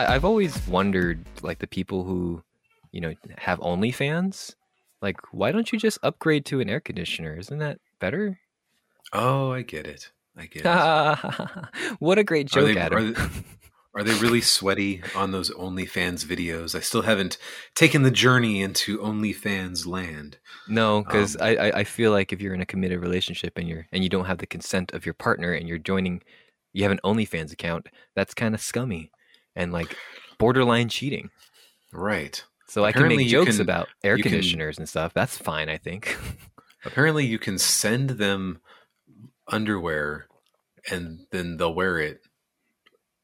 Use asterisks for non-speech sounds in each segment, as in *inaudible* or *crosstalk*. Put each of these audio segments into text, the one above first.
I, I've always wondered, like the people who, you know, have OnlyFans. Like, why don't you just upgrade to an air conditioner? Isn't that better? Oh, I get it. I get it. *laughs* what a great Are joke, they, are, they, are they really sweaty on those OnlyFans videos? I still haven't taken the journey into OnlyFans land. No, because Um, I, I I feel like if you're in a committed relationship and you're and you don't have the consent of your partner and you're joining, you have an OnlyFans account. That's kind of scummy and like borderline cheating. Right. So I can make jokes can- about air you can- conditioners and stuff. That's fine, I think. *laughs* Apparently, you can send them underwear, and then they'll wear it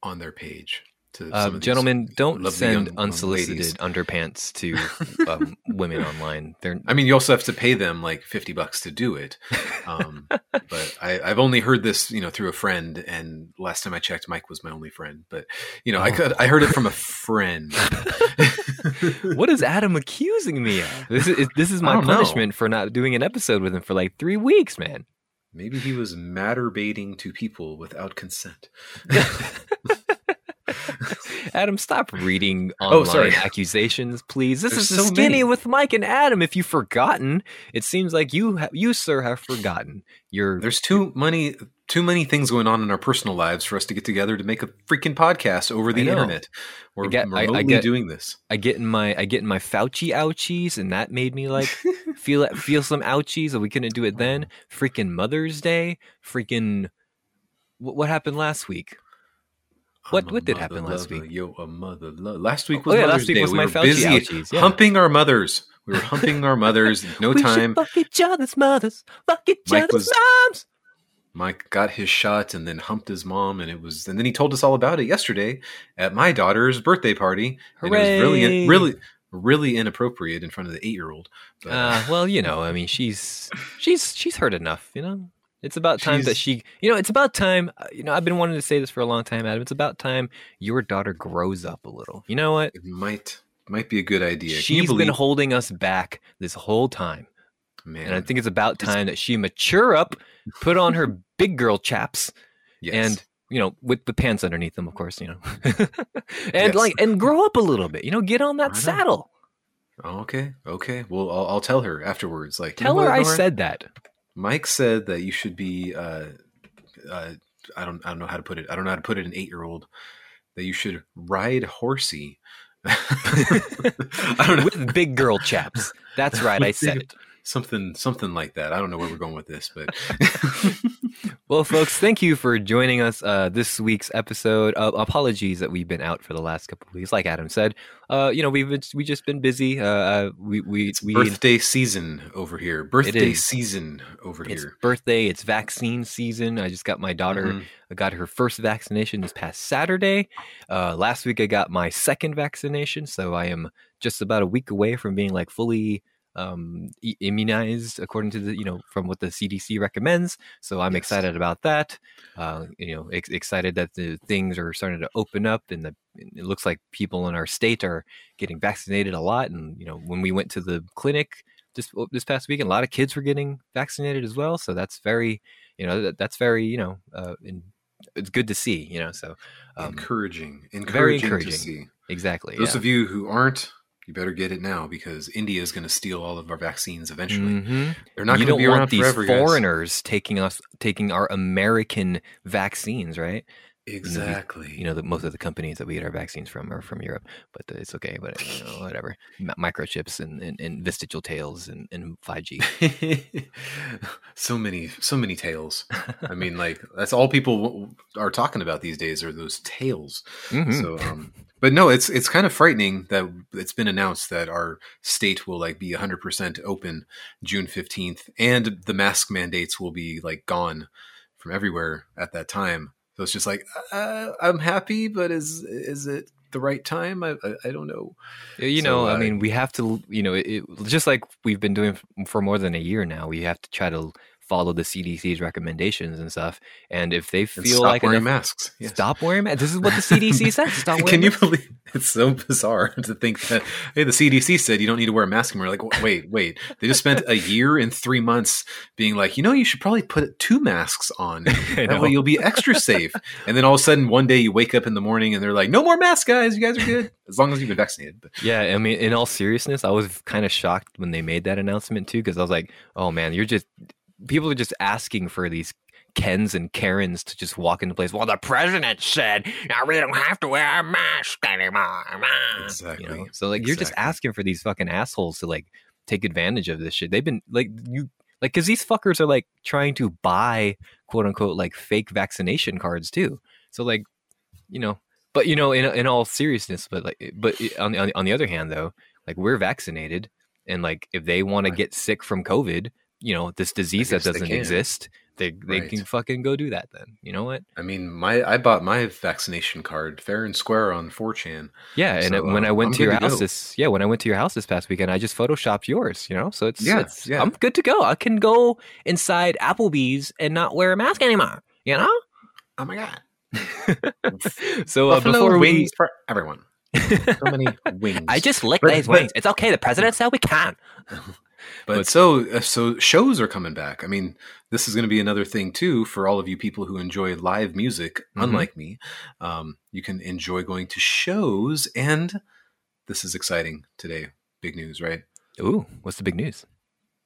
on their page. To Uh, some of these gentlemen, don't send young- young unsolicited ladies. underpants to *laughs* um, women online. They're I mean, you also have to pay them like fifty bucks to do it. Um, *laughs* but I, I've only heard this, you know, through a friend. And last time I checked, Mike was my only friend. But you know, I Oh. could I heard it from a friend. *laughs* what is Adam accusing me of? This is this is my don't know. punishment for not doing an episode with him for like three weeks, man. Maybe he was masturbating to people without consent. *laughs* Adam, stop reading Oh, online sorry. accusations, please. This There's is so skinny many. with Mike and Adam. If you've forgotten, it seems like you, ha- you sir, have forgotten. You're There's too many too many things going on in our personal lives for us to get together to make a freaking podcast over the internet. We're I get- I- I remotely get- doing this. I get in my I get in my Fauci ouchies, and that made me like *laughs* feel feel some ouchies, and we couldn't do it then. Freaking Mother's Day, freaking what, what happened last week? What- what did happen last lover, week? Yo, a mother lo- Last week Oh, was yeah, Mother's last week Day. was we my were Fauci busy ouchies, yeah. humping our mothers. We were humping our mothers. No we time. fuck each other's mothers, fuck each Mike other's was- moms. Mike got his shot and then humped his mom, and it was. And then he told us all about it yesterday at my daughter's birthday party. And it was really, really, really inappropriate in front of the eight-year-old. But, Uh, well, you know, I mean, she's she's she's heard enough. You know, it's about time that she. You know, it's about time. uh, You know, I've been wanting to say this for a long time, Adam. It's about time your daughter grows up a little. You know what? it might might be a good idea. She's been holding us back this whole time, man? and I think it's about time that she mature up, put on her *laughs* big girl chaps, yes. and you know, with the pants underneath them, of course. You know, *laughs* and Yes. like and grow up a little bit. You know, get on that saddle. Okay, okay. Well, I'll, I'll tell her afterwards. Like, you know Tell her what, I said that. Mike said that you should be. Uh, uh, I don't. I don't know how to put it. I don't know how to put it. An eight-year-old that you should ride horsey. *laughs* I don't know. with big girl chaps. That's right. I said it. something something like that. I don't know where we're going with this, but *laughs* Well, folks, thank you for joining us uh, this week's episode. Uh, apologies that we've been out for the last couple of weeks. Like Adam said, uh, you know, we've been, we just been busy. Uh, uh, we we it's we birthday season over here. Birthday season over it's here. birthday. It's vaccine season. I just got my daughter. Mhm. I got her first vaccination this past Saturday. Uh, last week I got my second vaccination, so I am just about a week away from being like fully um, immunized according to the you know from what the CDC recommends. So I'm Yes. excited about that. Uh, you know, ex- excited that the things are starting to open up, and the it looks like people in our state are getting vaccinated a lot. And you know, when we went to the clinic just this past weekend, a lot of kids were getting vaccinated as well. So that's very you know that, that's very you know uh, in, it's good to see you know so um, encouraging, encouraging, very to encouraging. see. exactly Those yeah. of you who aren't, you better get it now because India is going to steal all of our vaccines eventually. Mhm. They're not going to be want around these forever, guys. foreigners taking us taking our American vaccines, right? Exactly. You know, that most of the companies that we get our vaccines from are from Europe, but it's okay. But you know, whatever, microchips and, and, and vestigial tails and, and 5G. *laughs* so many, so many tails. I mean, like that's all people are talking about these days are those tales. Mhm. So, um, but no, it's it's kind of frightening that it's been announced that our state will like be 100% open June 15th, and the mask mandates will be like gone from everywhere at that time. So it's just like uh, I'm happy, but is is it the right time? I I, I don't know. you So, know, I uh, mean, we have to, you know, it, it- just like we've been doing for more than a year now. We have to try to follow the CDC's recommendations and stuff. And if they feel like wearing enough- masks. Yes. stop wearing masks. This is what the *laughs* CDC says. Stop wearing Can you masks. believe it's so bizarre *laughs* to think that hey, the CDC said you don't need to wear a mask anymore? Like, wait, wait, they just spent a year and three months being like, you know, you should probably put two masks on. *laughs* That way you'll be extra safe. And then all of a sudden, one day you wake up in the morning and they're like, no more masks, guys. You guys are good as long as you've been vaccinated. But Yeah, I mean, in all seriousness, I was kind of shocked when they made that announcement too, because I was like, "Oh man, you're just people are just asking for these Kens and Karens to just walk into place." Well, the president said I really don't have to wear a mask anymore. You know? So like, you're just asking for these fucking assholes to like take advantage of this shit. They've been like you. Like, because these fuckers are like trying to buy quote unquote like fake vaccination cards too. So like, you know, but you know, in in all seriousness, but like, but on the on the, on the other hand, though, like we're vaccinated, and like if they want to get sick from COVID, you know, this disease that doesn't can. exist, they they Right. can fucking go do that. Then you know what? I mean, my I bought my vaccination card fair and square on 4chan. Yeah, and it- when uh, I went I'm to your to house go. this, yeah, when I went to your house this past weekend, I just photoshopped yours. You know, so it's Yeah, it's, yeah. I'm good to go. I can go inside Applebee's and not wear a mask anymore. You know. Oh my god! *laughs* so uh, before we, wings for everyone. So many *laughs* wings. I just licked But- these but- wings. It's okay. The president said we can. *laughs* But, But- so uh, so shows are coming back. I mean, this is going to be another thing too for all of you people who enjoy live music. Mhm. Unlike me, um, you can enjoy going to shows, and this is exciting today. Big news, right? Ooh, what's the big news?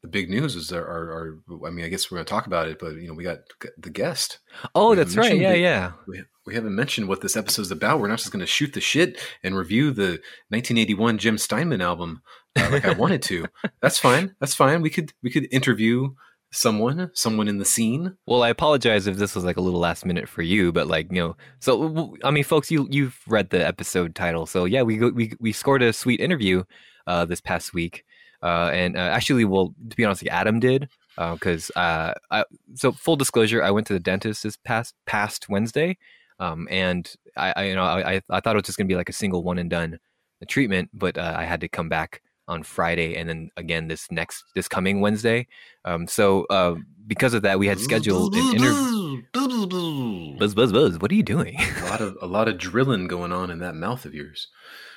The big news is our, our, our I mean, I guess we're going to talk about it, but you know, we got the guest. Oh, that's right. Yeah, the- yeah. We, we haven't mentioned what this episode's about. We're not just going to shoot the shit and review the 1981 Jim Steinman album uh, like I wanted to. That's fine. That's fine. We could we could interview someone, someone in the scene. Well, I apologize if this was like a little last minute for you, but like you know, so I mean, folks, you you've read the episode title, so yeah, we we we scored a sweet interview uh, this past week, uh, and uh, actually, well, to be honest, Adam did because uh, I, so full disclosure, I went to the dentist this past past Wednesday, um, and I, I you know I I- I thought it was just gonna be like a single one and done treatment, but uh, I had to come back on Friday and then again this next this coming Wednesday. Um, so uh, because of that, we had scheduled an interview. Buzz, buzz, buzz. What are you doing? A lot of a lot of drilling going on in that mouth of yours.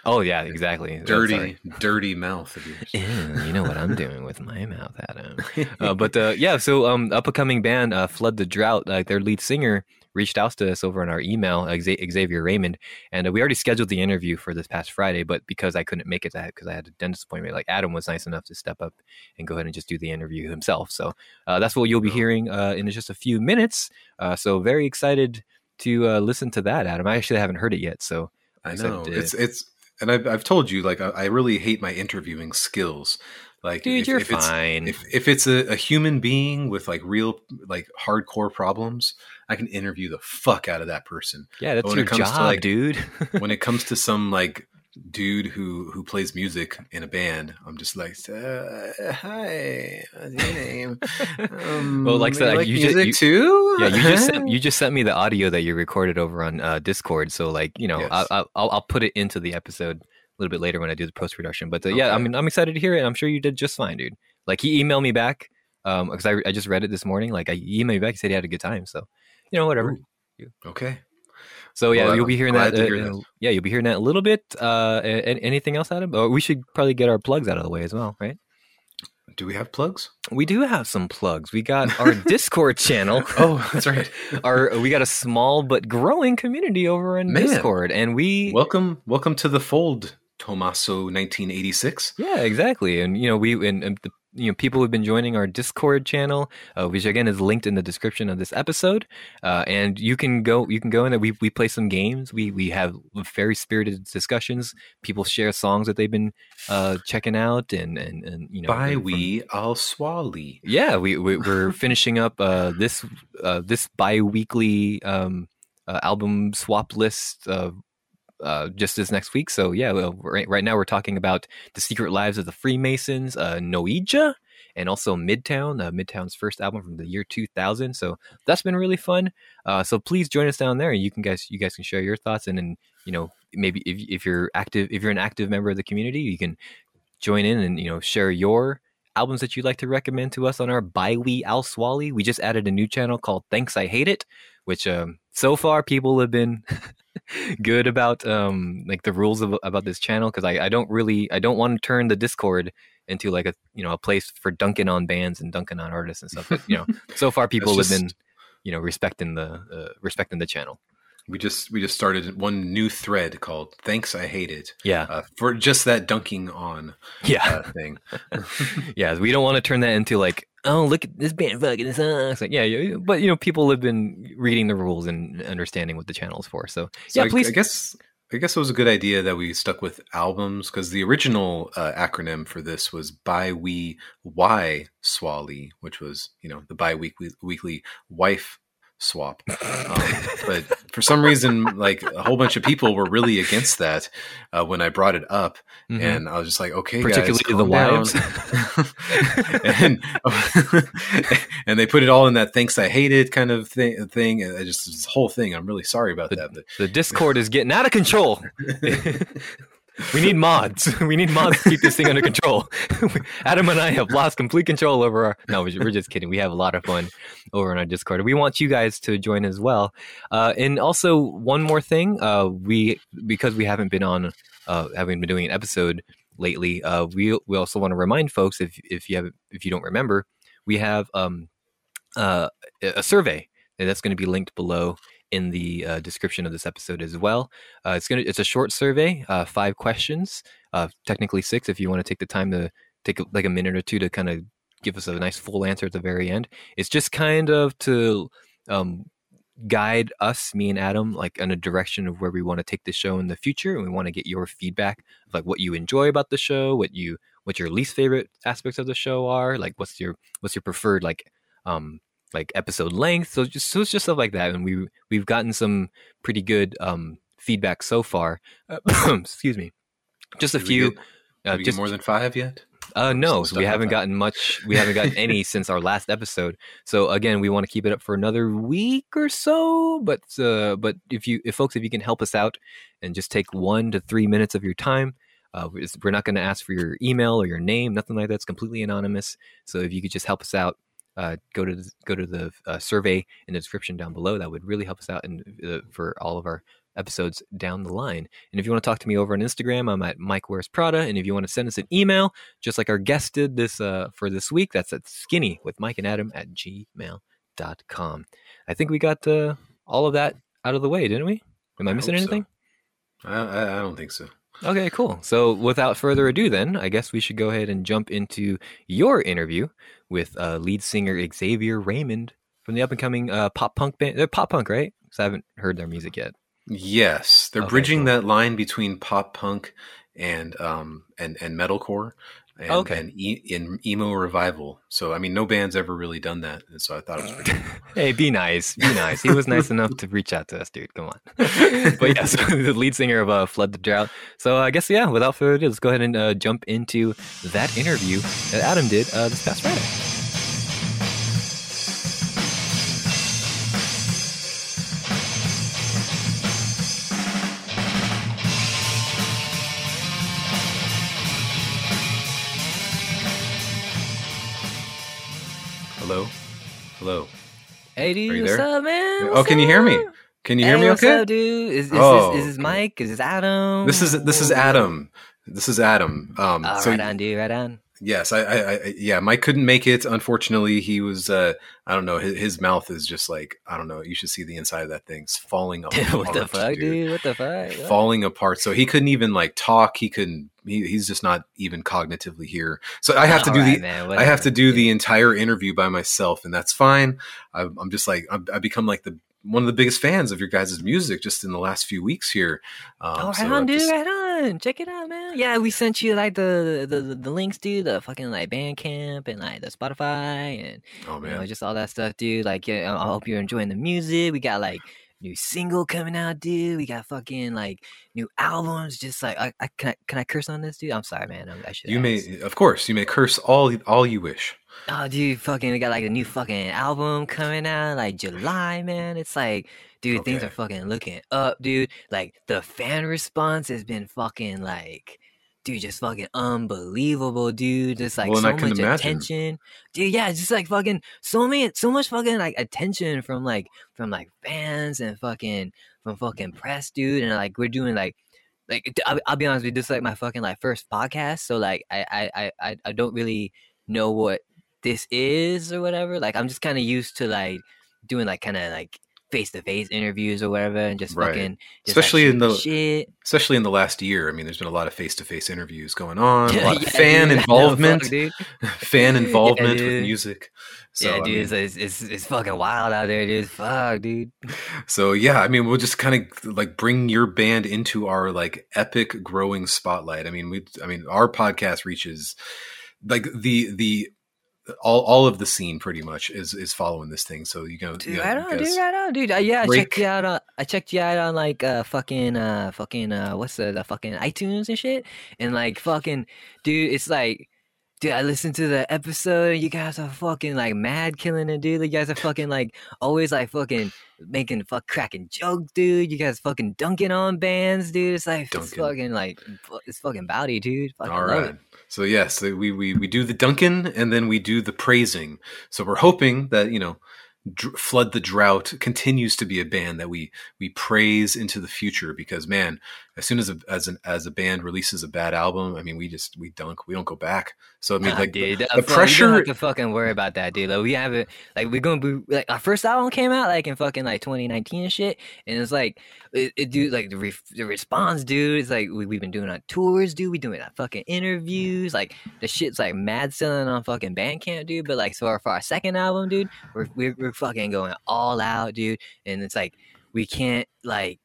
oh yeah, exactly. Oh, Dirty, sorry. dirty mouth of yours. Ew, you know what I'm doing with my mouth, Adam. *laughs* Uh, but uh, yeah, so um, up and coming band, uh, Flood the Drought, like their lead singer, reached out to us over on our email, Xavier Raymond, and uh, we already scheduled the interview for this past Friday. But because I couldn't make it, that because I had a dentist appointment, like Adam was nice enough to step up and go ahead and just do the interview himself. So uh, that's what you'll be hearing uh, in just a few minutes. Uh, so very excited to uh, listen to that, Adam. I actually haven't heard it yet, so I know uh, it's it's, and I've I've told you like I, I really hate my interviewing skills. Like, dude, if, you're if it's fine. if if it's a, a human being with like real like hardcore problems, I can interview the fuck out of that person. yeah, that's when your it comes to, job, like, dude. *laughs* when it comes to *laughs* some like dude who who plays music in a band, I'm just like, uh, hi, what's your name? Um, Well, like said, like you just- you- too. yeah, you just sent, you *laughs* just sent me the audio that you recorded over on uh, Discord. So like you know, Yes. I, I, I'll I'll put it into the episode a little bit later when I do the post production. But uh, yeah, I mean, I'm excited to hear it. I'm sure you did just fine, dude. Like he emailed me back um because I, I just read it this morning. Like I he emailed me back, he said he had a good time. So you know, whatever. Ooh. okay. So yeah, Well, you'll be hearing that. uh, hear uh, yeah, you'll be hearing that a little bit. Uh, anything else, Adam? Or we should probably get our plugs out of the way as well, right? Do we have plugs? We do have some plugs. We got our *laughs* Discord channel. Oh, that's right. *laughs* our we got a small but growing community over in Man. Discord, and we welcome, welcome to the fold, Tomaso, 1986. yeah exactly, and you know we and, and the you know people who've been joining our Discord channel, uh, which again is linked in the description of this episode, uh, and you can go you can go in there. We we play some games. We we have very spirited discussions. People share songs that they've been uh, checking out, and and and you know By from- we, I'll swally. Yeah, we, we we're *laughs* finishing up uh, this uh, this bi-weekly um, uh, album swap list uh, just this next week. So yeah, well, right, right now we're talking about the Secret Lives of the Freemasons, uh, Noija, and also Midtown, uh, Midtown's first album from the year 2000. So that's been really fun. Uh, so please join us down there, and you can guys you guys can share your thoughts, and then you know maybe if if you're active if you're an active member of the community, you can join in and you know share your albums that you'd like to recommend to us on our By We Al Swally. We just added a new channel called Thanks I Hate It, which um, so far people have been *laughs* *laughs* good about um, like the rules of, about this channel because I, I don't really I don't want to turn the Discord into like a you know a place for dunking on bands and dunking on artists and stuff. But you know, so far *laughs* people That's have been you know respecting the uh, respecting the channel. We just we just started one new thread called "Thanks I Hate It" Yeah, uh, for just that dunking on yeah. uh, thing. *laughs* *laughs* yeah, we don't want to turn that into like, oh, look at this band fucking sucks. Like, yeah, yeah, but you know, people have been reading the rules and understanding what the channel is for. So, So yeah, I, please. I guess I guess it was a good idea that we stuck with albums because the original uh, acronym for this was "Bi We Why Swally," which was you know the bi-weekly weekly wife swap. Um, but for some reason, like a whole bunch of people were really against that uh, when I brought it up, Mhm. and I was just like, okay, particularly guys, the wives. *laughs* and *laughs* and they put it all in that thanks I hate it kind of thing thing and I just this whole thing I'm really sorry about The- that but the Discord is getting out of control. *laughs* we need mods. *laughs* We need mods to keep this thing under *laughs* control. *laughs* Adam and I have lost complete control over our. No, we're just kidding. We have a lot of fun over on our Discord. We want you guys to join as well. Uh, and also, one more thing. Uh, we because we haven't been on, uh, haven't been doing an episode lately. Uh, we we also want to remind folks if if you have if you don't remember, we have um uh, a survey and that's going to be linked below in the uh, description of this episode as well. Uh, it's gonna it's a short survey, uh, five questions, uh, technically six if you want to take the time to take like a minute or two to kind of give us a nice full answer at the very end. It's just kind of to um, guide us, me and Adam, like in a direction of where we want to take the show in the future, and we want to get your feedback of like what you enjoy about the show, what you what your least favorite aspects of the show are, like what's your what's your preferred like um like episode length. So just so it's just stuff like that, and we we've gotten some pretty good um feedback so far. *coughs* excuse me, just a Did few. get- uh, get just more than five yet uh, no, we haven't gotten much. We haven't gotten any *laughs* since our last episode. So again, we want to keep it up for another week or so. But uh, but if you if folks if you can help us out and just take one to three minutes of your time. Uh, we're not going to ask for your email or your name, nothing like that. It's completely anonymous. So if you could just help us out, uh, go to the, go to the uh, survey in the description down below. That would really help us out and uh, for all of our episodes down the line. And if you want to talk to me over on Instagram, I'm at Mike Wears Prada. And if you want to send us an email, just like our guest did this uh, for this week, that's at skinny with Mike and Adam at gmail.com. I think we got uh, all of that out of the way, didn't we? Am I I missing so. anything? I, I, I don't think so Okay, cool. So without further ado, then I guess we should go ahead and jump into your interview with uh, lead singer Xavier Raymond from the up and coming uh, pop punk band. They're pop punk, right? Because I haven't heard their music yet. yes they're Okay, bridging cool. that line between pop punk and um and and metalcore and, Okay. and e- in emo revival so I mean no band's ever really done that and so I thought it was pretty *laughs* Hey, be nice, be nice. He was nice enough to reach out to us, dude. Come on. *laughs* but yeah, so *laughs* the lead singer of uh, Flood the Drought. So I guess yeah. Without further ado, let's go ahead and uh, jump into that interview that Adam did uh, this past Friday. Hello Hey, dude, Are you what's there? up, man? Oh, What's can you hear me? can you hear Hey, me what's okay up, dude? Is, is, Oh, this, is this. Mike? Is this Adam? this is this is Adam this is Adam um Oh, so right on, dude. Right on. Yes, I, I, I, yeah, Mike couldn't make it. Unfortunately, he was, uh, I don't know, his, his mouth is just like, I don't know. You should see the inside of that thing. It's falling apart. *laughs* what the fuck, dude? What the fuck? What? Falling apart. So he couldn't even like talk. He couldn't. He, he's just not even cognitively here. So I have to do Alright, the. man, I have to do the entire interview by myself, and that's fine. I'm, I'm just like I'm, I become like the one of the biggest fans of your guys' music just in the last few weeks here. Um, Oh, right so on, dude. just- Right on. Check it out, man. Yeah, we sent you like the the, the, links, dude. The fucking like Bandcamp and like the Spotify and oh you know man, just all that stuff, dude. Like, yeah, I I hope you're enjoying the music. We got like new single coming out, dude. We got fucking like new albums. Just like, I, I can I can I curse on this, dude? I'm sorry, man. I, I should. you may, of course, you may curse all all you wish. Oh, dude, fucking, we got like a new fucking album coming out like July, man. It's like, dude, things are fucking looking up, dude. Like the fan response has been fucking like dude, just fucking unbelievable, dude. Just like Well, so much imagine. attention, dude. Yeah, just like fucking so many, so much fucking like attention from like from like fans and fucking from fucking press, dude. And like we're doing like like I'll, I'll be honest with you, this is like my fucking like first podcast, so like I I I I, I don't really know what this is or whatever. Like I'm just kind of used to like doing like kind of like face to face interviews or whatever, and just Right. fucking just, like, Especially in the- shit. Especially in the last year. I mean, there's been a lot of face to face interviews going on, a *laughs* lot of Yeah, fan dude, *laughs* I know, involvement, fuck, *laughs* fan involvement with music. So, yeah, I dude, mean- it's, it's, it's it's fucking wild out there, dude. Fuck, dude. So yeah, I mean, we'll just kind of like bring your band into our like epic growing spotlight. I mean, we, I mean, our podcast reaches like the the all all of the scene pretty much is is following this thing. So you know, Dude, you right know, on, you dude, right on, dude. Uh, yeah, I checked you out on I checked you out on like uh fucking uh fucking uh what's the, the fucking iTunes and shit. And like fucking dude, it's like Dude, I listened to the episode. You guys are fucking like mad killing it, dude. You guys are fucking like always like fucking making fuck cracking jokes, dude. You guys fucking dunking on bands, dude. It's like it's fucking like it's fucking bowdy, dude. Fucking All love it. So yes, we, we we do the Duncan and then we do the praising. So we're hoping that you know, dr- flood the drought continues to be a band that we we praise into the future because man, as soon as a, as an as a band releases a bad album, I mean we just we dunk, we don't go back. So I mean Nah, like dude, the, uh, the You pressure. don't have to fucking worry about that, dude. Like we haven't, like we're gonna be like our first album came out like in fucking like 2019 and shit, and it's like it, it dude, like the re- the response, dude. It's like we we've been doing on tours, dude. We doing like, fucking interviews, like the shit's like mad selling on fucking Bandcamp, dude. But like so our, for our second album, dude, we're, we're we're fucking going all out, dude. And it's like we can't like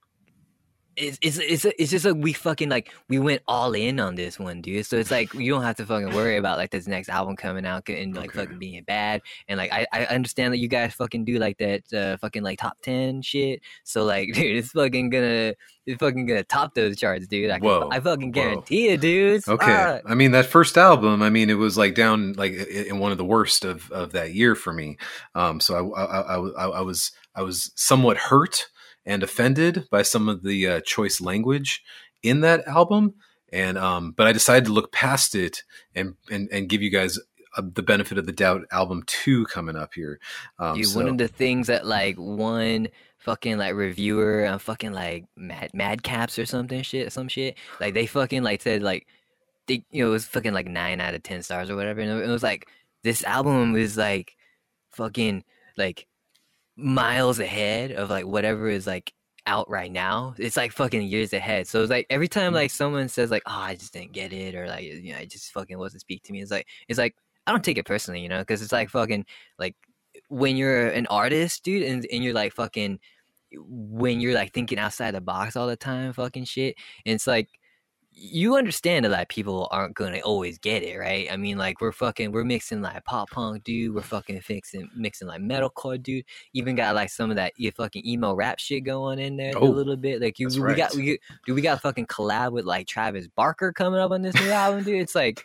it's it's it's it's just like we fucking like we went all in on this one, dude. So it's like you don't have to fucking worry about like this next album coming out and like Okay. fucking being bad. And like I, I understand that you guys fucking do like that uh, fucking like top ten shit. So like, *laughs* dude, it's fucking gonna it's fucking gonna top those charts, dude. I, can, Whoa, I fucking whoa. guarantee it, dude. Okay, Fuck. I mean that first album. I mean it was like down like in one of the worst of, of that year for me. Um, so I, I, I, I, I was I was somewhat hurt and offended by some of the uh, choice language in that album, and um, but I decided to look past it and and, and give you guys uh, the benefit of the doubt. Album two coming up here. Um, Dude, so- one of the things that like one fucking like reviewer on fucking like Mad Madcaps or something shit, some shit. Like they fucking like said like they you know it was fucking like nine out of ten stars or whatever, and it was like this album is like fucking like miles ahead of like whatever is like out right now. It's like fucking years ahead. So it's like every time mm-hmm. like someone says like, "Oh, I just didn't get it," or like, you know, it just fucking wasn't speak to me. It's like it's like I don't take it personally, you know, because it's like fucking like when you're an artist, dude, and, and you're like fucking when you're like thinking outside the box all the time, fucking shit. And it's like you understand that like people aren't gonna always get it, right? I mean, like we're fucking we're mixing like pop punk, dude. We're fucking fixing mixing like metalcore, dude. Even got like some of that fucking emo rap shit going in there Oh, a little bit. Like you, we got we do we got fucking collab with like Travis Barker coming up on this new album, dude. It's like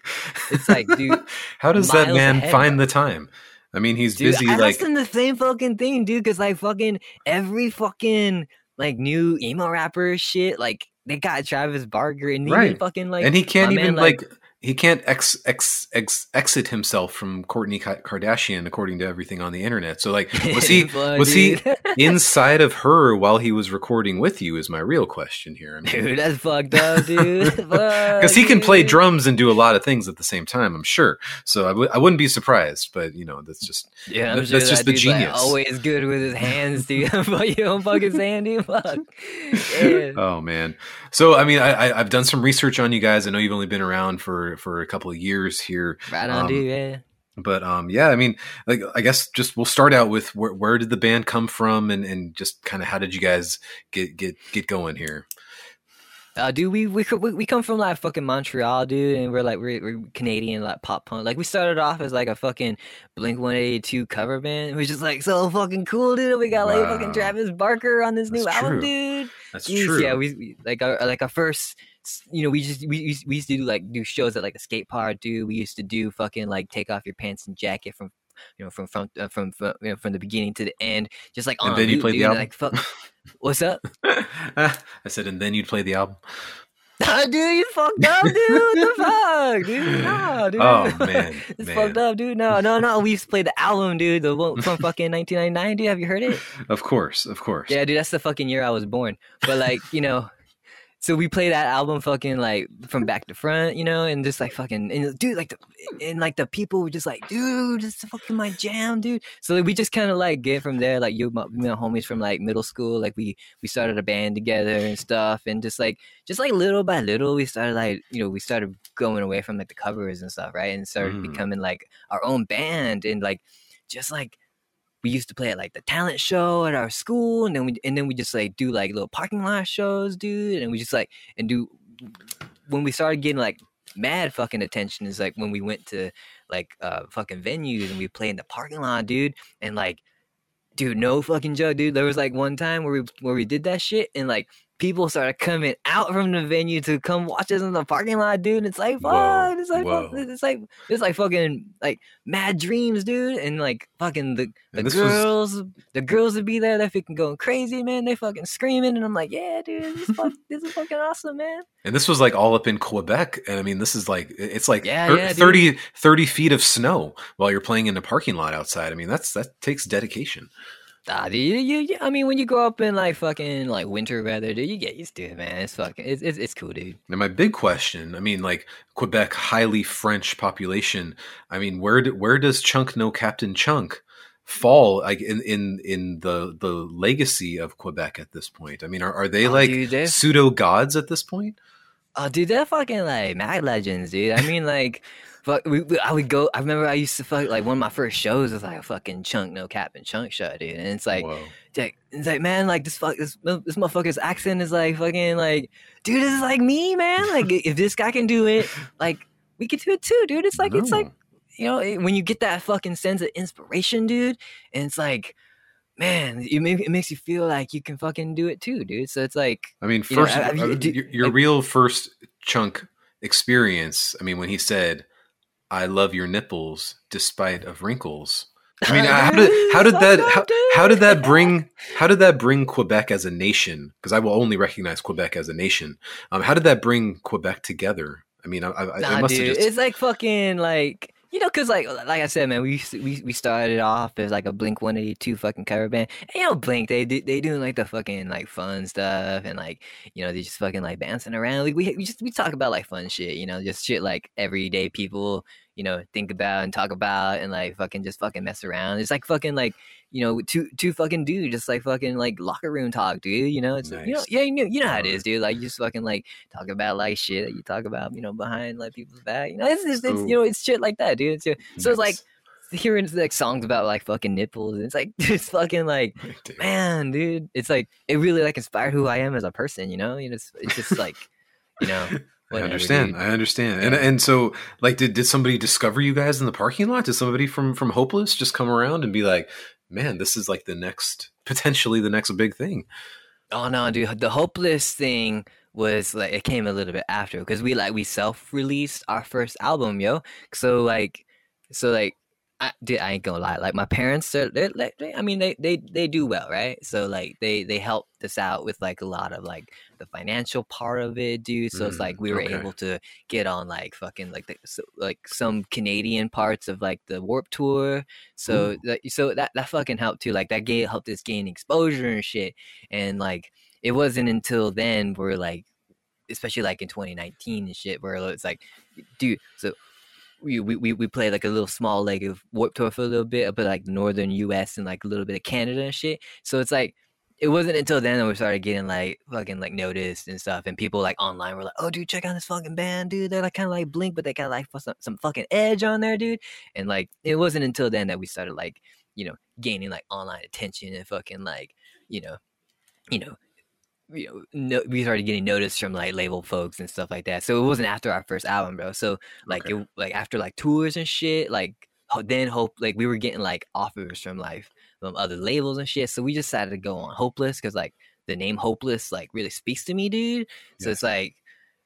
it's like, dude, *laughs* how does that man ahead, find the time? I mean, he's dude, busy I like him the same fucking thing, dude. Cause like fucking every fucking like new emo rapper shit, like they got Travis Barker and Right. fucking like and he can't even man, like, he can't ex, ex, ex, exit himself from Kourtney Kardashian according to everything on the internet. So like was he *laughs* was he *laughs* inside of her while he was recording with you is my real question here. I mean, Dude, that's fucked up, dude. *laughs* because he can play drums and do a lot of things at the same time, I'm sure. So I w- I wouldn't be surprised, but you know, that's just Yeah, I'm That's sure just that the dude's, like, genius. always good with his hands, dude. you don't fucking dude. Fuck. Yeah. oh man. So I mean, I, I I've done some research on you guys. I know you've only been around for for a couple of years here. Right on, Um, dude. Yeah. but um yeah i mean like i guess just we'll start out with where, where did the band come from and and just kind of how did you guys get get get going here Uh, dude, we, we we come from like fucking Montreal, dude, and we're like we're, we're Canadian like pop punk. Like we started off as like a fucking Blink One Eighty Two cover band, which is like so fucking cool, dude. We got like Wow. fucking Travis Barker on this new That's album, dude. that's Jeez, true Yeah, we, we like our like our first. You know, we just we, we used- we used to do like do shows at like a skate park, dude. We used to do fucking like take off your pants and jacket from you know from from uh, from from, you know, from the beginning to the end, just like And then you played the album? Like fuck, *laughs* what's up? i said and then you'd play the album Nah, *laughs* dude, you fucked up, dude. What the fuck, dude? No, dude. Oh man, *laughs* it's man. fucked up, dude. No, no, no. We used to play the album, dude. The one from fucking 1999, dude. Have you heard it? Of course, of course. Yeah, dude. That's the fucking year I was born. But like, you know, so we play that album fucking like from back to front, you know, and just like fucking and dude, like the and like the people were just like, dude, this is fucking my jam, dude. So like, we just kind of like get from there, like you, my, and homies from like middle school, like we we started a band together and stuff, and just like just like little by little, we started like you know we started going away from like the covers and stuff, right, and started Mm. becoming like our own band and like just like we used to play at like the talent show at our school and then we and then we just like do like little parking lot shows dude and we just like and do when we started getting like mad fucking attention is like when we went to like uh fucking venues and we played in the parking lot dude and like dude no fucking joke dude there was like one time where we where we did that shit and like people started coming out from the venue to come watch us in the parking lot dude And it's like fuck Whoa, it's like fuck, it's like it's like fucking like mad dreams dude and like fucking the the this was- girls the girls would be there they're fucking going crazy man they fucking screaming and i'm like yeah dude this is, *laughs* fuck, this is fucking awesome man And this was like all up in Quebec. And I mean, this is like, it's like Yeah, thir- yeah, dude. 30, 30 feet of snow while you're playing in a parking lot outside. I mean, that's, that takes dedication. Dude, you, you, you- I mean, when you grow up in like fucking like winter weather, dude, you get used to it, man. It's fucking, it's it's, it's cool, dude. Now, my big question, I mean, like Quebec, highly French population. I mean, where, do, where does Chunk No Captain Chunk fall like in, in, in the, the legacy of Quebec at this point? I mean, are, are they Oh, like dude, pseudo gods at this point? Oh, dude, they're fucking like mad legends, dude. I mean, like, fuck, we, we, I would go. I remember I used to fuck like one of my first shows was like a fucking Chunk No Captain Chunk shot, dude. And it's like, it's like, it's like, man, like this fuck, this this motherfucker's accent is like fucking like, dude, this is like me, man. Like, *laughs* if this guy can do it, like, we can do it too, dude. It's like, it's like, you know, it- when you get that fucking sense of inspiration, dude, and it's like, man, it, make, it makes you feel like you can fucking do it too, dude. So it's like, I mean, You know, first, you- uh, do- your, your like- real first chunk experience. I mean, when he said, "I love your nipples despite of wrinkles." I mean, how did how did that how, how did that bring how did that bring Quebec as a nation? Because I will only recognize Quebec as a nation. Um, how did that bring Quebec together? I mean, I, I, Nah, I must dude, have just it's like fucking like you know, cause like like I said, man, we we we started off as like a Blink One Eighty Two fucking cover band. And, you know, Blink they do they doing like the fucking like fun stuff and like you know they just fucking like bouncing around. Like we we just we talk about like fun shit, you know, just shit like everyday people you know think about and talk about and like fucking just fucking mess around. It's like fucking like you know two two fucking dudes just like fucking like locker room talk, dude. You know, it's you know yeah you know you know how it is, dude. Like you just fucking like talk about like shit that you talk about, you know, behind like people's back. You know, it's, it's, it's you know, it's shit like that, dude. It's, so it's like hearing like songs about like fucking nipples. And it's like *laughs* it's fucking like *laughs* Dude. man, dude. It's like it really like inspired who I am as a person. You know, you know, it's, it's just like you know. I understand. I understand. And Yeah. and so like did did somebody discover you guys in the parking lot? Did somebody from from Hopeless just come around and be like, "Man, this is like the next potentially the next big thing." Oh no, dude. The hopeless thing was like it came a little bit after because we like we self released our first album, yo. So like, so like, I, dude, I ain't gonna lie. Like my parents, they're, they're, like, they, I mean, they they they do well, right? So like they they helped us out with like a lot of like the financial part of it, dude. So it's Mm, like we were okay. able to get on like fucking like the so, like some Canadian parts of like the Warped Tour. So that so that that fucking helped too. Like that gave helped us gain exposure and shit. And like it wasn't until then where like especially like in 2019 and shit where it's like dude so we we, we play like a little small leg of warped tour for a little bit but like northern us and like a little bit of canada and shit so it's like it wasn't until then that we started getting like fucking like noticed and stuff and people like online were like oh dude check out this fucking band dude they're like kind of like blink but they got like some, some fucking edge on there dude and like it wasn't until then that we started like you know gaining like online attention and fucking like you know you know you know, no, we started getting noticed from like label folks and stuff like that. So it wasn't after our first album, bro. So like Okay. it, like after like tours and shit, like then hope like we were getting like offers from like from other labels and shit. So we just decided to go on Hopeless because like the name Hopeless like really speaks to me, dude. So Yeah. it's like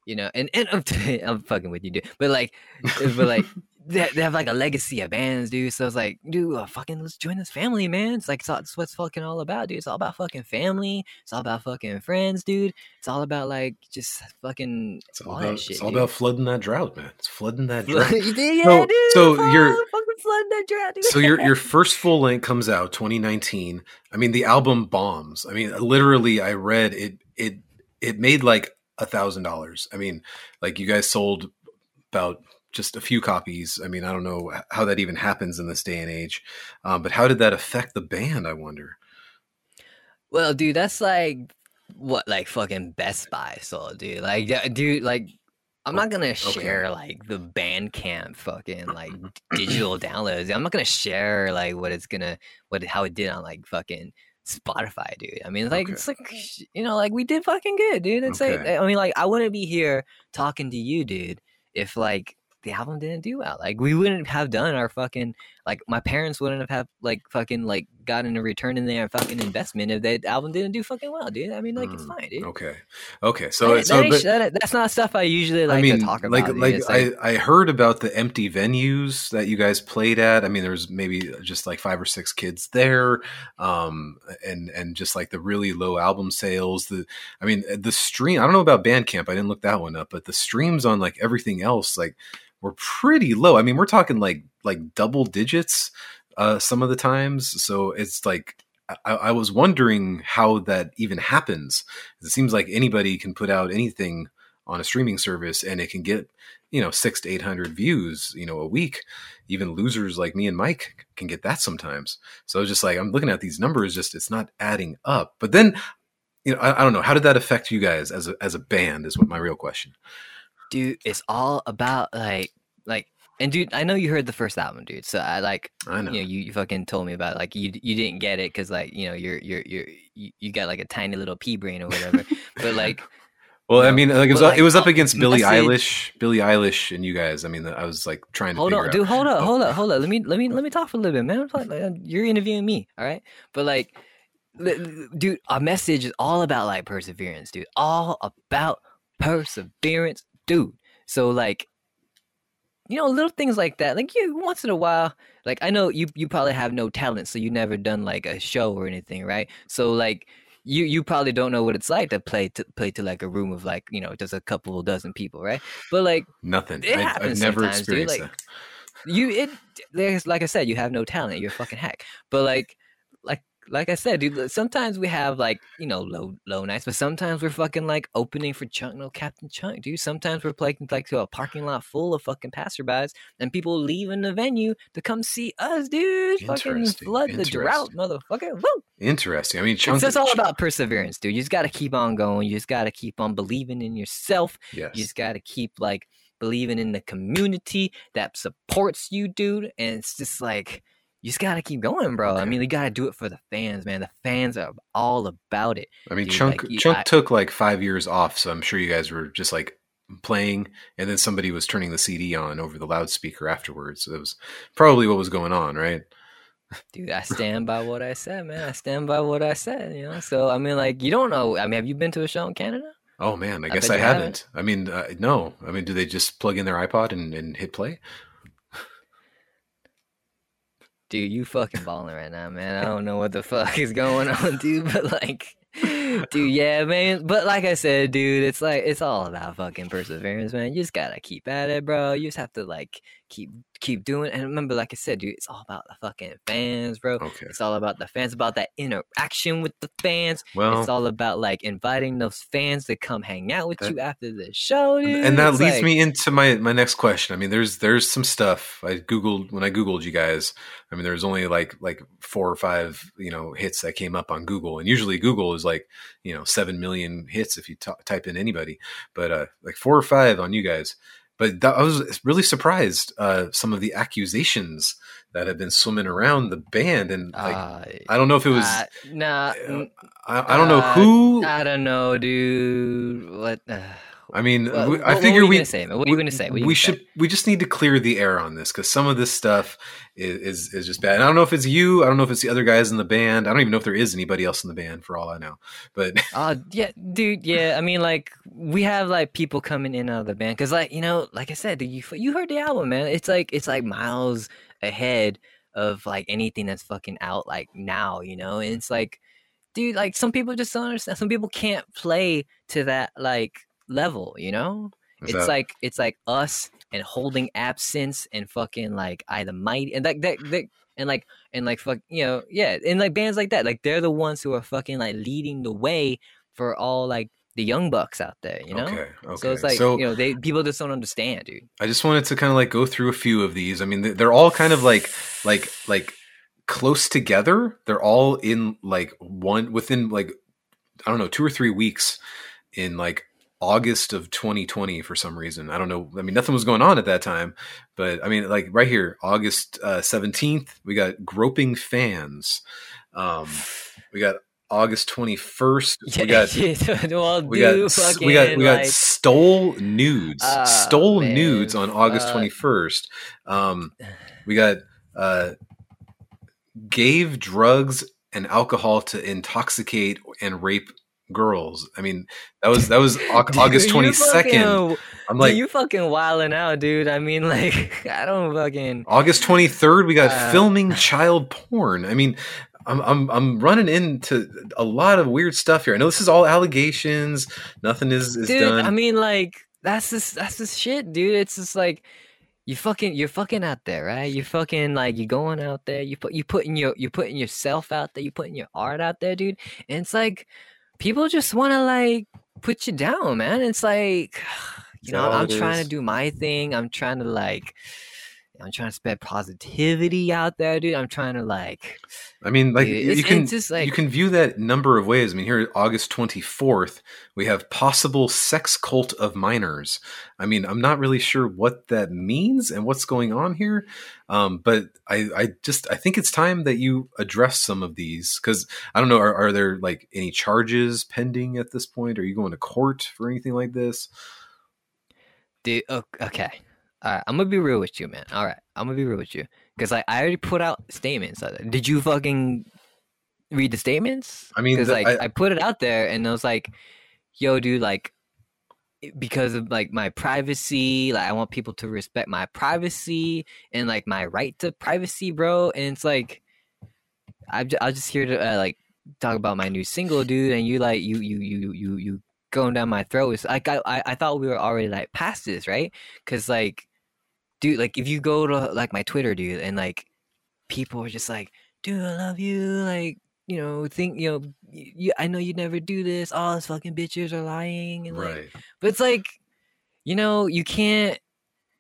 you know, and and I'm, *laughs* I'm fucking with you, dude. But like, but like, *laughs* they, they have like a legacy of bands, dude. So it's like, dude, uh, fucking let's join this family, man. It's like it's what's fucking all about, dude. It's all about fucking family. It's all about fucking friends, dude. It's all about like just fucking It's all, all about, that shit. it's all dude. about flooding that drought, man. It's flooding that *laughs* drought. yeah, So- dude. so fuck, you're- fucking flooding that drought, dude. so your your *laughs* first full length comes out 2019. I mean, the album bombs. I mean, literally, I read it. It it made like a thousand dollars. I mean, like you guys sold about just a few copies. I mean, I don't know how that even happens in this day and age. Um, but how did that affect the band? I wonder. Well, dude, that's like what like fucking Best Buy sold, dude. Like, dude, like I'm not gonna share like the Bandcamp fucking like *laughs* digital downloads. I'm not gonna share like what it's gonna what how it did on like fucking Spotify, dude. I mean, like Okay. it's like you know, like we did fucking good, dude. It's like I mean, like I wouldn't be here talking to you, dude, if like the album didn't do well. Like we wouldn't have done our fucking like my parents wouldn't have have like fucking like gotten a return in their fucking investment if that album didn't do fucking well, dude. I mean, like it's Mm, fine, dude. Okay, okay. So That- so that but, that- that's not stuff I usually like I mean, to talk about. like dude. like I I heard about the empty venues that you guys played at. I mean, there was maybe just like five or six kids there, um, and and just like the really low album sales. The I mean, the stream. I don't know about Bandcamp. I didn't look that one up, but the streams on like everything else like were pretty low. I mean, we're talking like like double digits uh, some of the times. So it's like. I, I was wondering how that even happens. It seems like anybody can put out anything on a streaming service and it can get you know six to eight hundred views you know a week even losers like me and mike can get that sometimes so just like i'm looking at these numbers just it's not adding up but then you know i, I don't know how did that affect you guys as a as a band is what my real question dude, it's all about like like and dude, I know you heard the first album, dude. So I like i know you know you, you fucking told me about it. like you you didn't get it because like you know you're you're you're you, you got like a tiny little pea brain or whatever. but *laughs* like well i mean like it was, like, it was up against *laughs* billie message- eilish billie eilish and you guys i mean i was like trying to hold on, out dude. Hold up, *laughs* hold up, hold up. Let me let me let me talk for a little bit, man. Like, You're interviewing me, all right? But like, li- li- dude, our message is all about like perseverance, dude. All about perseverance, dude. So like, you know, little things like that. Like you once in a while, like I know you you probably have no talent, so you never done like a show or anything, right? So like. You, you probably don't know what it's like to play to play to like a room of like you know just a couple dozen people right but like nothing It I, i've never sometimes, dude, experienced like- that you it like I said, you have no talent. You're a fucking hack. But like like I said, dude, sometimes we have like, you know, low low nights, but sometimes we're fucking like opening for Chunk No Captain Chunk, dude. Sometimes we're playing like to a parking lot full of fucking passerbys and people leaving the venue to come see us, dude. Fucking Interesting, flood the drought, motherfucker. Woo! interesting i mean It's chunk just all about perseverance, dude. You just gotta keep on going. You just gotta keep on believing in yourself. yes You just got to keep like believing in the community that supports you, dude. And it's just like you just got to keep going, bro. I mean, you got to do it for the fans, man. The fans are all about it. I mean, Dude, Chunk like, you- Chunk I- took like five years off, so I'm sure you guys were just like playing, and then somebody was turning the CD on over the loudspeaker afterwards. So that was probably what was going on, right? Dude, I stand by what I said, man. I stand by what I said, you know. So I mean, like, you don't know. I mean, have you been to a show in Canada? Oh man, I I guess I you haven't. I mean, uh, no. I mean, do they just plug in their iPod and, and hit play? Dude, you fucking balling right now, man. I don't know what the fuck is going *laughs* on, dude. But like, dude, yeah, man. But like I said, dude, it's like it's all about fucking perseverance, man. You just gotta keep at it, bro. You just have to like keep keep doing. And remember, like I said, dude, it's all about the fucking fans, bro. Okay. It's all about the fans, about that interaction with the fans. Well, it's all about like inviting those fans to come hang out with That- you after the show, dude. and that It's leads like- me into my my next question. I mean, there's there's some stuff I googled when I googled you guys. I mean, there's only like like four or five you know hits that came up on Google, and usually Google is like you know seven million hits if you t- type in anybody, but uh like four or five on you guys. But that, I was really surprised uh some of the accusations that have been swimming around the band, and like Uh, I don't know if it was uh, nah, uh, I, I don't know uh, who I don't know, dude. What? I mean, Well, we- I what figure were you we say? What are you gonna say? What we gonna say? should we just need to clear the air on this because some of this stuff is, is is just bad. And I don't know if it's you. I don't know if it's the other guys in the band. I don't even know if there is anybody else in the band for all I know. But *laughs* Uh, yeah, dude. Yeah, I mean, like we have like people coming in out of the band because, like, you know, like I said, you you heard the album, man. It's like it's like miles ahead of like anything that's fucking out like now, you know. And it's like, dude, like some people just don't understand. Some people can't play to that like level, you know. it's that- like it's like us and holding absence and fucking like I the mighty and like that, that and like and like fuck you know yeah and like bands like that like they're the ones who are fucking like leading the way for all like the young bucks out there you know okay, okay. so it's like you know they people just don't understand dude I just wanted to kind of like go through a few of these. I mean, they're all kind of like like like close together. They're all in like one within like I don't know two or three weeks in like August of 2020 for some reason. I don't know. I mean, nothing was going on at that time, but I mean, like right here, August uh, 17th, we got groping fans. Um, we got August 21st. We got *laughs* yeah, *laughs* well, we got fucking, we got we got like, stole nudes Ah, stole man, nudes on august fuck. 21st um we got uh gave drugs and alcohol to intoxicate and rape girls i mean that was that was *laughs* august 22nd i'm like you fucking wilding out, dude. I mean, *laughs* like, I don't fucking. august 23rd we got Uh, filming child porn i mean I'm, I'm I'm running into a lot of weird stuff here. I know this is all allegations. Nothing is, is dude done. i mean like that's this that's this shit dude it's just like you fucking you're fucking out there right you fucking like you're going out there you put you putting your you putting yourself out there you putting your art out there dude and it's like people just want to like put you down man. It's like *sighs* you know i'm trying to do my thing. I'm trying to like i'm trying to spread positivity out there dude i'm trying to like I mean, like dude, you can just like you can view that number of ways. I mean, here August 24th, we have possible sex cult of minors. I mean, I'm not really sure what that means and what's going on here. Um, but I, I just I think it's time that you address some of these because I don't know, are, are there like any charges pending at this point? Are you going to court for anything like this? Dude, okay. All right, I'm gonna be real with you, man. All right, I'm gonna be real with you because like I already put out statements. Did you fucking read the statements? I mean, because like I- I, put it out there and I was like, "Yo, dude, like." Because of like my privacy, like I want people to respect my privacy and like my right to privacy, bro. And it's like, I'm just, I'm just here to uh, like talk about my new single, dude. And you like you you you you you going down my throat. It's like I I, I thought we were already like past this, right? Because like, dude, like if you go to like my Twitter, dude, and like people are just like, dude, I love you, like you know, think you know, you, I know you'd never do this. All these fucking bitches are lying, and like, Right. but it's like, you know, you can't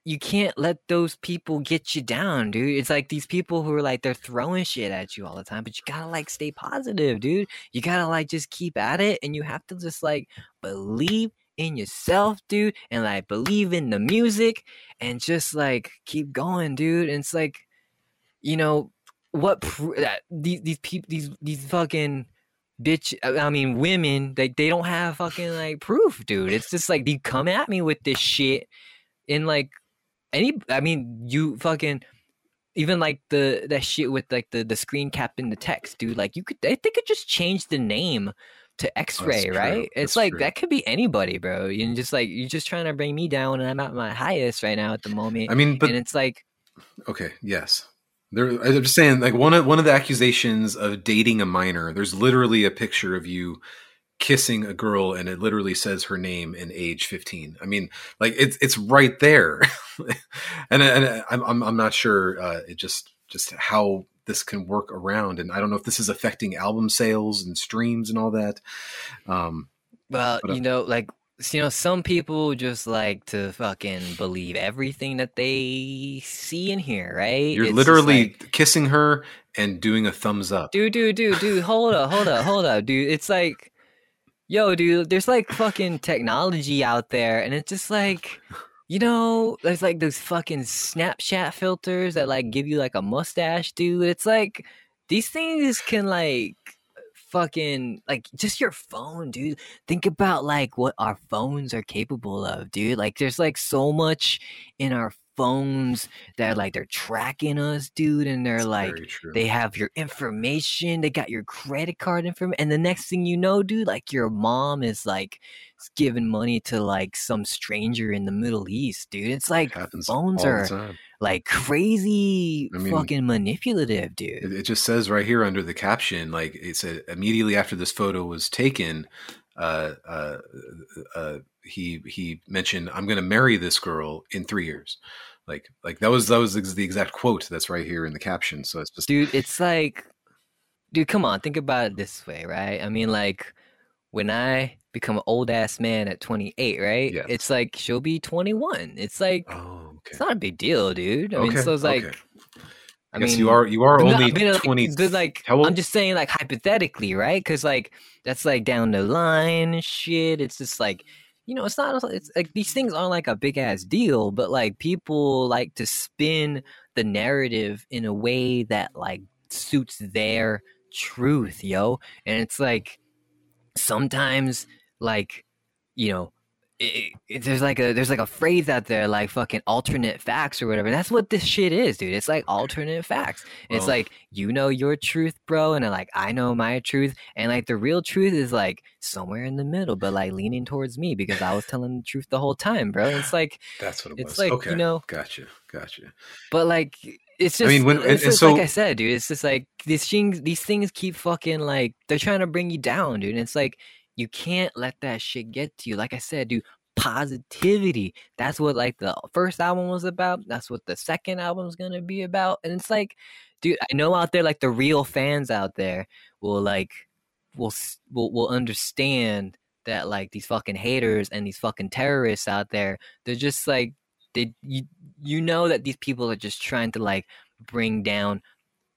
you can't let those people get you down, dude. It's like these people who are like they're throwing shit at you all the time, but you gotta like stay positive, dude. You gotta like just keep at it and you have to just like believe in yourself, dude, and like believe in the music and just like keep going, dude. And it's like, you know, what pr- uh, that these these people these these fucking bitch I mean women like they don't have fucking like proof, dude. It's just like they come at me with this shit and like any I mean you fucking even like the that shit with like the the screen cap in the text, dude. Like you could they, think it just change the name to X-ray, right? It's That's like true. that could be anybody, bro. You just like you're just trying to bring me down, and I'm at my highest right now at the moment. I mean, but and it's like, Okay, yes. There, I'm just saying, like one of one of the accusations of dating a minor. There's literally a picture of you kissing a girl, and it literally says her name and age 15. I mean, like it's it's right there, *laughs* and and I'm I'm, I'm not sure uh, it just just how this can work around, and I don't know if this is affecting album sales and streams and all that. Um, well, But, uh, you know, like you know, some people just like to fucking believe everything that they see and hear, right? you're It's literally like, kissing her and doing a thumbs up. dude, dude, dude, dude, hold up, hold up, hold up, dude. It's like, yo, dude, there's like fucking technology out there, and it's just like, you know, there's like those fucking Snapchat filters that like give you like a mustache, dude. It's like these things can like fucking like just your phone, dude. Think about like what our phones are capable of, dude. Like there's like so much in our phones that like they're tracking us, dude, and they're like they have your information, they got your credit card information, and the next thing you know, dude, like your mom is like giving money to like some stranger in the Middle East, dude. It's like happens phones are like crazy I mean, fucking manipulative, dude. It, it just says right here under the caption, like it said immediately after this photo was taken, uh, uh, uh, he he mentioned, "I'm going to marry this girl in three years." Like like that was that was the exact quote that's right here in the caption. So it's just dude it's like dude come on think about it this way right i mean like when i become an old ass man at 28 right Yes. it's like she'll be 21 it's like oh okay. it's not a big deal dude i mean Okay, so it's like okay. I I guess mean you are you are only but like- twenty. but like i'm just saying like hypothetically right because like that's like down the line and shit it's just like you know it's not it's like these things aren't like a big ass deal but like people like to spin the narrative in a way that like suits their truth yo and it's like sometimes like you know it, it, there's like a there's like a phrase out there like fucking alternate facts or whatever that's what this shit is dude it's like alternate facts it's like you know your truth bro and like i know my truth and like the real truth is like somewhere in the middle but like leaning towards me because i was telling the truth the whole time bro it's like *laughs* That's what it it's was. like, you know- gotcha, gotcha. but like it's just I mean, when- and- it's and so- like I said, dude. It's just like these things these things keep fucking like they're trying to bring you down, dude. And it's like you can't let that shit get to you. Like I said, dude, positivity. That's what like the first album was about. That's what the second album's gonna be about. And it's like, dude, I know out there like the real fans out there will like will will will understand that like these fucking haters and these fucking terrorists out there, they're just like they you you know that these people are just trying to like bring down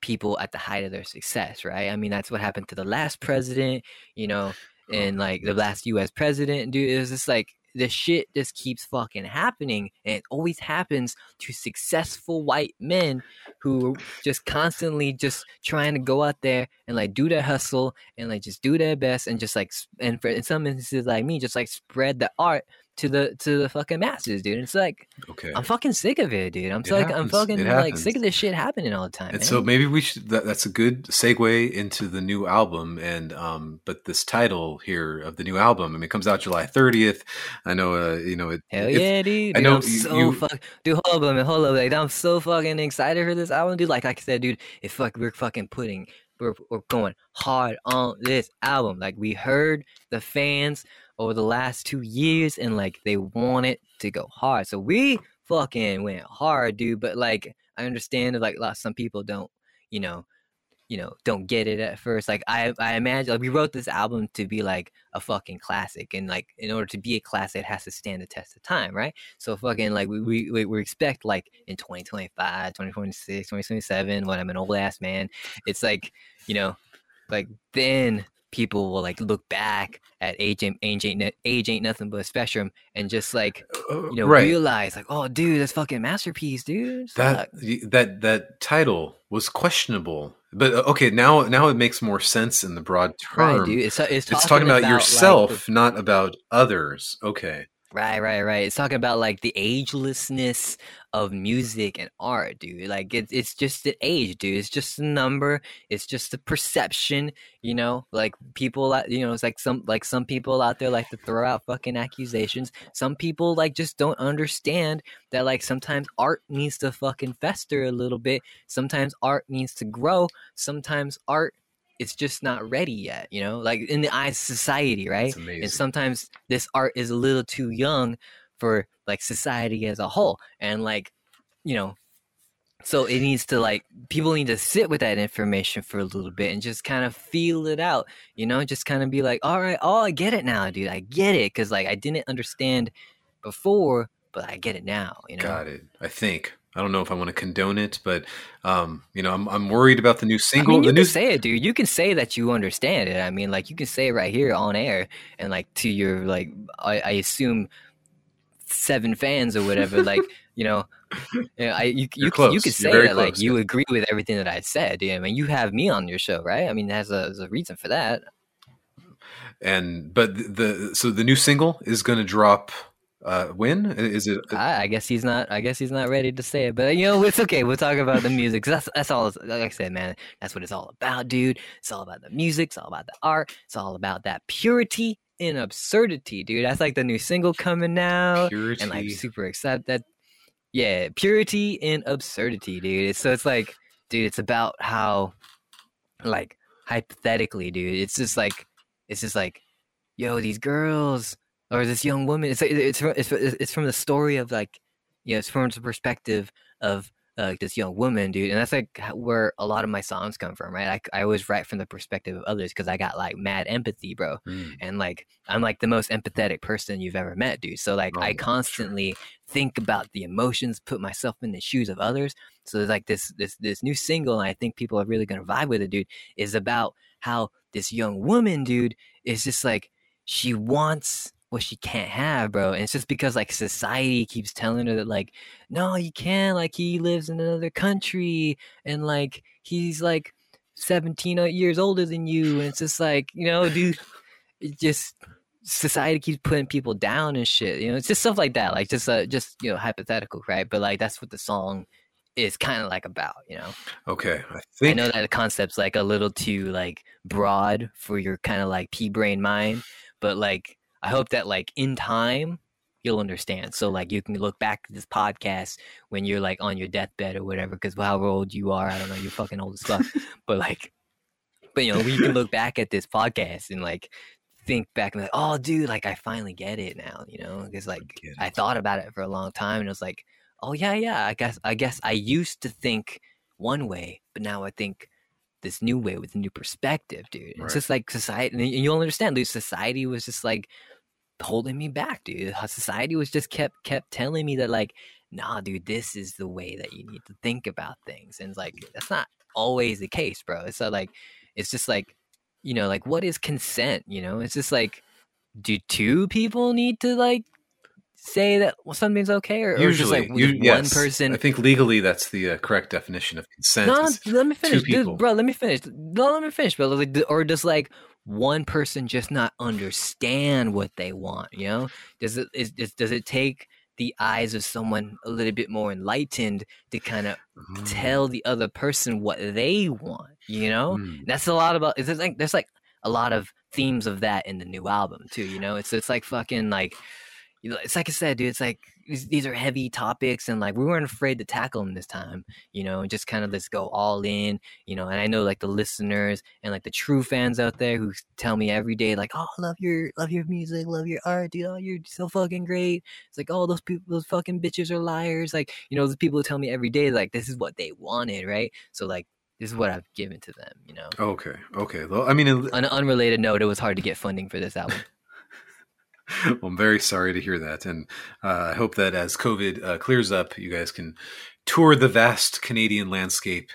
people at the height of their success, right? I mean, that's what happened to the last president, you know, Oh. and like the last U.S. president, dude. It was just like the shit just keeps fucking happening, and it always happens to successful white men who just constantly just trying to go out there and like do their hustle and like just do their best and just like and for in some instances like me, just like spread the art to the to the fucking masses, dude. It's like Okay. I'm fucking sick of it, dude. I'm It like I'm fucking like sick of this shit happening all the time. And man. so maybe we should. That, that's a good segue into the new album. And um, but this title here of the new album. I mean, it comes out July thirtieth. I know. Uh, you know. It, Hell yeah, dude. I Dude, know I'm you- so you- fuck, dude. Hold up, man. Hold up. Like, I'm so fucking excited for this album, dude. Like, like I said, dude, if fuck, we're fucking putting, we're, we're going hard on this album. Like, we heard the fans over the last two years, and like they want it to go hard. So we fucking went hard, dude. But like, I understand that like some people don't, you know, you know, don't get it at first. Like I, I imagine like we wrote this album to be like a fucking classic, and like in order to be a classic, it has to stand the test of time, right? So fucking like we, we, we expect like in 2025, 2026, 2027, when I'm an old ass man, it's like you know, like then people will like look back at age ain't age ain't, age ain't nothing but a spectrum and just like uh, you know right. realize like oh dude that's fucking masterpiece dude that Fuck. that that title was questionable. But uh, okay, now now it makes more sense in the broad term. right dude it's, it's, It's talking about, like, yourself, the- not about others. Okay. Right, right, right. It's talking about like the agelessness of music and art, dude. Like it's it's just the age, dude. It's just a number. It's just a perception, you know. Like people, you know, it's like some like some people out there like to throw out fucking accusations. Some people like just don't understand that like sometimes art needs to fucking fester a little bit. Sometimes art needs to grow. Sometimes art it's just not ready yet, you know. Like in the eyes of society, right? And sometimes this art is a little too young for like society as a whole and like you know so it needs to like people need to sit with that information for a little bit and just kind of feel it out you know just kind of be like all right oh i get it now dude i get it because like i didn't understand before but i get it now you know Got it. I think. I don't know if I want to condone it, but um, you know, I'm I'm worried about the new I single. mean, you the can new say it, dude. You can say that you understand it. I mean, like you can say it right here on air, and like to your like, I, I assume seven fans or whatever. *laughs* like, you know, Yeah, I you You're you, close. you could say very that like close, you agree with everything that I said. Yeah, I mean you have me on your show, right? I mean there's a, there's a reason for that. And but the, the so the new single is going to drop. Uh, when is it? I, I guess he's not. I guess he's not ready to say it, but you know it's okay. We'll talk about the music. That's that's all. Like I said, man, that's what it's all about, dude. It's all about the music. It's all about the art. It's all about that purity and absurdity, dude. That's like the new single coming out, Purity. and like super excited that. Yeah, purity and absurdity, dude. So it's like, dude, it's about how, like, hypothetically, dude. It's just like, it's just like, yo, these girls or this young woman. It's it's from, it's it's from the story of like, you know, it's from the perspective of uh, this young woman, dude, and that's like where a lot of my songs come from, right? I I always write from the perspective of others because I got like mad empathy, bro, Mm. and like I'm like the most empathetic person you've ever met, dude. So like Oh, I sure. constantly think about the emotions, put myself in the shoes of others. So there's like this this this new single, and I think people are really gonna vibe with it, dude. Is about how this young woman, dude, is just like she wants what she can't have, bro. And it's just because like society keeps telling her that like, no, you can't. Like he lives in another country, and like he's like 17 years older than you, and it's just like you know, dude, it just society keeps putting people down and shit. You know, it's just stuff like that. Like just uh, just you know, hypothetical, right? But like that's what the song is kind of like about. You know. Okay, I think I know that the concept's like a little too like broad for your kind of like pea brain mind, but like I hope that like in time you'll understand. So like you can look back at this podcast when you're like on your deathbed or whatever, because however old you are, I don't know, you're fucking old as fuck. *laughs* but like, but you know, you can look back at this podcast and like think back and like, oh, dude, like I finally get it now. You know, because like I thought about it for a long time and it was like, oh yeah, yeah. I guess I guess I used to think one way, but now I think this new way with a new perspective, dude. Right. It's just like society, and you'll understand, dude. Society was just like holding me back, dude. Society was just kept kept telling me that, like, nah, dude, this is the way that you need to think about things, and it's like that's not always the case, bro. It's not like it's just like you know, like what is consent? You know, it's just like do two people need to like say that something's okay, or, or just usually, like you, one yes, person I think legally that's the uh, correct definition of consent. no, let me finish, dude, bro. Let me finish. No, let me finish, bro. Like, or just like one person just not understand what they want? You know, does it is, does it take the eyes of someone a little bit more enlightened to kind of Mm, tell the other person what they want? You know, mm. that's a lot about. It's like there's like a lot of themes of that in the new album too. You know, it's it's like fucking like it's like I said, dude. It's like these, are heavy topics, and like we weren't afraid to tackle them this time. You know, and just kind of just go all in. You know, and I know like the listeners and like the true fans out there who tell me every day, like, "Oh, love your love your music, love your art, dude. Oh, you're so fucking great." It's like, "Oh, those people, those fucking bitches are liars." Like, you know, the people who tell me every day, like, this is what they wanted, right? So like, this is what I've given to them. You know. Okay, okay. Well, I mean, it- On an unrelated note, it was hard to get funding for this album. Well, *laughs* I'm very sorry to hear that, and uh, I hope that as COVID uh, clears up, you guys can tour the vast Canadian landscape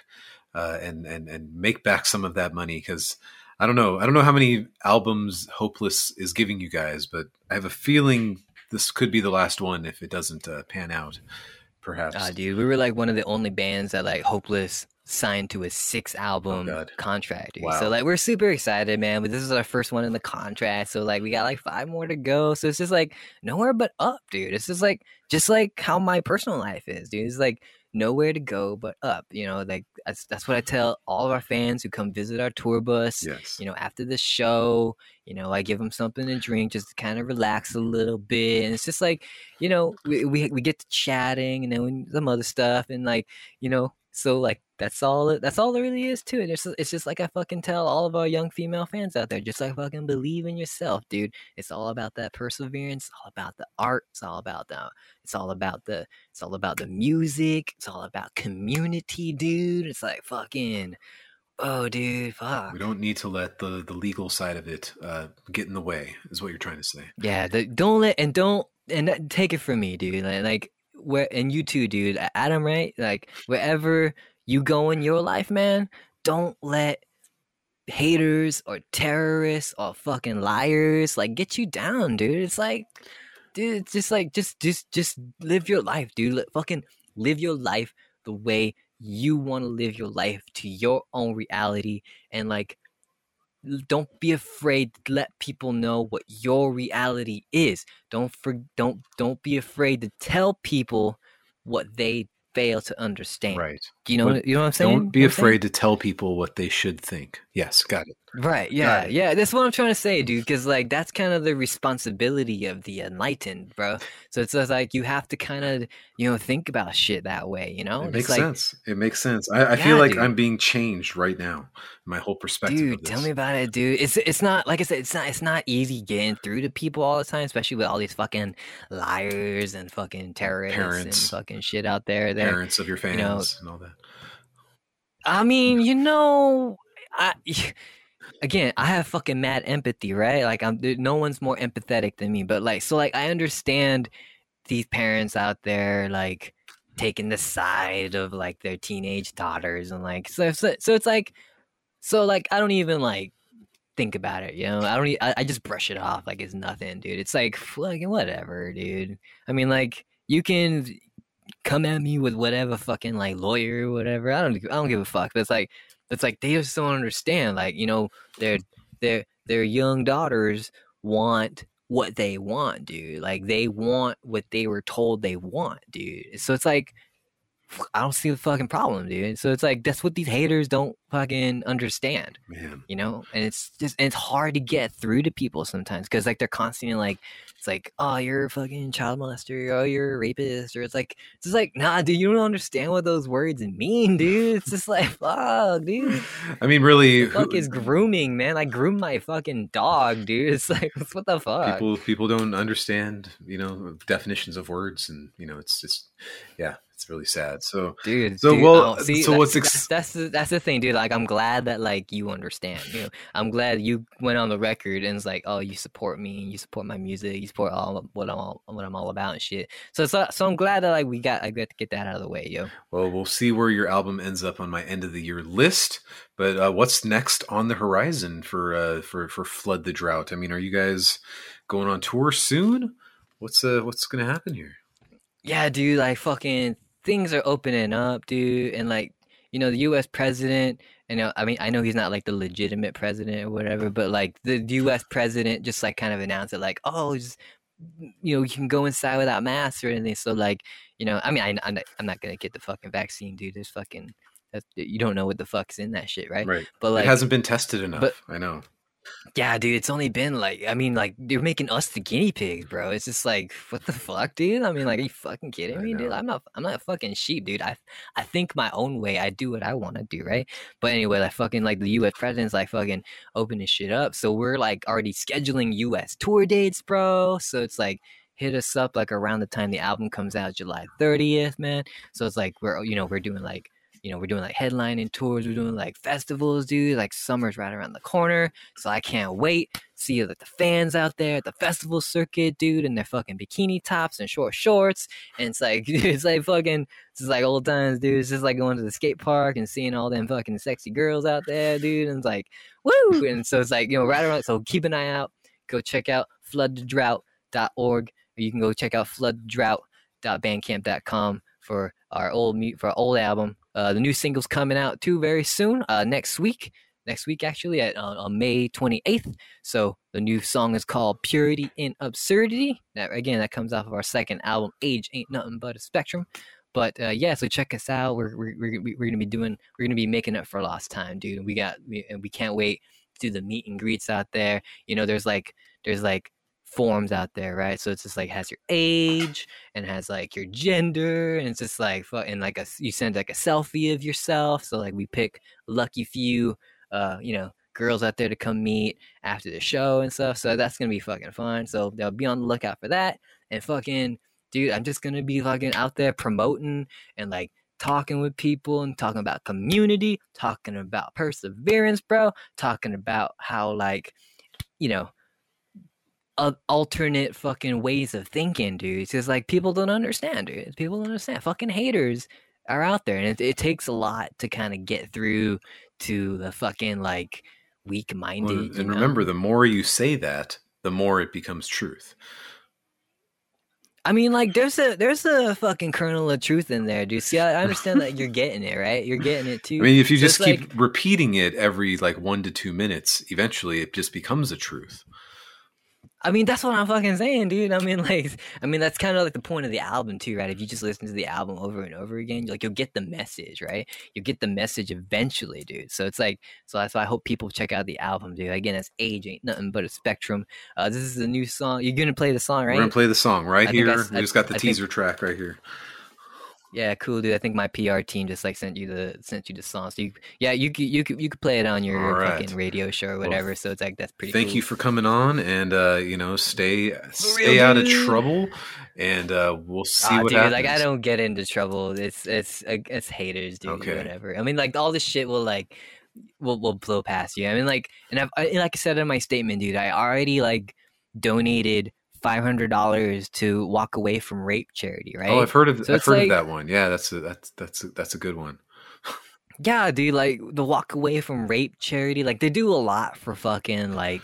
uh, and and and make back some of that money because I don't know, I don't know how many albums Hopeless is giving you guys, but I have a feeling this could be the last one if it doesn't uh, pan out. Perhaps. Ah, dude, we were like one of the only bands that like Hopeless signed to a six album oh, God. contract. Wow. So like we're super excited, man. But this is our first one in the contract, so like we got like five more to go. So it's just like nowhere but up, dude. It's just like just like how my personal life is, dude. It's like nowhere to go but up. You know, like that's that's what I tell all of our fans who come visit our tour bus yes. you know, after the show, you know, I give them something to drink just to kind of relax a little bit. And it's just like, you know, we we, we get to chatting and then we, some other stuff and like, you know, so like that's all it, that's all there really is to it. It's just, it's just like I fucking tell all of our young female fans out there, just like fucking believe in yourself, dude. It's all about that perseverance, all about the art, it's all about the it's all about the it's all about the music, it's all about community, dude. It's like fucking oh dude, fuck. We don't need to let the the legal side of it uh, get in the way. Is what you're trying to say. Yeah, the, don't let and don't and that- take it from me, dude. Like, like where and you too, dude. Adam, right? Like wherever you go in your life, man, don't let haters or terrorists or fucking liars like get you down, dude. It's like, dude, it's just like just just just live your life, dude. Let, fucking live your life the way you want to live your life to your own reality and like don't be afraid to let people know what your reality is don't for don't don't be afraid to tell people what they fail to understand Right. You know But you know what i'm saying Don't be what afraid to tell people what they should think. Yes, got it. Right. Yeah. it. Yeah. That's what I'm trying to say, dude. Because like that's kind of the responsibility of the enlightened, bro. So it's just like you have to kind of you know think about shit that way. You know, It makes like, sense. It makes sense. I, I feel like dude. I'm being changed right now. My whole perspective. of Dude, tell me about it, dude. It's it's not like I said. It's not it's not easy getting through to people all the time, especially with all these fucking liars and fucking terrorists and fucking shit out there. There, parents of your fans know, and all that. I mean, you know, I again, I have fucking mad empathy, right? Like I'm no one's more empathetic than me, but like so like I understand these parents out there like taking the side of like their teenage daughters and like so so, so it's like so like I don't even like think about it, you know. I don't I just brush it off like it's nothing, dude. It's like fucking whatever, dude. I mean like you can come at me with whatever fucking like lawyer or whatever. I don't I don't give a fuck. But it's like it's like they just don't understand. Like, you know, their their their young daughters want what they want, dude. Like they want what they were told they want, dude. So it's like I don't see the fucking problem, dude. So it's like that's what these haters don't fucking understand Man. you know and it's just and it's hard to get through to people sometimes because like they're constantly like it's like oh you're a fucking child molester oh you're a rapist or it's like it's just like nah dude you don't understand what those words mean dude. It's just like fuck dude *laughs* I mean, really, the fuck who- is grooming man? I groom my fucking dog dude. *laughs* It's like what the fuck? People people don't understand, you know, definitions of words, and you know, it's just, yeah, it's really sad. So, dude. So, dude, well, oh, see, so what's ex- that's that's the, that's the thing, dude. Like, I'm glad that like you understand. You know, I'm glad you went on the record and it's like, oh, you support me, you support my music, you support all what I'm all, what I'm all about and shit. So, so, so I'm glad that like we got I got to get that out of the way, yo. well, we'll see where your album ends up on my end of the year list. But uh, what's next on the horizon for uh, for for flood the drought? I mean, are you guys going on tour soon? What's uh what's gonna happen here? Yeah, dude. Like, fucking things are opening up, dude, and like you know the U.S. president. You uh, know, I mean, I know he's not like the legitimate president or whatever, but like the U.S. president just like kind of announced it, like, oh, just you know, you can go inside without masks or anything. So like, you know, I mean, I, I'm not, I'm not gonna get the fucking vaccine, dude. There's fucking, that's, you don't know what the fuck's in that shit, right? Right. But like, it hasn't been tested enough. but- I know. Yeah, dude, it's only been like, I mean, like you're making us the guinea pigs, bro. It's just like, *laughs* what the fuck, dude? I mean, like, are you fucking kidding I me, dude? I'm not, I'm not a fucking sheep, dude. I, I think my own way. I do what I want to do, right? But anyway, like fucking, like the U.S. president's like fucking opening shit up, so we're like already scheduling U.S. tour dates, bro. So it's like. Hit us up like around the time the album comes out, July 30th, man. So it's like we're you know we're doing like you know we're doing like headlining tours, we're doing like festivals, dude. Like summer's right around the corner, so I can't wait see like the fans out there at the festival circuit, dude, in their fucking bikini tops and short shorts. And it's like *laughs* it's like fucking it's like old times, dude. It's just like going to the skate park and seeing all them fucking sexy girls out there, dude. And it's like, woo! And so it's like, you know, right around so keep an eye out. Go check out flooddrought.org or you can go check out flooddrought.bandcamp.com for our old mu- for our old album. Uh, the new single's coming out too very soon. Uh, next week, next week actually at uh, on May 28th. So the new song is called "Purity in Absurdity." That again, that comes off of our second album, "Age Ain't Nothing But a Spectrum." But uh, yeah, so check us out. We're we're, we're, we're gonna be doing we're gonna be making up for lost time, dude. We got we, and we can't wait to do the meet and greets out there. You know, there's like there's like forms out there, right? So it's just like has your age and has like your gender, and it's just like and like a you send like a selfie of yourself. So like we pick lucky few, uh, you know, girls out there to come meet after the show and stuff. So that's gonna be fucking fun. So they'll be on the lookout for that. And fucking dude, I'm just gonna be fucking out there promoting and like talking with people and talking about community, talking about perseverance, bro, talking about how like, you know, uh, alternate fucking ways of thinking, dude. It's just like people don't understand, dude. People don't understand. Fucking haters are out there, and it, it takes a lot to kind of get through to the fucking like weak-minded. Well, you and know? remember, the more you say that, the more it becomes truth. I mean, like, there's a there's a fucking kernel of truth in there, dude. See, I I understand that you're getting it, right? You're getting it too. I mean, if you So just keep like- repeating it every like one to two minutes, eventually it just becomes a truth. I mean, that's what I'm fucking saying, dude. I mean, *laughs* like, I mean, that's kind of like the point of the album too, right? If you just listen to the album over and over again, like, you'll get the message, right? You'll get the message eventually, dude. So it's like, so that's why I hope people check out the album, dude. Again, it's age ain't nothing but a spectrum. Uh, this is a new song. You're gonna play the song, right? We're gonna play the song right I here. We just got the I think- teaser track right here. Yeah, cool, dude. I think my PR team just like sent you the sent you the song. So you, yeah, you could you could you could play it on your right. fucking radio show or Well, whatever. so it's like that's pretty. Thank cool. you for coming on, and uh, you know, stay stay real, out of trouble, and uh, we'll see what dude, happens. like I don't get into trouble. It's it's it's haters, dude. Okay. Whatever. I mean, like all this shit will like will will blow past you. I mean, like, and I've I, like I said in my statement, dude. I already like donated five hundred dollars to walk away from rape charity, right? Oh, I've heard of So I've heard like- of that one. Yeah, that's a, that's that's a, that's a good one. Yeah, dude, like the walk away from rape charity, like they do a lot for fucking like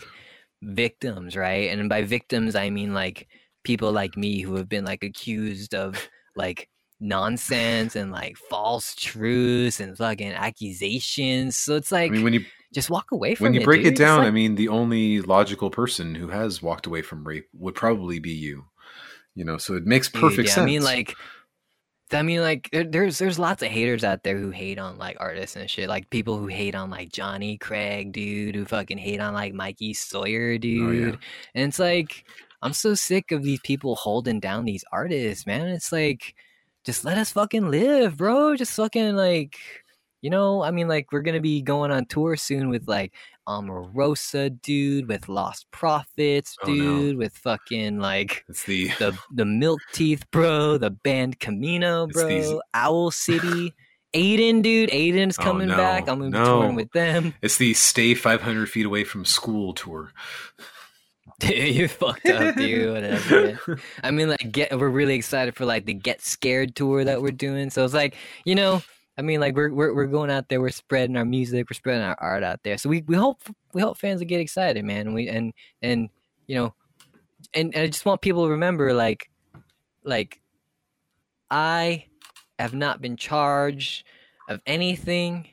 victims, right? And by victims, I mean like people like me who have been like accused of like nonsense and like false truths and fucking accusations. So it's I like mean, when you just walk away from it. when you it. break dude. it down, like- I mean, the only logical person who has walked away from rape would probably be you. You know, so it makes Dude, perfect yeah, sense. I mean, like, I mean, like, there, there's there's lots of haters out there who hate on like artists and shit. Like people who hate on like Jonny Craig, dude, who fucking hate on like Mikey Sawyer, dude. Oh, yeah. And it's like, I'm so sick of these people holding down these artists, man. It's like, just let us fucking live, bro. Just fucking like, you know, I mean, like, we're gonna be going on tour soon with like Emarosa, dude, with Lost Prophets, Oh, no. dude, with fucking like it's the the *laughs* the Milk Teeth, bro, the band Camino, bro, these- Owl City, Aiden, dude, Aiden's Oh, coming no, back. I'm gonna be no. touring with them. it's the stay 500 feet away from school tour. *laughs* Dude, you fucked up, dude. Whatever. *laughs* I mean, like, get we're really excited for like the Get Scared tour that we're doing. So it's like, you know, I mean, like we're we're we're going out there, we're spreading our music, we're spreading our art out there. So we, we hope we hope fans will get excited, man. And we and and you know, and, and I just want people to remember, like, like I have not been charged of anything.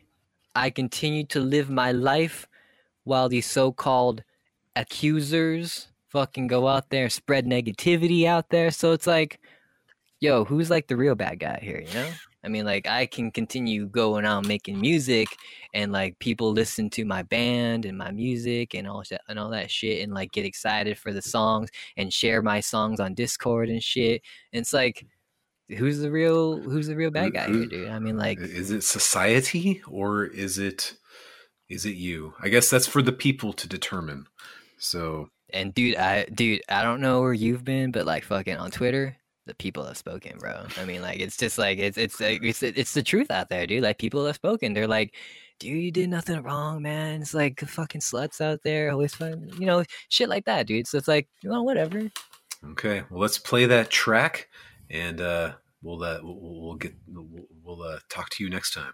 I continue to live my life while these so-called accusers fucking go out there and spread negativity out there. So it's like, yo, who's like the real bad guy here, you know? I mean, like, I can continue going on making music, and like people listen to my band and my music and all that and all that shit, and like get excited for the songs and share my songs on Discord and shit. And it's like, who's the real who's the real bad guy here, dude? I mean, like, is it society or is it is it you? I guess that's for the people to determine. So And dude, I dude, I don't know where you've been, but like fucking on Twitter, the people have spoken, bro. I mean, like it's just like it's it's like, it's it's the truth out there, dude. Like people have spoken. They're like, dude, you did nothing wrong, man. It's like fucking sluts out there, always fucking, you know, shit like that, dude. So it's like, well, whatever. okay, well let's play that track, and uh, we'll uh, we'll, we'll get we'll, we'll uh, talk to you next time.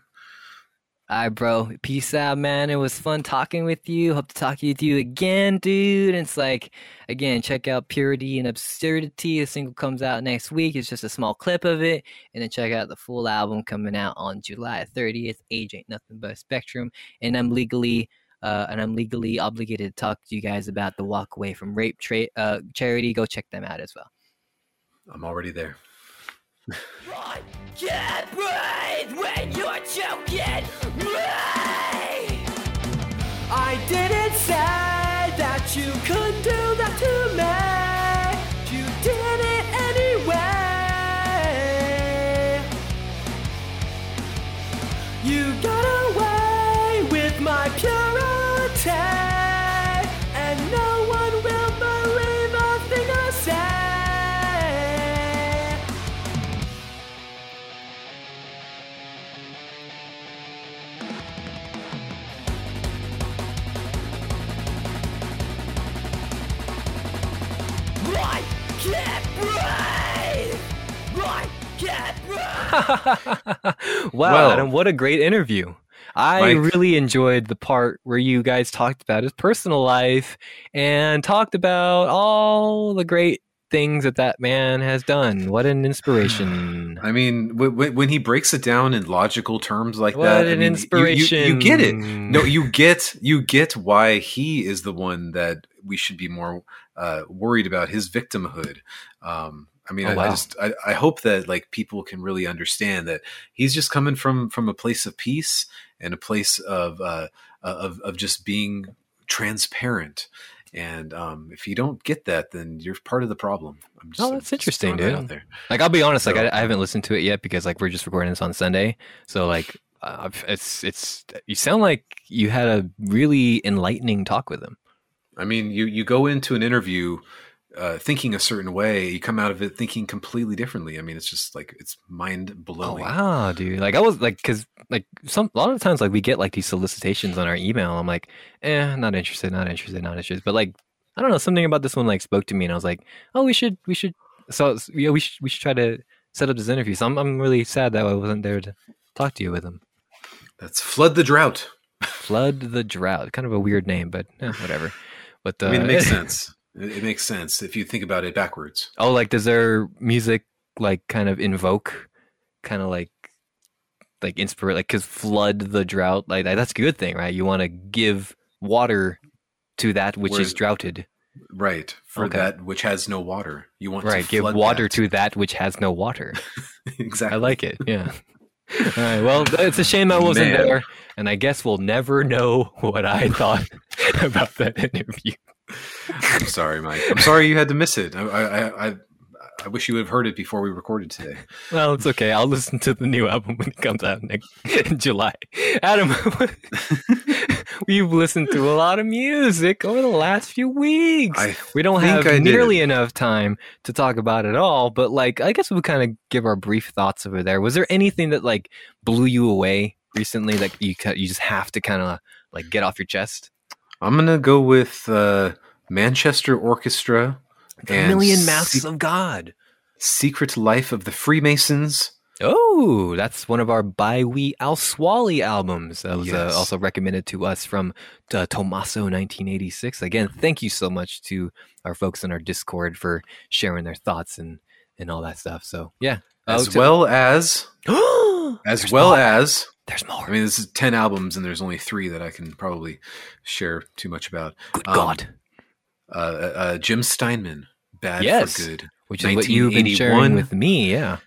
All right, bro. Peace out, man. It was fun talking with you. Hope to talk with you again, dude. And it's like, again, check out Purity and Absurdity. The single comes out next week. It's just a small clip of it. And then check out the full album coming out on July 30th. Age ain't nothing but a spectrum. And I'm legally. Uh, and I'm legally obligated to talk to you guys about the Walk Away from Rape tra- uh, charity. Go check them out as well. I'm already there. I can't breathe when you're choking me. I didn't say that you could do that *laughs* wow, Well- Adam, what a great interview. I Mike- really enjoyed the part where you guys talked about his personal life and talked about all the great things that that man has done. What an inspiration! *sighs* I mean, w- w- when he breaks it down in logical terms like what that, an I mean, you- you- inspiration! You, get it. No, you *laughs* get you get why he is the one that we should be more uh, worried about his victimhood. Um, I mean, Oh, I, I just I, I hope that like people can really understand that he's just coming from from a place of peace and a place of uh, of of just being transparent. And um, if you don't get that, then you're part of the problem. I'm just, Oh, I'm that's just interesting, that dude. out there. Like I'll be honest, like I, I haven't listened to it yet because like we're just recording this on Sunday. So like uh, it's it's you sound like you had a really enlightening talk with him. I mean, you you go into an interview uh, thinking a certain way, you come out of it thinking completely differently. I mean, it's just like it's mind blowing. Oh wow, dude! Like I was like, cause like some a lot of times like we get like these solicitations on our email. I'm like, eh, not interested, not interested, not interested. But like I don't know, something about this one like spoke to me, and I was like, oh, we should, we should. So yeah, we should we should try to set up this interview. So I'm I'm really sad that I wasn't there to talk to you with him. That's flood the drought. Flood the drought, kind of a weird name, but eh, whatever. But uh, I mean, it makes *laughs* sense. It, makes sense if you think about it backwards. Oh, like does their music like kind of invoke, kind of like, like inspire, like because flood the drought, like that's a good thing, right? You want to give water to that which Whereas- is droughted, Right. For Okay. that which has no water. You want right? to Give water that. to that which has no water. *laughs* exactly. I like it. Yeah. All right. Well, it's a shame I wasn't Man. there, and I guess we'll never know what I thought *laughs* about that interview. I'm sorry, Mike. I'm sorry you had to miss it. I I, I, I wish you would have heard it before we recorded today. Well, it's okay. I'll listen to the new album when it comes out next in July. Adam, *laughs* we've listened to a lot of music over the last few weeks. I we don't have I did. nearly enough time to talk about it all, but like, I guess we'll kind of give our brief thoughts over there. Was there anything that like blew you away recently that you you just have to kind of like get off your chest? I'm gonna go with uh, Manchester Orchestra. The Million Masks Se- of God. Secret Life of the Freemasons. Oh, that's one of our Baiwi Al Swali albums. That was uh, also recommended to us from uh, Tomaso 1986. Again, thank you so much to our folks in our Discord for sharing their thoughts and, and all that stuff. So, yeah. As Oh, so- well as *gasps* as There's well more. as There's more. I mean this is 10 albums and there's only 3 that I can probably share too much about. Good um, God. Uh, uh, Jim Steinman, Bad Yes. for Good. Which is what you've been sharing with me. Yeah.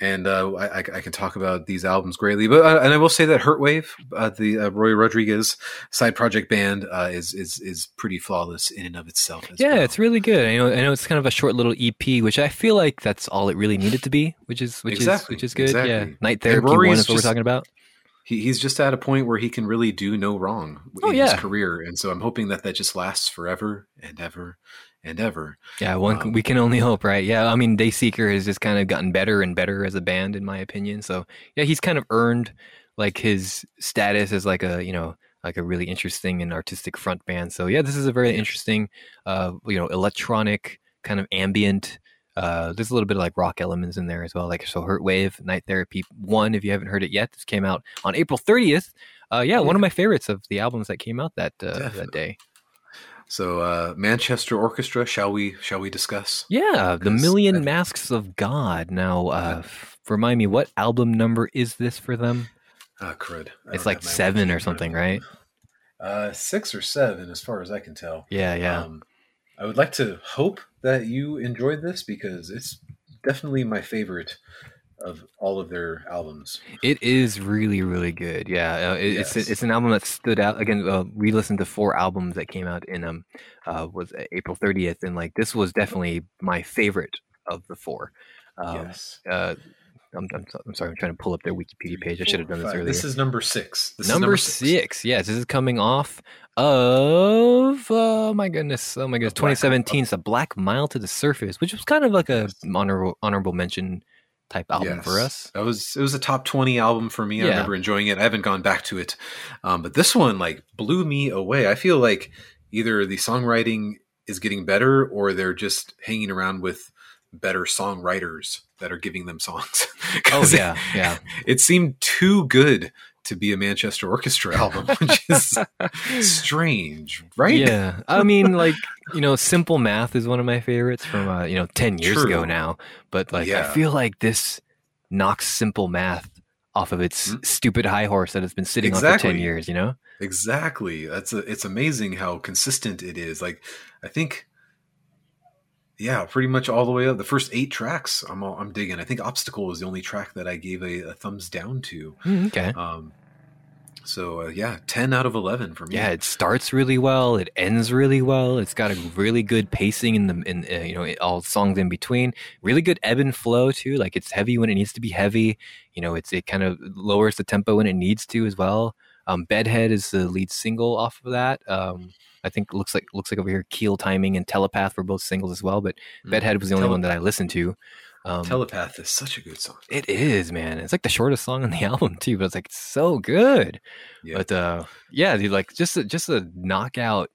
and uh, I, I I can talk about these albums greatly. But uh, and I will say that Hurtwave, uh, the uh, Rory Rodriguez side project band, uh, is is is pretty flawless in and of itself. As Yeah, well. it's really good. I know, I know it's kind of a short little EP, which I feel like that's all it really needed to be, which is which Exactly, is which is good. Yeah. Night Therapy One is what we're talking about. He, he's just at a point where he can really do no wrong in Oh, his career, and so I'm hoping that that just lasts forever and ever and ever. Yeah, one Um, we can only hope, right? Yeah, I mean, Dayseeker has just kind of gotten better and better as a band, in my opinion. So yeah, he's kind of earned like his status as like a you know like a really interesting and artistic front band. So yeah, this is a very interesting, uh, you know, electronic kind of ambient. Uh, there's a little bit of like rock elements in there as well. Like so, Hurtwave, Night Therapy One. If you haven't heard it yet, this came out on April 30th. Uh, yeah, one of my favorites of the albums that came out that uh, that day. So uh, Manchester Orchestra, shall we shall we discuss? Yeah, the Million I- Masks of God. Now, uh, f- remind me, what album number is this for them? Ah, crud. It's like seven or in front of something, right? Uh, six or seven, as far as I can tell. Yeah, yeah. Um, I would like to hope that you enjoyed this because it's definitely my favorite of all of their albums. It is really, really good. Yeah, uh, it, Yes. it's it's an album that stood out. Again, uh, we listened to four albums that came out in um uh, was April 30th, and like this was definitely my favorite of the four. Um, yes. I'm, I'm, I'm sorry, I'm trying to pull up their Wikipedia page. I should have done this earlier. This is number six. This number, is six. Yes, this is coming off of oh my goodness, oh my goodness, Black- 2017. It's a Black Mile to the Surface, which was kind of like a honorable honorable mention type album for us. That was it was a top twenty album for me. I remember enjoying it. I haven't gone back to it, um, but this one like blew me away. I feel like either the songwriting is getting better, or they're just hanging around with better songwriters that are giving them songs. *laughs* Oh yeah, yeah. it seemed too good to be a Manchester Orchestra *laughs* album, which is strange, right? Yeah, I mean, like you know, Simple Math is one of my favorites from uh, you know ten years ago now. But like, yeah. I feel like this knocks Simple Math off of its Mm. stupid high horse that it's been sitting on for ten years. You know? Exactly. That's a, it's amazing how consistent it is. Like I think yeah, pretty much all the way up. The first 8 tracks I'm all, I'm digging. I think Obstacle was the only track that I gave a, a thumbs down to. Mm, okay. Um so uh, yeah, 10 out of 11 for me. Yeah, it starts really well. It ends really well. It's got a really good pacing in the in uh, you know all songs in between. Really good ebb and flow too. Like it's heavy when it needs to be heavy. You know, it's it kind of lowers the tempo when it needs to as well. Um, Bedhead is the lead single off of that. Um, I think looks like looks like over here Keel Timing and Telepath were both singles as well. But Mm. Bedhead was the only Tele- one that I listened to. Um, Telepath is such a good song. it is man. It's like the shortest song on the *laughs* album too, but it's like so good. Yeah. But uh, yeah, dude, like just a, just a knockout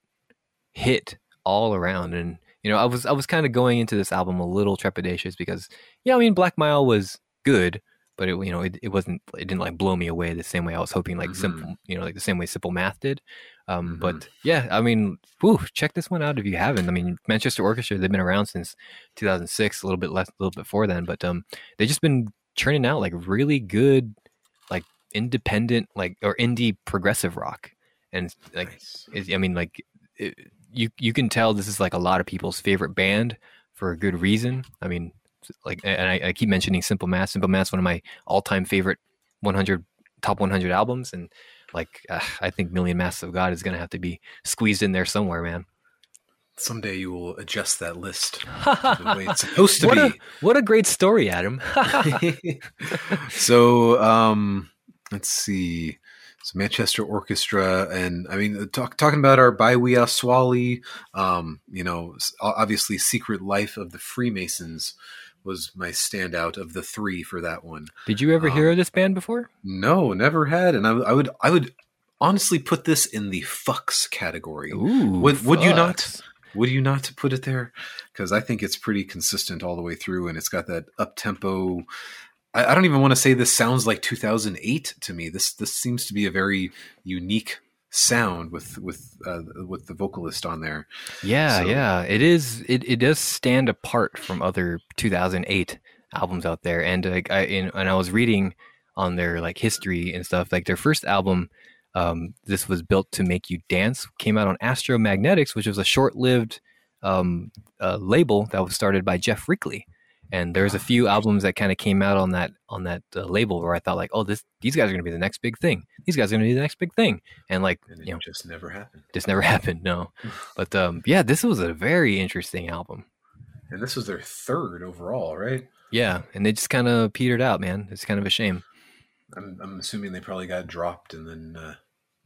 hit all around. And you know, I was I was kind of going into this album a little trepidatious because yeah, I mean, Black Mile was good, but it you know it, it wasn't it didn't like blow me away the same way I was hoping like Mhm. simple you know like the same way Simple Math did. Um, Mhm. But yeah, I mean, whew, check this one out if you haven't. I mean, Manchester Orchestra they've been around since 2006, a little bit less, a little bit before then, but um, they've just been churning out like really good, like independent, like or indie progressive rock, and like Nice. it, I mean, like it, you you can tell this is like a lot of people's favorite band for a good reason. I mean, like, and I, I keep mentioning Simple Math. Simple Math's one of my all time favorite 100 top 100 albums, and like uh, *sighs* I think Million Masks of God is gonna have to be squeezed in there somewhere, man. Someday you will adjust that list the way it's *laughs* supposed to what be. a what a great story, Adam. *laughs* so um let's see so manchester orchestra and i mean talk, talking about our Baiwea swali um you know obviously secret life of the freemasons was my standout of the three for that one Did you ever hear Um, of this band before? no never had and i, I would i would honestly put this in the fucks category Ooh, would- would you not? would you not put it there? Because I think it's pretty consistent all the way through, and it's got that up tempo. I, I don't even want to say this sounds like 2008 to me. This this seems to be a very unique sound with with uh, with the vocalist on there. Yeah, So- yeah, it is. It it does stand apart from other 2008 albums out there, and like I in, and I was reading on their like history and stuff. Like their first album, um, this was built to make you dance. Came out on Astro Magnetics, which was a short-lived um, uh, label that was started by Geoff Rickly. And there's a few albums that kind of came out on that on that uh, label where I thought like, oh, this these guys are gonna be the next big thing. These guys are gonna be the next big thing. And like, And it you know, just never happened. this never *laughs* happened. No, *laughs* but um, yeah, this was a very interesting album. And this was their third overall, right? Yeah, and they just kind of petered out, man. It's kind of a shame. I'm, I'm assuming they probably got dropped and then uh,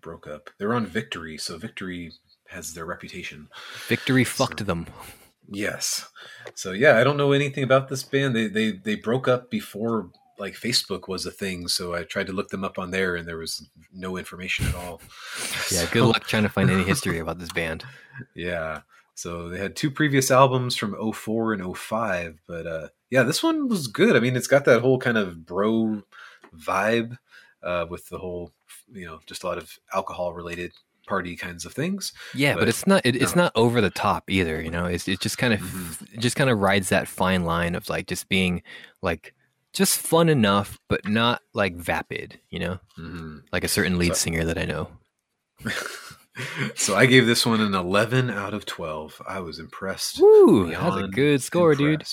broke up. They're on Victory, so Victory has their reputation. Victory fucked So- them. *laughs* Yes. So yeah, I don't know anything about this band. They they they broke up before like Facebook was a thing, so I tried to look them up on there and there was no information at all. *laughs* Yeah, So- good luck trying to find any history *laughs* about this band. Yeah. So they had two previous albums from 04 and 05, but uh yeah, this one was good. I mean, it's got that whole kind of bro vibe uh with the whole, you know, just a lot of alcohol related party kinds of things. Yeah, but, But, it's not. It, it's not over the top either. You know, it's it just kind of Mhm. it just kind of rides that fine line of like just being like just fun enough, but not like vapid. You know, Mhm. like a certain lead So- singer that I know. *laughs* so I gave this one an 11 out of 12. I was impressed. Woo, that's a good score, dude.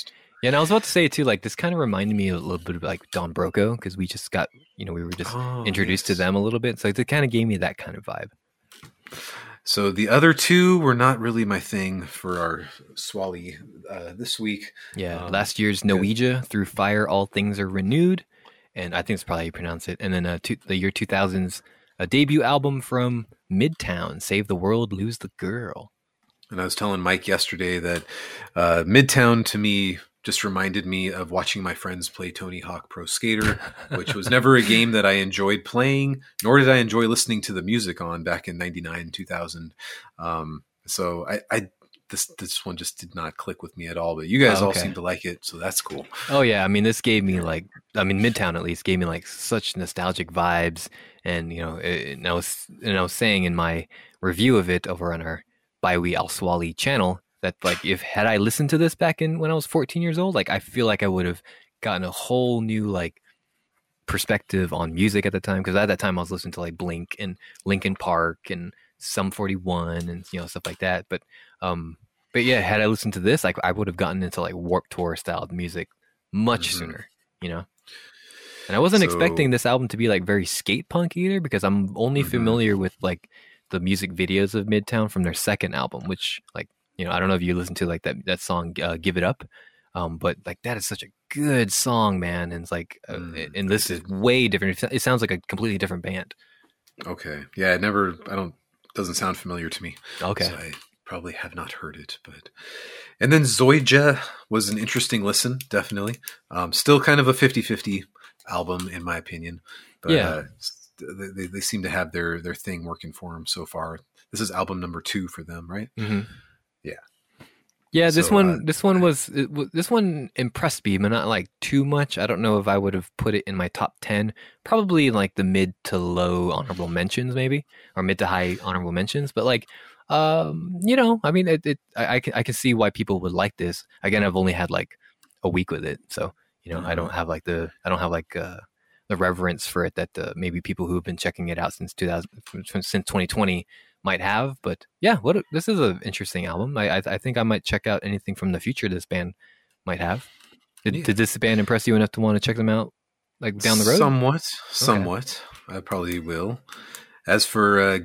Yeah, and I was about to say too, like this kind of reminded me a little bit of like Don Broco because we just got, you know, we were just Oh, introduced yes. to them a little bit, so it kind of gave me that kind of vibe. So the other two were not really my thing for our Swally uh, this week. Yeah, Um, last year's Norwegia through fire, all things are renewed, and I think it's probably how you pronounce it. And then uh, two, the year two thousands, a debut album from Midtown, "Save the World, Lose the Girl." And I was telling Mike yesterday that uh, Midtown to me just reminded me of watching my friends play Tony Hawk Pro Skater, *laughs* which was never a game that I enjoyed playing, nor did I enjoy listening to the music on back in 99, 2000. Um, so I, I, this this one just did not click with me at all. But you guys Oh, all seem to like it, so that's cool. Oh yeah, I mean this gave me like I mean Midtown at least gave me like such nostalgic vibes, and you know, it, and I was and I was saying in my review of it over on our Baiwi Al Swali channel that like if had I listened to this back in when I was 14 years old, like I feel like I would have gotten a whole new like perspective on music at the time because at that time I was listening to like Blink and Linkin Park and Sum 41 and you know stuff like that. But um, but yeah, had I listened to this, like I would have gotten into like Warped Tour styled music much Mhm. sooner, you know. And I wasn't So- expecting this album to be like very skate punk either because I'm only Mhm. familiar with like the music videos of Midtown from their second album, which like you know I don't know if you listen to like that that song uh, "Give It Up," um, but like that is such a good song, man. And it's like, uh, Mm, and this is way different. It sounds like a completely different band. Okay, yeah, it never. I don't. Doesn't sound familiar to me. Okay, So I probably have not heard it, but and then Zoyja was an interesting listen, definitely. Um, still kind of a 50-50 album in my opinion. But Yeah. uh, they, they- seem to have their their thing working for them so far. This is album number two for them, right? hmm Yeah. Yeah, this So, one, uh, this one was, this one impressed me, but not like too much. I don't know if I would have put it in my top ten. Probably like the mid to low honorable mentions, maybe, or mid to high honorable mentions. But like, um, you know, I mean, it, it I, I can, I can see why people would like this. Again, I've only had like a week with it, so you know, I don't have like the, I don't have like uh, the reverence for it that uh, maybe people who have been checking it out since 2000, since 2020 might have. But yeah, what a, this is an interesting album. I, I I think I might check out anything from the future this band might have. Did, Yeah. did this band impress you enough to want to check them out like down the road? Somewhat, somewhat. I probably will. As for uh,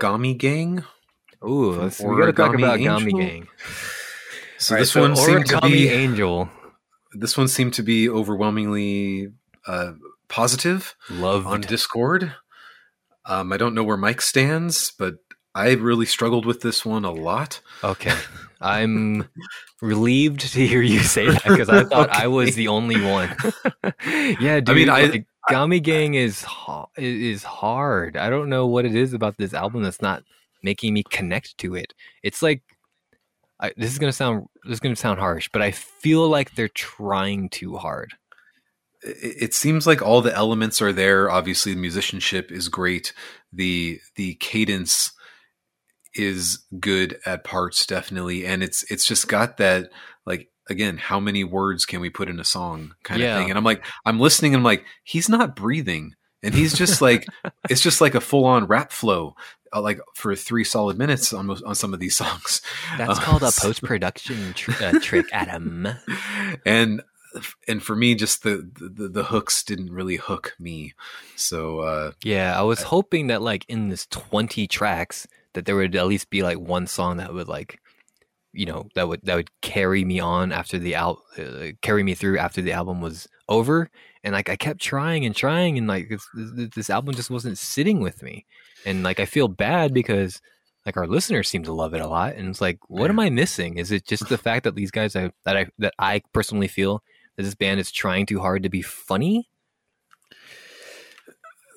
Gami Gang, Ooh, we got to talk about Gami Gang. so right, this one seemed to be Angel. this one seemed to be overwhelmingly uh, positive. Loved. on Discord. Um, I don't know where Mike stands, but I really struggled with this one a lot. Okay. *laughs* I'm relieved to hear you say that because I thought I was the only one. *laughs* yeah, dude. mean, I- like, Gami Gang is is hard. I don't know what it is about this album that's not making me connect to it. It's like I, this is gonna sound this is gonna sound harsh, but I feel like they're trying too hard. It, it seems like all the elements are there. Obviously, the musicianship is great. the The cadence is good at parts, definitely, and it's it's just got that like again, how many words can we put in a song kind Yeah. of thing. And I'm like, I'm listening, and I'm like, he's not breathing, and he's just like, *laughs* it's just like a full on rap flow. Uh, like for three solid minutes on most- on some of these *laughs* songs. That's Uh, called a *laughs* post production tr- uh, trick, Adam. and and for me just the, the the hooks didn't really hook me so uh Yeah, I was hoping that like in this 20 tracks that there would at least be like one song that would like you know that would that would carry me on after the al- uh, carry me through after the album was over. And like I kept trying and trying and like this, this, this album just wasn't sitting with me. And like I feel bad because like our listeners seem to love it a lot. And it's like what am I missing? Is it just the fact that these guys I, that I that I personally feel that this band is trying too hard to be funny?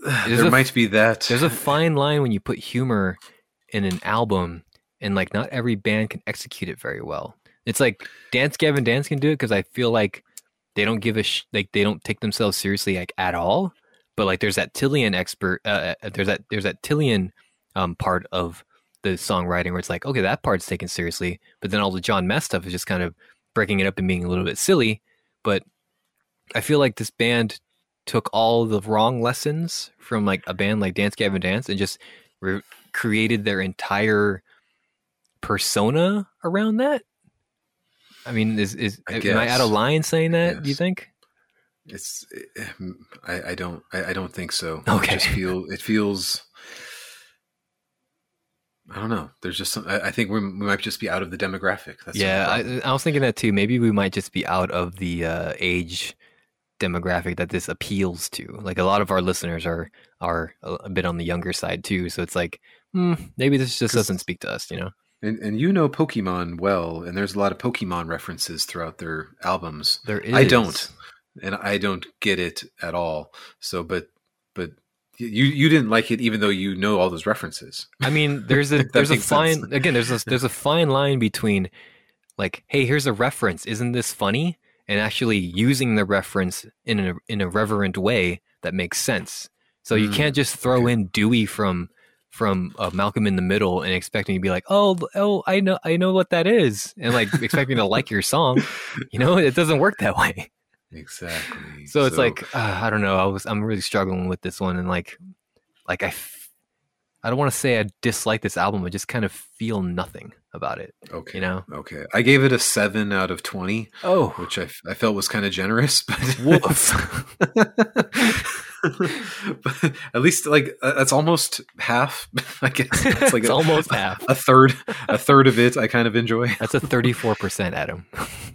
*sighs* There's there a- might be that. there's a fine line when you put humor in an album, and like not every band can execute it very well. It's like Dance Gavin Dance can do it because I feel like they don't give a sh- like they don't take themselves seriously like at all. But like there's that Tilian expert, uh, uh, there's that there's that Tilian um, part of the songwriting where it's like okay that part's taken seriously, but then all the Jon Mess stuff is just kind of breaking it up and being a little bit silly. But I feel like this band took all the wrong lessons from like a band like Dance Gavin Dance and just created their entire persona around that. I mean, is is I am I out of line saying that? Do you think? it's I, I don't I, I don't think so Okay. it just feel it feels I don't know. There's just some. I, I think we, we might just be out of the demographic. That's yeah. I, I was thinking that too. Maybe we might just be out of the uh, age demographic that this appeals to. Like a lot of our listeners are are a bit on the younger side too. So it's like hmm, maybe this just doesn't speak to us. You know? and and you know Pokemon well, and there's a lot of Pokemon references throughout their albums. There is. I don't. and I don't get it at all. So, but but you you didn't like it even though you know all those references. I mean, *laughs* there's a there's a makes sense. fine again. There's a there's a fine line between like, hey, here's a reference. Isn't this funny? And actually using the reference in a in a reverent way that makes sense. So you Mm, can't just throw okay. in Dewey from from uh, Malcolm in the Middle and expecting to be like, oh, oh, I know, I know what that is, and like expect me to like your song. You know, it doesn't work that way. Exactly. *laughs* So it's like uh, I don't know. I was I'm really struggling with this one, and like like I f- I don't want to say I dislike this album. I just kind of feel nothing about it. okay, You know? okay. I gave it a seven out of twenty, Oh, which I, f- I felt was kind of generous, *laughs* but woof. *laughs* *laughs* but at least like uh, that's almost half. *laughs* I guess it's like it's a, almost half. a third. A third of it I kind of enjoy. *laughs* That's a 34 percent, Adam.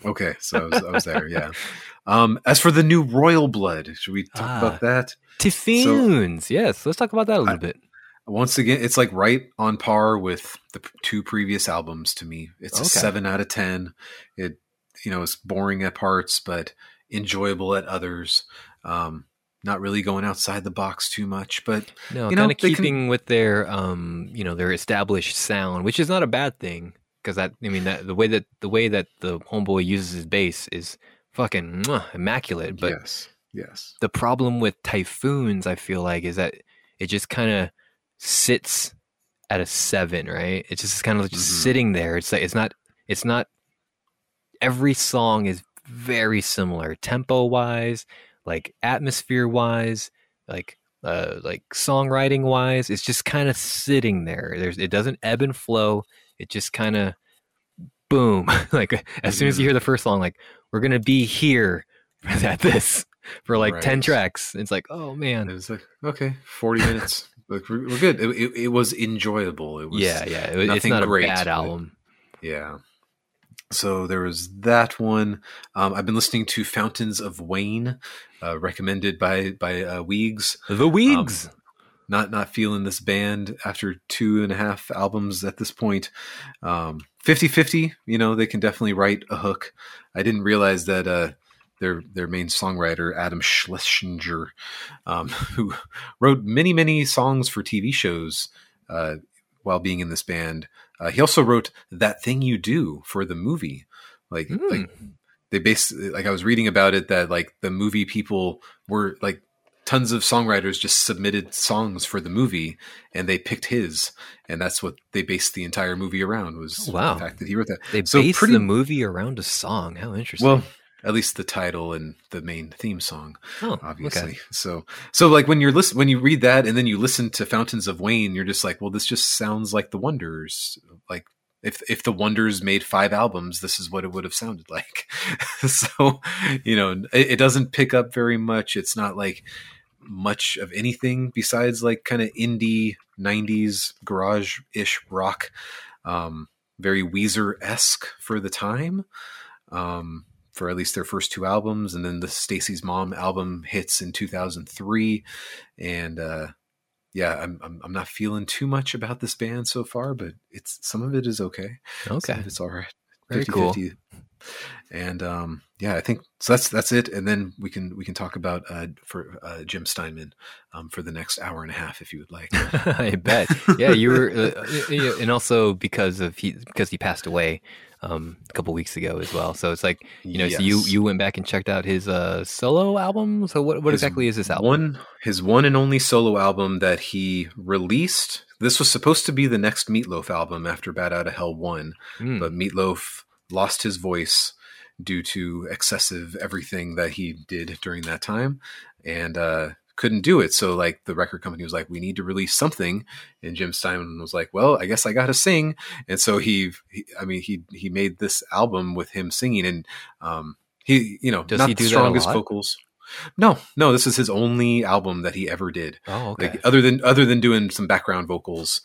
Okay, so I was, I was there. Yeah. Um, as for the new Royal Blood, should we talk Ah. about that? Typhoons. yes, let's talk about that a little I- bit. Once again, it's like right on par with the two previous albums to me. It's a seven out of ten. It, you know, it's boring at parts, but enjoyable at others. Um, not really going outside the box too much, but No, you know, kind of they can- keeping with their um, you know, their established sound, which is not a bad thing because that I mean that the way that the way that the homeboy uses his bass is fucking mwah, immaculate. But yes, yes, the problem with typhoons i feel like is that it just kind of sits at a seven right it's just kind of just Mhm. sitting there it's like it's not it's not every song is very similar tempo wise like atmosphere wise like uh like songwriting wise it's just kind of sitting there. There's it doesn't ebb and flow. It just kind of boom. *laughs* Like as soon as you hear the first song like we're gonna be here *laughs* at this for like 10 tracks. It's like oh man, it was like okay, forty minutes. Like we're, we're good. It, it, it was enjoyable. It was yeah yeah. It- it's not a great, bad album. Yeah. So there was that one. Um, I've been listening to Fountains of Wayne, uh, recommended by by uh, Weegs. the Weegs. Not not feeling this band after two and a half albums at this point. Um, 50-50, you know, they can definitely write a hook. I didn't realize that uh, their their main songwriter Adam Schlesinger, um, *laughs* who wrote many many songs for TV shows uh, while being in this band. Uh, he also wrote "That Thing You Do" for the movie. Like, Hmm. like they basically like I was reading about it that like the movie people were like tons of songwriters just submitted songs for the movie and they picked his and that's what they based the entire movie around was Oh, wow. the fact that he wrote that. they so based pretty- the movie around a song how interesting Well, at least the title and the main theme song oh, obviously. okay. So so like when you're listen when you read that and then you listen to Fountains of Wayne, you're just like, well, this just sounds like the Wonders. Like if if the Wonders made five albums, this is what it would have sounded like. *laughs* so you know, it, it doesn't pick up very much. It's not like much of anything besides like kind of indie 90s garage ish rock um very weezer esque for the time um for at least their first two albums and then the stacy's mom album hits in 2003 and uh yeah I'm, I'm i'm not feeling too much about this band so far but it's some of it is okay okay it's all right Very 50, cool. 50. and um yeah i think so that's that's it and then we can we can talk about uh for uh jim steinman um for the next hour and a half if you would like *laughs* I bet. Yeah, you were, uh, and also because of he because he passed away um, a couple weeks ago as well. So it's like you know, so you you went back and checked out his uh, solo album. So what what His exactly is this album? One his one and only solo album that he released. This was supposed to be the next Meatloaf album after Bat Out of Hell one, Mm. but Meatloaf lost his voice due to excessive everything that he did during that time, and uh, couldn't do it. So like the record company was like, "We need to release something," and Jim Steinman was like, "Well, I guess I got to sing." And so he, he, I mean, he he made this album with him singing, and um, he, you know, Does not he the do a strongest vocals. No, no, this is his only album that he ever did. oh, okay. Like other than other than doing some background vocals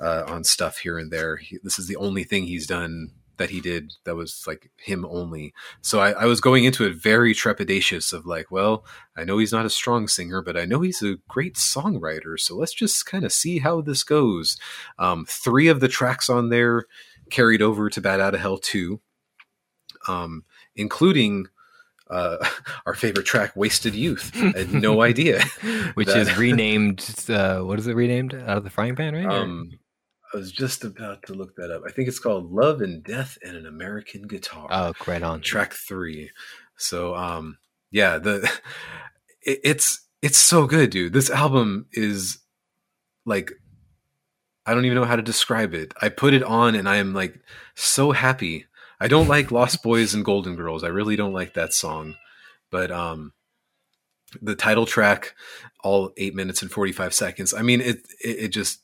uh, on stuff here and there, he, this is the only thing he's done that he did that was like him only. So I, I was going into it very trepidatious of like, well, I know he's not a strong singer, but I know he's a great songwriter. So let's just kind of see how this goes. Um, three of the tracks on there carried over to Bat Out of Hell two, um, including uh, *laughs* our favorite track, "Wasted Youth." I had no *laughs* idea. which that- is renamed. Uh, what is it renamed? Out of the frying pan, right? Um, I was just about to look that up. I think it's called "Love and Death and an American Guitar." oh, right on. track three. So um yeah, the *laughs* it, it's it's so good, dude. This album is like I don't even know how to describe it. I put it on and I am like so happy. I don't like Lost Boys and Golden Girls. I really don't like that song. But um the title track all 8 minutes and 45 seconds. I mean it it, it just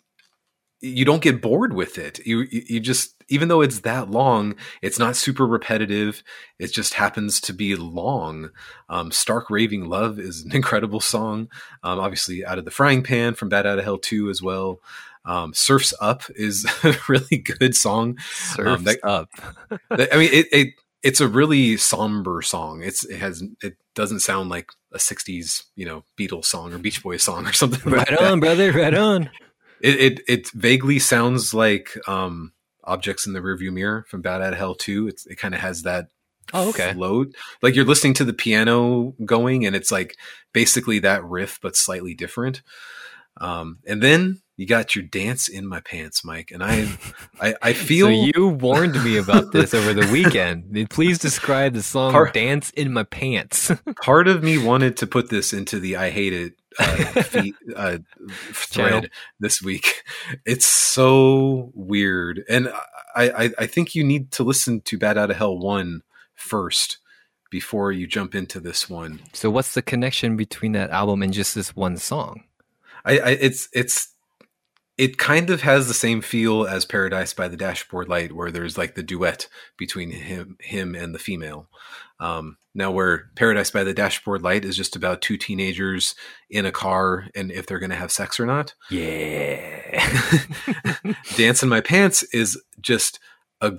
you don't get bored with it. You you just even though it's that long, it's not super repetitive. It just happens to be long. Um, Stark Raving Love is an *laughs* incredible song. Um, obviously, Out of the Frying Pan from Bat Out of Hell 2 as well. Um, Surfs Up is *laughs* a really good song. Surfs that- up. *laughs* I mean, it, it it's a really somber song. It's it has it doesn't sound like a '60s you know Beatles song or Beach Boys song or something. like Right that. on, brother. Right on. It, it it vaguely sounds like um, objects in the rearview mirror from Bad at Hell 2. It's, it kind of has that Oh, okay. float. Like you're listening to the piano going, and it's like basically that riff, but slightly different. Um, and then you got your dance in my pants, Mike, and I I, I *laughs* feel so you warned me about this over the weekend. *laughs* Please describe the song Part- "Dance in My Pants." *laughs* part of me wanted to put this into the I hate it uh, *laughs* feed, uh, thread this week. *laughs* It's so weird, and I, I I think you need to listen to Bat Out of Hell one first before you jump into this one. so, what's the connection between that album and just this one song? I, I it's it's it kind of has the same feel as Paradise by the Dashboard Light, where there's like the duet between him him and the female. Um, now, where Paradise by the Dashboard Light is just about two teenagers in a car and if they're going to have sex or not. Yeah. *laughs* Dance in My Pants is just a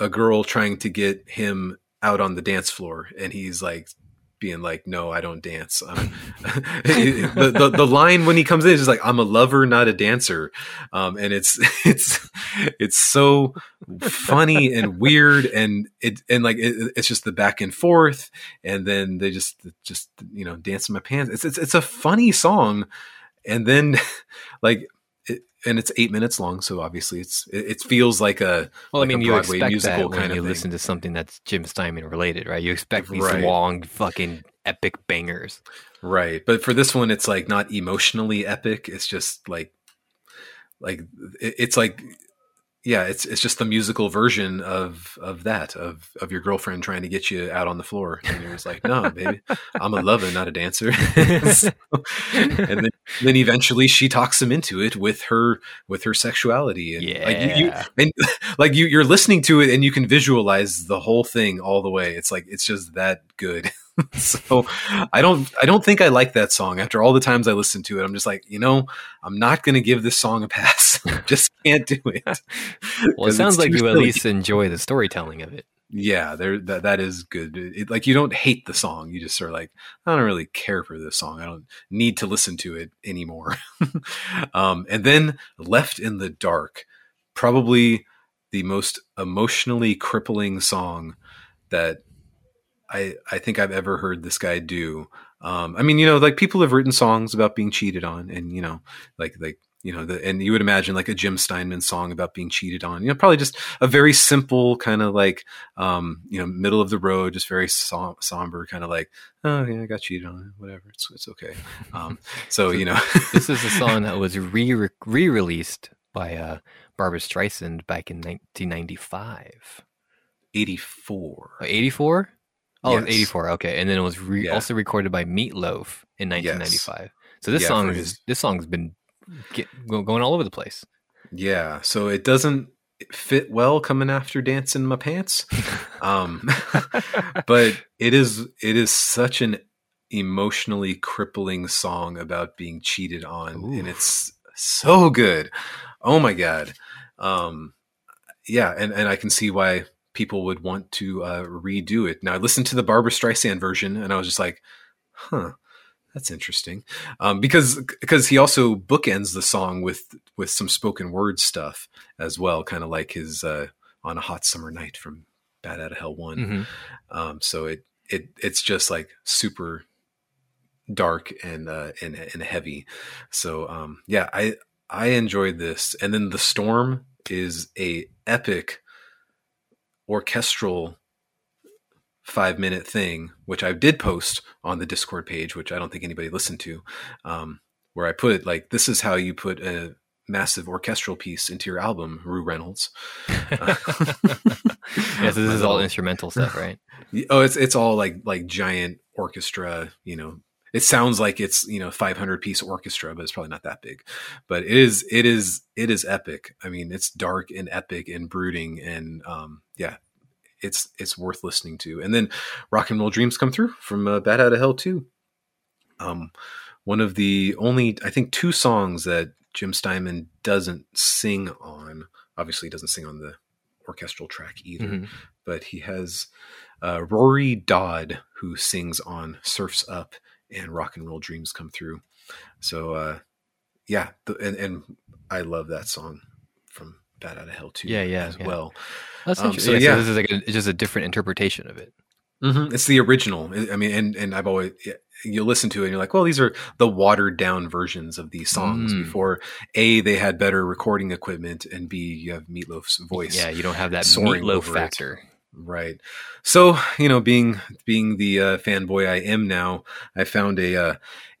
a girl trying to get him out on the dance floor, and he's like being like, "No, I don't dance." Um, *laughs* *laughs* the, the the line when he comes in is just like, "I'm a lover, not a dancer," um, and it's *laughs* it's it's so funny and weird, and it and like it, it's just the back and forth, and then they just just you know dance in my pants. It's it's it's a funny song, and then like. And it's eight minutes long, so obviously it's it, it feels like a Well, like I mean, a you expect musical that when you thing. listen to something that's Jim Steinman related, right? You expect these Right. long, fucking epic bangers. Right. But for this one, it's like not emotionally epic. It's just like, like it- it's like, yeah, it's it's just the musical version of of that of of your girlfriend trying to get you out on the floor, and you're just like, no, baby, I'm a lover, not a dancer. *laughs* So- and then then eventually she talks him into it with her with her sexuality, and like you, you and *laughs* like you you're listening to it and you can visualize the whole thing all the way. It's like it's just that good. *laughs* so I don't I don't think I like that song. After all the times I listened to it, I'm just like, you know, I'm not going to give this song a pass. *laughs* just can't do it. *laughs* Well, it sounds like you at least enjoy the storytelling of it. Yeah, there that that is good. It, like you don't hate the song, you just are like, I don't really care for this song. I don't need to listen to it anymore. um, and then left in the dark, probably the most emotionally crippling song that I I think I've ever heard this guy do. Um, I mean, you know, like people have written songs about being cheated on, and you know, like like you know, the, and you would imagine like a Jim Steinman song about being cheated on. You know, probably just a very simple kind of like um, you know, middle of the road, just very som- somber, kind of like, oh yeah, I got cheated on, whatever, it's it's okay. Um, so you know, This is a song that was re re released by uh, Barbra Streisand back in 1995. eighty four. 84? Oh, Yes. 84. Okay. And then it was re- Yeah. also recorded by Meatloaf in 1995. So this Yeah, song is his- this song's been get, going all over the place. Yeah, so it doesn't fit well coming after "Dance in My Pants," *laughs* um, *laughs* but it is it is such an emotionally crippling song about being cheated on, and it's so good. Oh my god, um, yeah, and and I can see why people would want to uh, redo it. Now I listened to the Barbra Streisand version, and I was just like, huh. That's interesting, um, because because he also bookends the song with with some spoken word stuff as well, kind of like his uh, "On a Hot Summer Night" from Bat Out of Hell One. Mhm. Um, so it it it's just like super dark and uh, and and heavy. So um, yeah, I I enjoyed this, and then the storm is a epic orchestral five minute thing, which I did post on the Discord page, which I don't think anybody listened to, um, where I put like this is how you put a massive orchestral piece into your album, Rou Reynolds. *laughs* Uh, yes, this is all *laughs* instrumental stuff, right? Oh, it's it's all like like giant orchestra, you know. It sounds like it's you know 500 piece orchestra, but it's probably not that big. But it is it is it is epic. I mean, it's dark and epic and brooding, and um, yeah, it's it's worth listening to. And then Rock and Roll Dreams come through from uh, Bat Out of Hell too. Um, one of the only I think two songs that Jim Steinman doesn't sing on. Obviously, he doesn't sing on the orchestral track either, Mhm. but he has uh, Rory Dodd who sings on Surfs Up and Rock and Roll Dreams Come Through. So, uh, yeah, the, and, and I love that song Bat Out of Hell too. Yeah, yeah, as yeah. well. That's Um, interesting. so, yeah, so this is like a, it's just a different interpretation of it. hmm It's the original. I- mean, and and I've always you listen to it and you're like, well, these are the watered down versions of these songs. Mm. Before a they had better recording equipment, and b you have Meatloaf's voice. Yeah, you don't have that meatloaf over it. factor. Right. So, you know, being being the uh, fanboy I am now, I found a uh,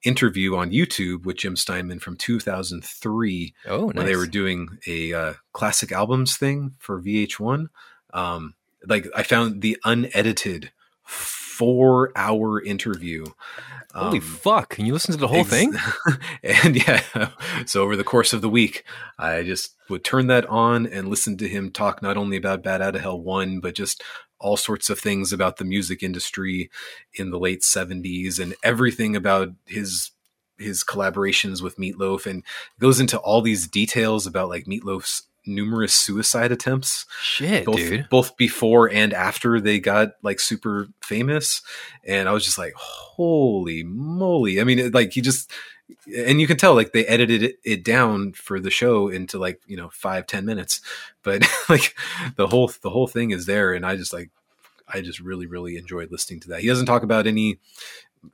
interview on YouTube with Jim Steinman from 2003 Oh, nice. when they were doing a uh, classic albums thing for VH1. Um, like I found the unedited four hour interview. Holy Um, fuck! Can you listen to the whole Ex- thing? *laughs* and yeah, *laughs* so over the course of the week, I just would turn that on and listen to him talk not only about Bat Out of Hell 1, but just all sorts of things about the music industry in the late 70s and everything about his his collaborations with Meatloaf. And goes into all these details about like Meatloaf's numerous suicide attempts. Shit, both dude. both before and after they got like super famous. And i was just like holy moly. I mean it, like he just and you can tell like they edited it, down for the show into like you know five ten minutes but *laughs* like the whole the whole thing is there and i just like i just really really enjoyed listening to that. He doesn't talk about any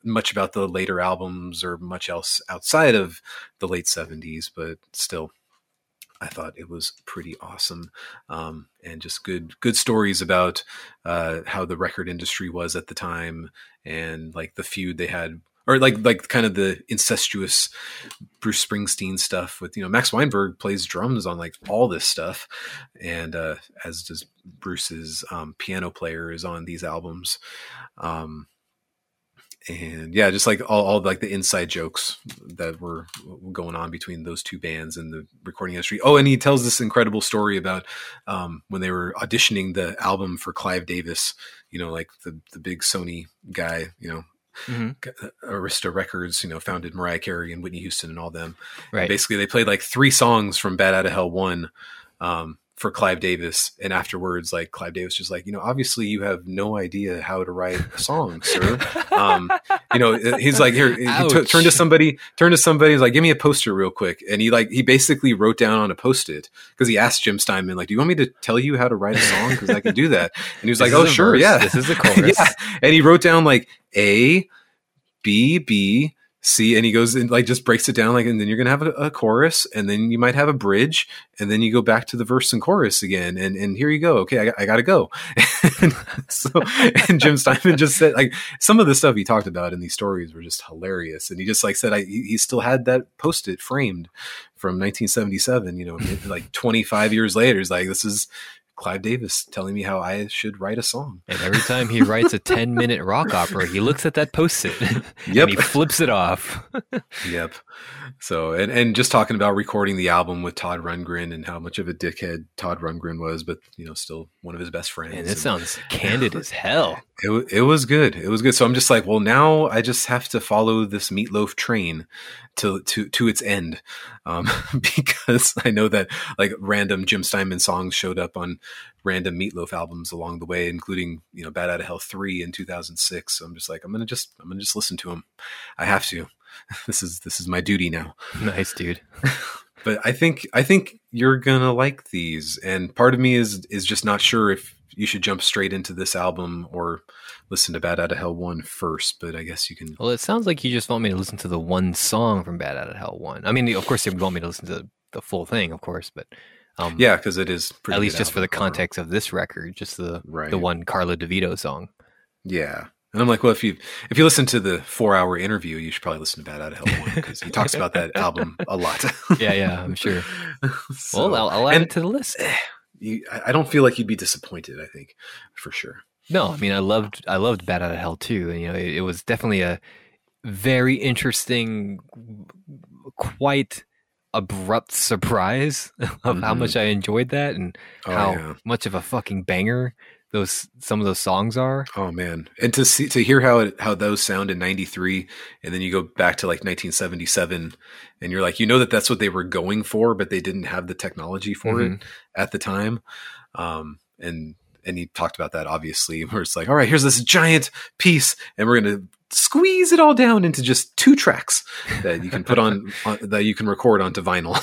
much about the later albums or much else outside of the late 70s but still I thought it was pretty awesome, um, and just good good stories about uh, how the record industry was at the time, and like the feud they had, or like like kind of the incestuous Bruce Springsteen stuff with you know Max Weinberg plays drums on like all this stuff, and uh, as does Bruce's um, piano player is on these albums. Um, and yeah, just like all, all like the inside jokes that were going on between those two bands and the recording industry. Oh, and he tells this incredible story about um, when they were auditioning the album for Clive Davis. You know, like the the big Sony guy. You know, Mhm. Arista Records. You know, founded Mariah Carey and Whitney Houston and all them. Right. Basically, they played like three songs from Bat Out of Hell one um, for Clive Davis, and afterwards, like Clive Davis was like, you know, obviously you have no idea how to write a song, *laughs* sir. Um, you know, he's like, here, he t- turn to somebody, turn to somebody, he's like, give me a poster real quick, and he like, he basically wrote down on a post-it because he asked Jim Steinman, like, do you want me to tell you how to write a song? Because I can do that, and he was like, oh, sure, verse. yeah, This is a *laughs* chorus. yeah, and he wrote down like A, B, B, C, and he goes and like just breaks it down like, and then you're gonna have a, a chorus, and then you might have a bridge, and then you go back to the verse and chorus again, and and here you go. Okay, I, I gotta go. *laughs* and so, and Jim Steinman just said like some of the stuff he talked about in these stories were just hilarious, and he just like said I he still had that post it framed from 1977. You know, like 25 years later, he's like this is. Clive Davis telling me how I should write a song. And every time he writes a *laughs* 10 minute rock opera, he looks at that post it Yep. *laughs* and he flips it off. Yep. So and and just talking about recording the album with Todd Rundgren and how much of a dickhead Todd Rundgren was, but you know, still one of his best friends. And this And sounds *laughs* candid as hell. it it was good. It was good. So I'm just like, well, now I just have to follow this meatloaf train to to to its end, um, *laughs* because I know that like random Jim Steinman songs showed up on random meatloaf albums along the way, including you know Bat Out of Hell three in 2006. So I'm just like, I'm gonna just I'm gonna just listen to them. I have to. *laughs* this is this is my duty now. Nice, dude. *laughs* But I think I think you're gonna like these, and part of me is is just not sure if you should jump straight into this album or listen to Bat Out of Hell one first. But I guess you can. Well, it sounds like you just want me to listen to the one song from Bat Out of Hell one. I mean, of course, you want me to listen to the full thing, of course, but um, Yeah, because it is pretty at least just for the cover. context of this record, just the Right. the one Karla DeVito song. Yeah. And I'm like, well, if you if you listen to the four hour interview, you should probably listen to Bat Out of Hell one because he talks about that *laughs* album a lot. Yeah, yeah, I'm sure. So- *laughs* well, I'll, I'll add and it to the list. you, I don't feel like you'd be disappointed. I think for sure. No, I mean, I loved I loved Bat Out of Hell too, and you know, it, it was definitely a very interesting, quite abrupt surprise *laughs* of how Mhm. much I enjoyed that and Oh, how yeah. much of a fucking banger those some of those songs are. Oh man, and to see to hear how it how those sound in '93, and then you go back to like 1977, and you're like, you know that that's what they were going for, but they didn't have the technology for it at the time. Um, and and he talked about that obviously, *laughs* where it's like, all right, here's this giant piece, and we're gonna squeeze it all down into just two tracks that you can put on, *laughs* on that you can record onto vinyl.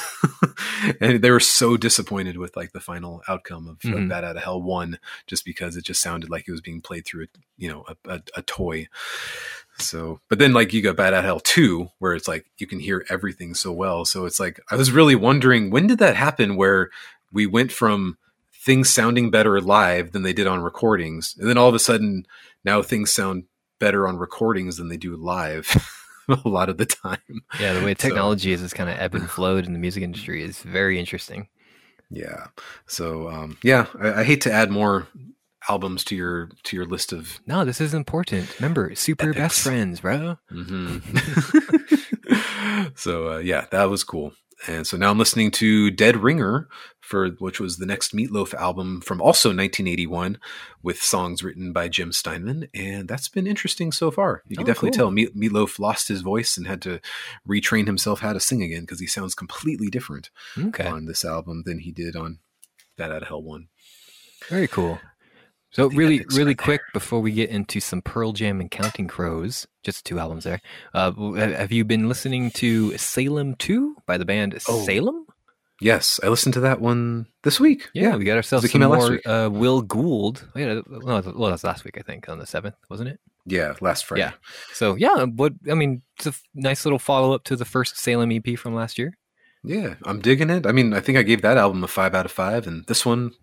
*laughs* and they were so disappointed with like the final outcome of, of Mhm. Bat Out of Hell one, just because it just sounded like it was being played through a you know a, a, a toy. So, but then like you got Bat Out of Hell two, where it's like you can hear everything so well. So it's like I was really wondering when did that happen, where we went from things sounding better live than they did on recordings, and then all of a sudden now things sound better on recordings than they do live. *laughs* a lot of the time. Yeah, the way So- technology is, is kind of ebb and flowed in the music industry is very interesting. Yeah. So um, yeah, I, I hate to add more albums to your to your list of No, this is important. Remember, super Epics. best friends, bro. Mhm. *laughs* so uh, yeah, that was cool. And so now I'm listening to Dead Ringer for which was the next Meatloaf album from also 1981 with songs written by Jim Steinman, and that's been interesting so far. You can Oh, definitely cool. tell Meat, Meatloaf lost his voice and had to retrain himself how to sing again because he sounds completely different Okay, on this album than he did on Bat Out of Hell one. very cool. So really, really right quick before we get into some Pearl Jam and Counting Crows, just two albums there. Uh, have you been listening to Salem Two by the band Oh, Salem? Yes, I listened to that one this week. Yeah, we got ourselves some came out last more uh, Will Gould. Oh, yeah, well, well, that's last week, I think, on the seventh, wasn't it? Yeah, last Friday. Yeah. So yeah, what I mean, it's a f- nice little follow up to the first Salem EP from last year. Yeah, I'm digging it. I mean, I think I gave that album a five out of five, and this one,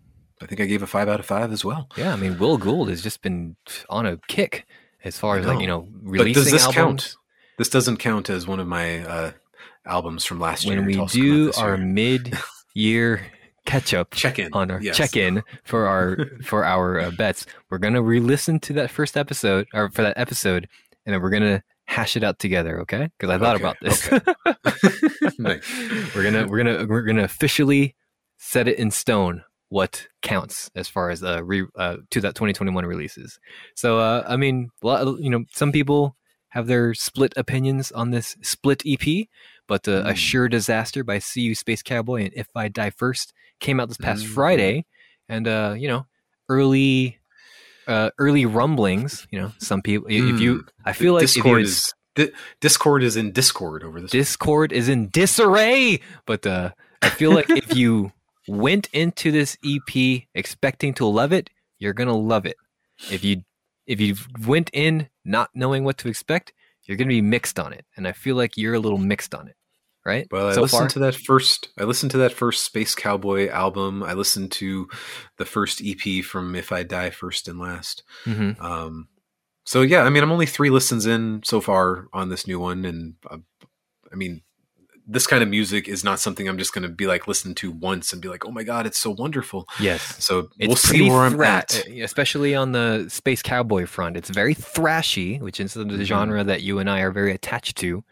I think I gave a five out of five as well. Yeah, I mean, Will Gould has just been on a kick as far as like you know But releasing does this albums. count? This doesn't count as one of my uh, albums from last year. When we also come out do our year. mid year *laughs* catch up check in on our yes. check in for our *laughs* for our uh, bets, we're gonna re-listen to that first episode or for that episode, and then we're gonna hash it out together. Okay? Because I thought Okay, about this. *laughs* Nice. we're gonna we're gonna we're gonna officially set it in stone what counts as far as uh, re, uh to that 2021 releases. So uh I mean, a lot- you know, some people have their split opinions on this split EP, but uh, a Mm. sure disaster by SeeYouSpaceCowboy and If I Die First came out this past Mhm. Friday, and uh you know, early. Uh, early rumblings, you know, some people. If you, I feel like Discord is Di- Discord is in Discord over this. Discord is in disarray. But uh, I feel like if you went into this EP expecting to love it, you're gonna love it. If you if you went in not knowing what to expect, you're gonna be mixed on it. And I feel like you're a little mixed on it, right? Well, I so listened far, to that first. I listened to that first Space Cowboy album. I listened to the first EP from If I Die First and Last. Mhm. Um, so yeah, I mean, I'm only three listens in so far on this new one, and uh, I mean, this kind of music is not something I'm just going to be like listen to once and be like, oh my god, it's so wonderful. yes. So It's we'll see where I'm at. uh, especially on the space cowboy front. It's very thrashy, which is the Mhm. genre that you and I are very attached to.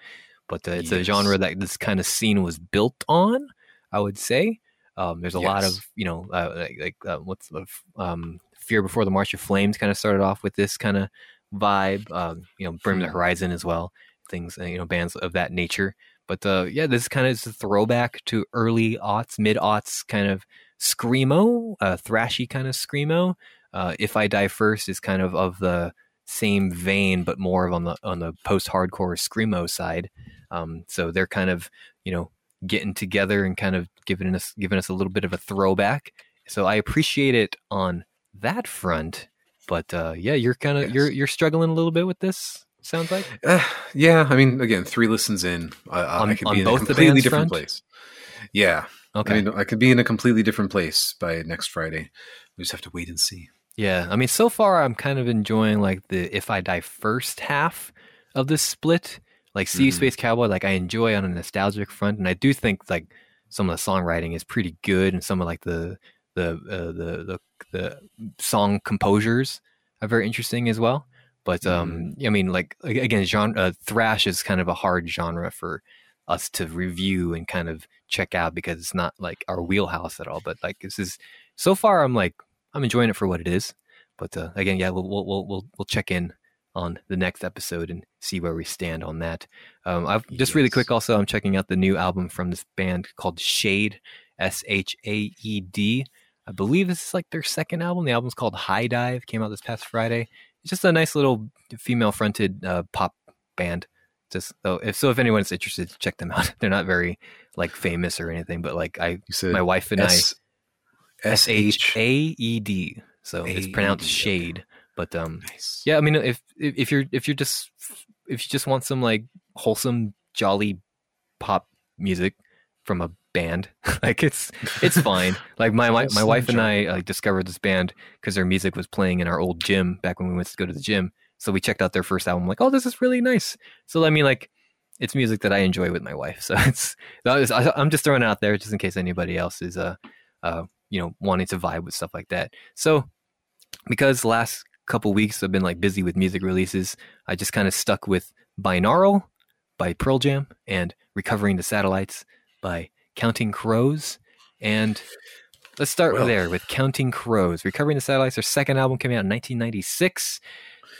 But uh, it's a genre that this kind of scene was built on. I would say um, there's a lot of you know uh, like, like uh, what's the um, Fear Before the March of Flames kind of started off with this kind of vibe. Um, you know, Bring the Hmm. Horizon as well. Things uh, you know bands of that nature. But uh, yeah, this kind of is a throwback to early aughts, mid aughts kind of screamo, uh, thrashy kind of screamo. Uh, if I Die First is kind of of the same vein, but more of on the on the post hardcore screamo side. Um, so they're kind of you know getting together and kind of giving us giving us a little bit of a throwback. So I appreciate it on that front. But uh, yeah, you're kind of Yes. you're you're struggling a little bit with this. Sounds like Uh, yeah, I mean, again, three listens in, I, On- I could be in a completely different front? place. Yeah, okay. I mean, I could be in a completely different place by next Friday. We just have to wait and see. Yeah, I mean, so far I'm kind of enjoying like the "If I Die First half of this split. Like "See You Mhm. Space Cowboy," like I enjoy on a nostalgic front, and I do think like some of the songwriting is pretty good, and some of like the the uh, the, the the song composers are very interesting as well. But um, I mean, like again, genre uh, thrash is kind of a hard genre for us to review and kind of check out because it's not like our wheelhouse at all. But like this is so far, I'm like I'm enjoying it for what it is. But uh, again, yeah, we'll, we'll we'll we'll we'll check in on the next episode and see where we stand on that. Um, I've just really quick. Also, I'm checking out the new album from this band called SHAED, S H A E D. I believe this is like their second album. The album's called High Dive. Came out this past Friday. Just a nice little female-fronted uh, pop band. Just so if so, if anyone's interested, check them out. *laughs* They're not very like famous or anything, but like I, my wife and S I, S H. A E D. So it's pronounced A-E-D, okay. Shade. But um, Nice. yeah, I mean, if if if you're if you're just if you just want some like wholesome, jolly pop music from a band, *laughs* like it's it's *laughs* fine. Like my my, my wife and I like discovered this band because their music was playing in our old gym back when we went to go to the gym. So we checked out their first album. Like, oh, this is really nice. So I mean, like, it's music that I enjoy with my wife. *laughs* So it's that was, I, I'm just throwing it out there just in case anybody else is uh uh you know wanting to vibe with stuff like that. So because the last couple weeks I've been like busy with music releases, I just kind of stuck with Binaural by Pearl Jam and Recovering the Satellites by Counting Crows. And let's start Well. there with Counting Crows. Recovering the Satellites, their second album came out in 1996.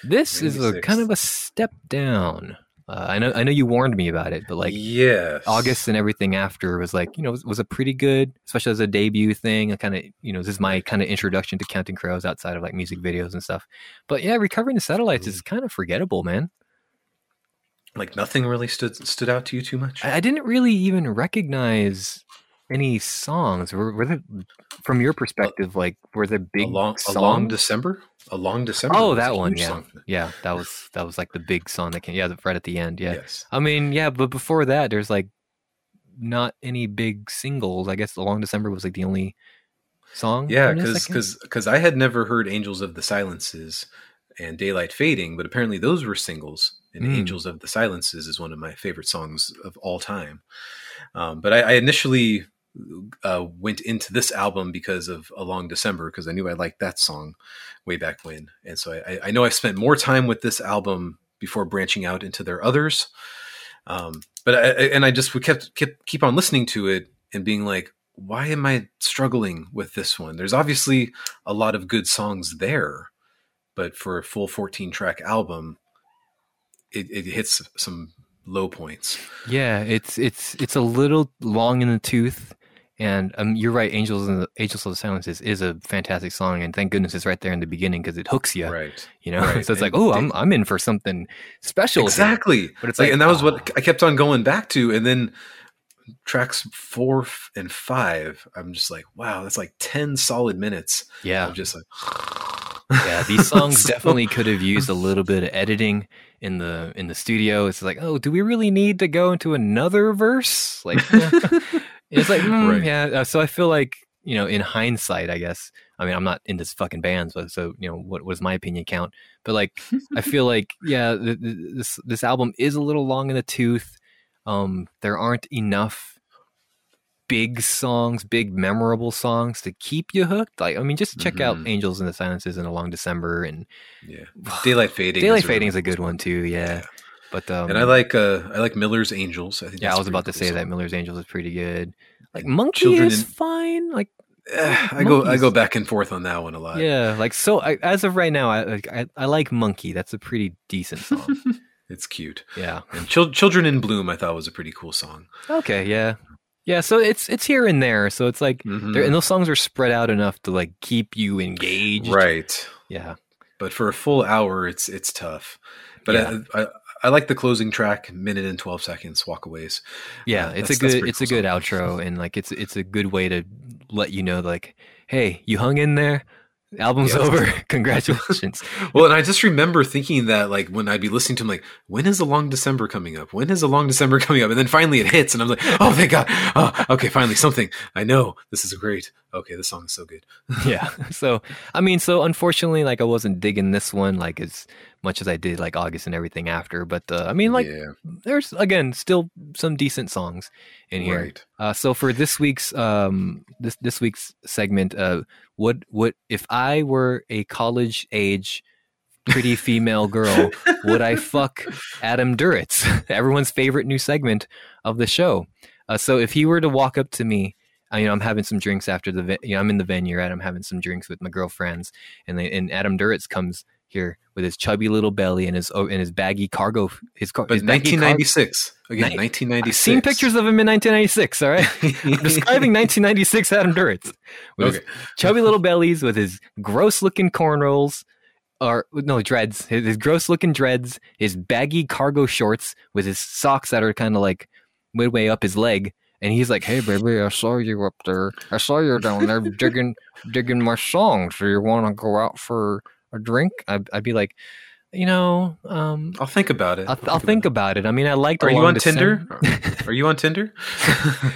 This is a kind of a step down. Uh, I know I know you warned me about it, but like yes. August and everything after was like, you know, was, was a pretty good, especially as a debut thing. I kind of, you know, this is my kind of introduction to Counting Crows outside of like music videos and stuff. But yeah, Recovering the Satellites is kind of forgettable, man. Like nothing really stood stood out to you too much. I, I didn't really even recognize any songs. Were, were there, from your perspective, like, were there big a long, a long December. A long December. oh, that one, yeah, song. yeah. That was that was like the big song that came, yeah, right at the end, yeah. Yes. I mean, yeah, but before that, there's like not any big singles. I guess "The Long December" was like the only song. Yeah, I because because I had never heard "Angels of the Silences" and "Daylight Fading," but apparently those were singles. And Mm. "Angels of the Silences" is one of my favorite songs of all time. Um, but I, I initially uh, went into this album because of "A Long December" because I knew I liked that song way back when, and so I, I know I spent more time with this album before branching out into their others. Um, but I, and I just would kept kept keep on listening to it and being like, why am I struggling with this one? There's obviously a lot of good songs there, but for a full 14 track album, it, it hits some low points. yeah, it's it's it's a little long in the tooth. And um, you're right. Angels and the Angels of the Silences is a fantastic song, and thank goodness it's right there in the beginning because it hooks you. Right. You know, Right. *laughs* so it's like, oh, I'm I'm in for something special. here." Exactly. But it's like, like, and that was oh. what I kept on going back to. And then tracks four and five, I'm just like, wow, that's like 10 solid minutes Yeah, I'm just like, yeah. These songs *laughs* So- definitely could have used a *laughs* little bit of editing in the in the studio. It's like, oh, do we really need to go into another verse? Like, *laughs* it's like, mm, Right. yeah. Uh, So I feel like you know, in hindsight, I guess. I mean, I'm not in this fucking band, so so you know, what was my opinion count? But like, I *laughs* feel like yeah, th- th- this this album is a little long in the tooth. Um, there aren't enough big songs, big memorable songs to keep you hooked. Like, I mean, just check out Mhm. "Angels in the Silences" and "A Long December" and yeah. *sighs* Daylight Fading. "Daylight is Fading" is a good one too. Yeah, but um, and I like uh I like Miller's Angels. I think Yeah, I was about to say song. that Miller's Angels is pretty good. Like Monkey Children is in- fine. Like Eh, I go I go back and forth on that one a lot. yeah, like so. I, as of right now, I, like, I I like Monkey. That's a pretty decent song. *laughs* It's cute. yeah. And Chil- Children in Bloom I thought was a pretty cool song. Okay. Yeah. Yeah. So it's it's here and there. So it's like Mhm. and those songs are spread out enough to like keep you engaged. Right. Yeah. but for a full hour, it's it's tough. But Yeah. I, I I like the closing track, minute and twelve seconds, walkaways. Yeah, Uh, it's a good it's a good song. outro and like it's it's a good way to let you know like, hey, you hung in there. Album's Yeah. over. *laughs* Congratulations. Well, and I just remember thinking that like when I'd be listening to him, like, when is a long December coming up? When is a long December coming up? And then finally it hits, and I'm like, oh thank God. Oh, okay, finally something. I know this is great. Okay, this song is so good. yeah. *laughs* So I mean, so unfortunately, like I wasn't digging this one like as much as I did like August and everything after. But uh, I mean, like yeah, there's again still some decent songs in here. right. Uh, so for this week's um this this week's segment, uh, what what if I were a college age pretty female girl, would I fuck Adam Duritz? *laughs* Everyone's favorite new segment of the show. Uh, so if he were to walk up to me, you know, I'm having some drinks after the, you know, I'm in the venue, right? I'm having some drinks with my girlfriends, and they, and Adam Duritz comes here with his chubby little belly and his oh, and his baggy cargo, his, car- But his baggy car- 1996 again. Ni- 1996. I've seen pictures of him in 1996. All right, I'm describing *laughs* 1996 Adam Duritz with his chubby little bellies with his gross looking cornrows or no dreads his, his gross looking dreads his baggy cargo shorts with his socks that are kind of like midway up his leg and he's like hey baby i saw you up there i saw you down there digging digging my songs do you want to go out for a drink I'd, I'd be like you know um I'll think about it. I'll, I'll think about it. I mean, I liked. Are you on Tinder? Are you on Tinder?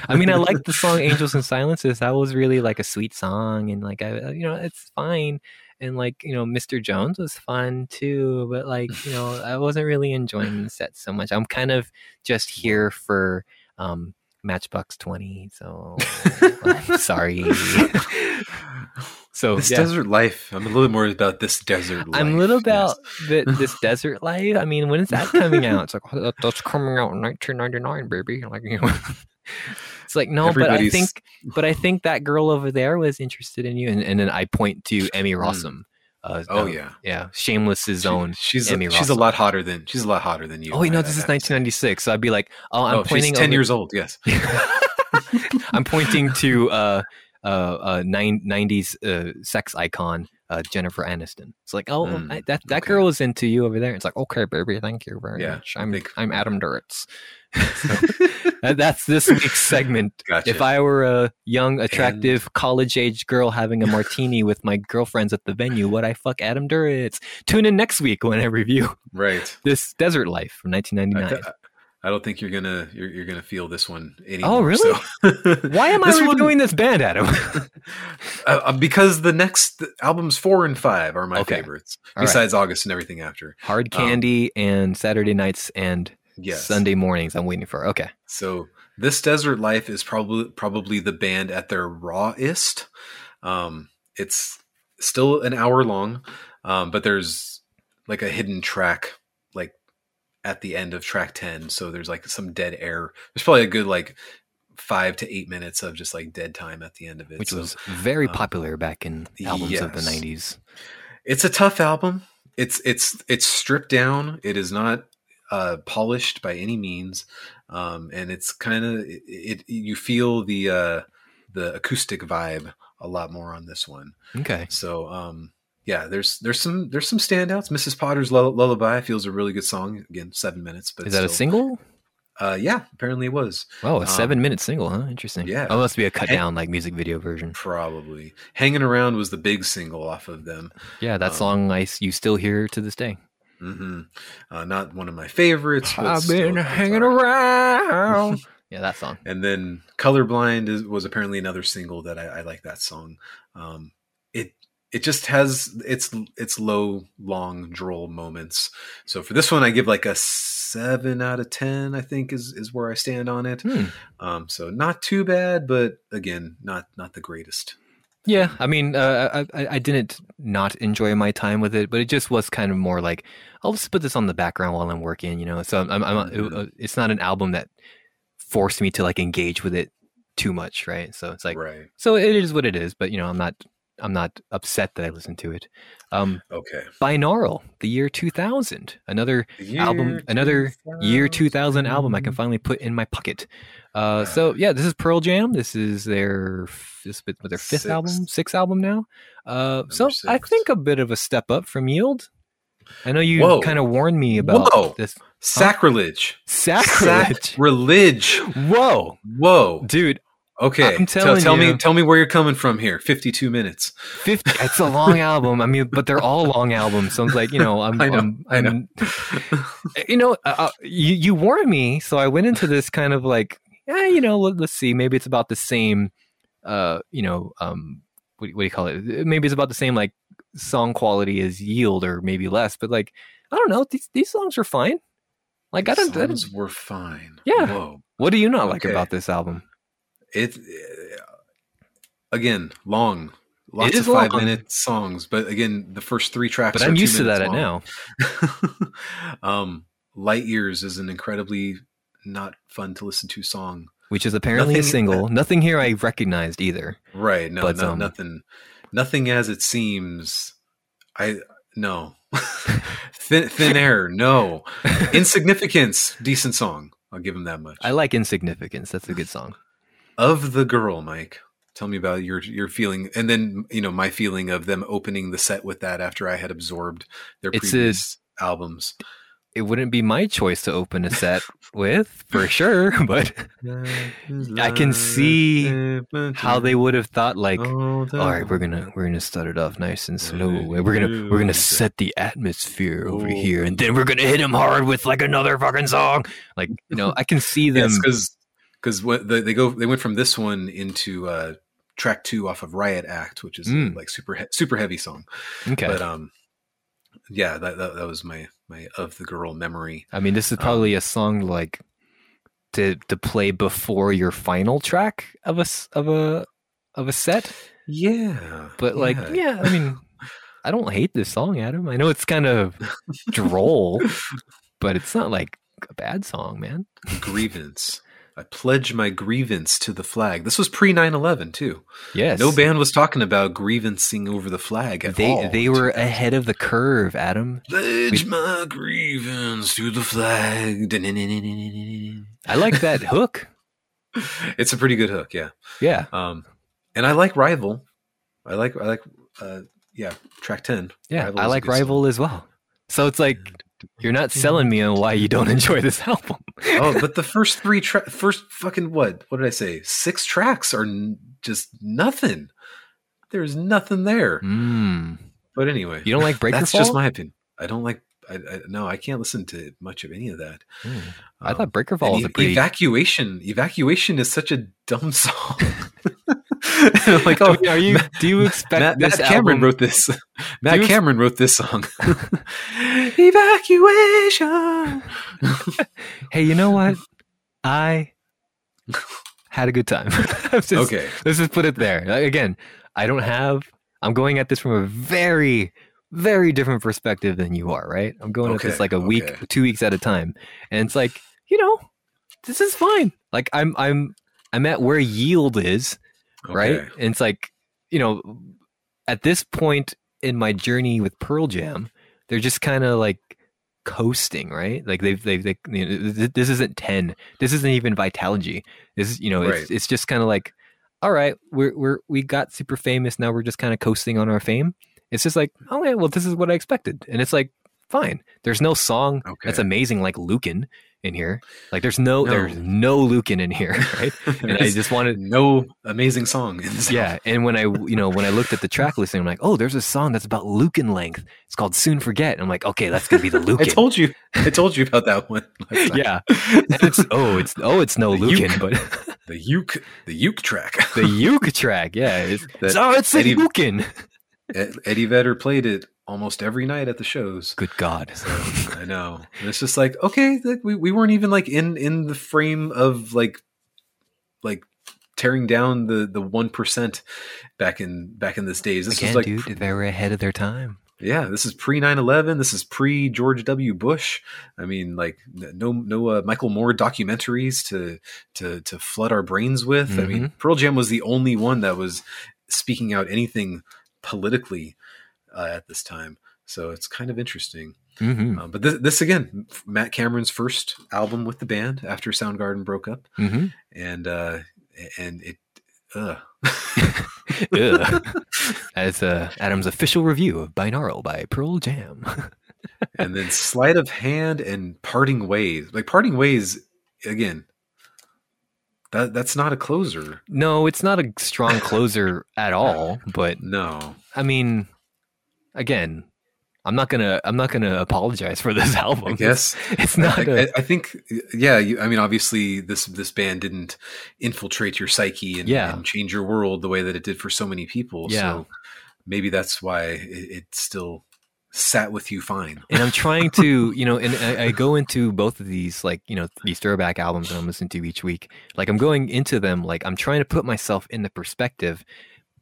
I mean, I like the *laughs* song "Angels and Silences." That was really like a sweet song, and like I, you know, it's fine. And like you know, Mr. Jones was fun too, but like you know, I wasn't really enjoying the set so much. I'm kind of just here for um, Matchbox Twenty, so *laughs* I'm sorry. So this yeah. desert life. I'm a little more about this desert life. I'm a little about yes. the, this desert life. I mean, when is that coming out? It's like oh, that, that's coming out in 1999, baby. Like you know, *laughs* it's like no, but I think, but I think that girl over there was interested in you, and, and then I point to Emmy hmm. Rossum. Uh, Oh uh, yeah. yeah, Shameless's She- own. she's Emmy a, she's a lot hotter than she's a lot hotter than you. Oh wait, no, I- this is have to say. 1996. So I'd be like, oh, I'm oh, pointing. she's ten over- years old. Yes. *laughs* I'm pointing to uh, uh, uh, nine, 90s uh, sex icon uh, Jennifer Aniston. It's like, oh, Mm, I, that that okay. girl is into you over there. It's like, okay, baby, thank you very Yeah, much. I I'm think- I'm Adam Duritz. *laughs* So, *laughs* that's this week's segment. Gotcha. If I were a young, attractive, college-age girl having a martini with my girlfriends at the venue, would I fuck Adam Duritz? Tune in next week when I review right. *laughs* this Desert Life from I, 1999. th- I don't think you're gonna you're, you're gonna feel this one anymore. Oh, really? so- *laughs* Why am I This one- reviewing this band, Adam? *laughs* Uh, uh, because the next albums four and five are my Okay. favorites, All right. besides August and everything after. Hard Um, Candy and Saturday nights and Yes. Sunday mornings. I'm waiting for. Okay. So this desert life is probably probably the band at their rawest. Um, it's still an hour long, um, but there's like a hidden track at the end of track ten. So there's like some dead air. There's probably a good like five to eight minutes of just like dead time at the end of it. Which So was very um, popular back in albums of the 90s. it's a tough album. It's it's it's stripped down. It is not uh, polished by any means, um, and it's kind of it, it. You feel the uh, the acoustic vibe a lot more on this one. Okay. So um, yeah, there's there's some there's some standouts. Mrs. Potter's Lull- Lullaby feels a really good song. Again, seven minutes, but Is that a single? Uh, yeah, apparently it was. Oh, a Um, seven minute single, huh? Interesting. yeah. Oh, must be a cut down like music video version. Probably hanging around was the big single off of them. Yeah, that Um, song I you still hear to this day. hmm Uh, not one of my favorites. but I've been hanging around. *laughs* *laughs* yeah, that song. And then Colorblind is, was apparently another single that I, I like that song. Um, it just has its its low, long, droll moments. So for this one, I give like a seven out of ten. I think is is where I stand on it. Hmm. Um, so not too bad, but again, not not the greatest. Yeah, I mean, uh, I, I didn't not enjoy my time with it, but it just was kind of more like I'll just put this on the background while I'm working, you know. So I'm, I'm, I'm Mhm. uh, it's not an album that forced me to like engage with it too much, right? So it's like right. so it is what it is, but you know, I'm not I'm not upset that I listened to it. Um, Okay. Binaural, the year 2000, another album, Year another year 2000 2000. album I can finally put in my pocket. Uh, so yeah, this is Pearl Jam. This is their this is their fifth Sixth. album, sixth album now. Uh, so Number I think a bit of a step up from Yield. I know you kind of warned me about Whoa. this Sacrilege. sacrilege. Sacrilege. Whoa, Whoa. dude, Okay. I'm tell telling tell you. me tell me where you're coming from here. 52 minutes. 50 it's a long album. I mean, but they're all long albums. So it's like, you know, I'm, *laughs* I know, I'm, I know. I'm- you know, uh, uh, you, you warned me. So I went into this kind of like, yeah, you know, let, let's see. Maybe it's about the same, uh, you know, um, what, what do you call it? Maybe it's about the same like song quality as Yield or maybe less, but like, I don't know. These, these songs are fine. Like, I don't, I don't Songs were fine. Yeah. Whoa. what do you not like about this album? It again long, lots of five long. minute songs, but again, the first three tracks. But are I'm used to that now, *laughs* um, Light Years is an incredibly not fun to listen to song. which is apparently a Nothing- single. Nothing here I recognized either. Right? No, But, no um, nothing, nothing as it seems. I no. *laughs* thin, thin air, no. *laughs* Insignificance, decent song. I'll give him that much. I like Insignificance. That's a good song. Of the girl, Mike. Tell me about your your feeling, and then you know my feeling of them opening the set with that after I had absorbed their It's a- previous albums. It wouldn't be my choice to open a set with, for sure, *laughs* but I can see how they would have thought like all right, we're gonna we're gonna start it off nice and slow. and We're gonna we're gonna set the atmosphere over here, and then we're gonna hit him hard with like another fucking song. Like you know, I can see them. because because they, they go they went from this one into uh, track two off of Riot Act, which is Mm. like super he- super heavy song. okay, But um, yeah, that, that that was my my of the girl memory. I mean, this is probably a song like to to play before your final track of a of a of a set. Yeah, But like, yeah, I mean, I don't hate this song, Adam. I know it's kind of droll, *laughs* but it's not like a bad song, man. grievance. I pledge my grievance to the flag. This was pre 9 11, too. Yes, No band was talking about grievancing over the flag at They all. they were ahead of the curve, Adam. Pledge my grievance to the flag. I like that hook. *laughs* It's a pretty good hook, yeah. Yeah, Um, and I like Rival. I like, I like, uh, yeah, track 10. yeah. Rival I like good song. Rival as well. So it's like you're not selling me on why you don't enjoy this album. *laughs* oh, but the *laughs* first three tra- first fucking what? What did I say? Six tracks are n- just nothing. There's nothing there. Mm. But anyway, You don't like Breaker that's Fall? just my opinion. I don't like. I, I no, I can't listen to much of any of that. Mm. I Um, thought Breaker Fall and was a pretty. evacuation. Evacuation is such a dumb *laughs* song. *laughs* like, oh, are you? Matt, Do you expect Matt, this Matt Cameron album? wrote this. *laughs* *laughs* Matt you Cameron wrote this song. Evacuation. Hey, you know what? I had a good time. Just- okay. Let's just put it there. Again, I don't have. I'm going at this from a very, very different perspective than you are. Right? I'm going at this like a week, okay. two weeks at a time, and it's like you know, this is fine. Like I'm, I'm, I'm at where yield is. Right? And it's like, you know, at this point in my journey with Pearl Jam, they're just kind of like coasting, right? Like they've they've they, you know, this isn't ten, this isn't even Vitalogy. This is you know, it's Right. it's just kind of like, all right, we're we're we got super famous now. We're just kind of coasting on our fame. It's just like, okay, well, this is what I expected, and it's like, fine. There's no song that's amazing like Lukin in here. Like there's no, No. there's no Lukin in here, *laughs* right? *laughs* and I just wanted no amazing song. Yeah and when i *laughs* you know when i looked at the track listing i'm like oh there's a song that's about Lukin length it's called soon forget and i'm like okay that's gonna be the Lukin. I told you. I told you about that one. yeah it's oh it's oh it's no The Lukin but the uke, the uke track. the uke track yeah it's, That oh it's a Eddie- Lukin Eddie Vedder played it almost every night at the shows. good god So I know. And it's just like okay, like, we we weren't even like in in the frame of like like tearing down the the one percent back in back in this days. This again was like dude they were ahead of their time yeah, this is pre 9/11. This is pre George W. Bush. I mean, like no no uh, Michael Moore documentaries to to to flood our brains with. I mean, Pearl Jam was the only one that was speaking out anything politically uh, at this time. So it's kind of interesting. hmm Um, but this, this again, Matt Cameron's first album with the band after Soundgarden broke up, hmm and uh, and it. Uh. *laughs* Ugh. As uh, Adam's official review of Binaural by Pearl Jam. *laughs* and then sleight of hand and parting ways. Like parting ways again. That that's not a closer. no, it's not a strong closer at all, but No. I mean, again, I'm not gonna I'm not gonna apologize for this *laughs* album. I guess it's not. I, a- I- I think yeah, you, I mean obviously this this band didn't infiltrate your psyche and, Yeah. and change your world the way that it did for so many people. Yeah. So maybe that's why it, it still sat with you fine. and I'm trying to, *laughs* you know, and I, I go into both of these, like, you know, these throwback albums that I'm listening to each week. Like, I'm going into them, like, I'm trying to put myself in the perspective,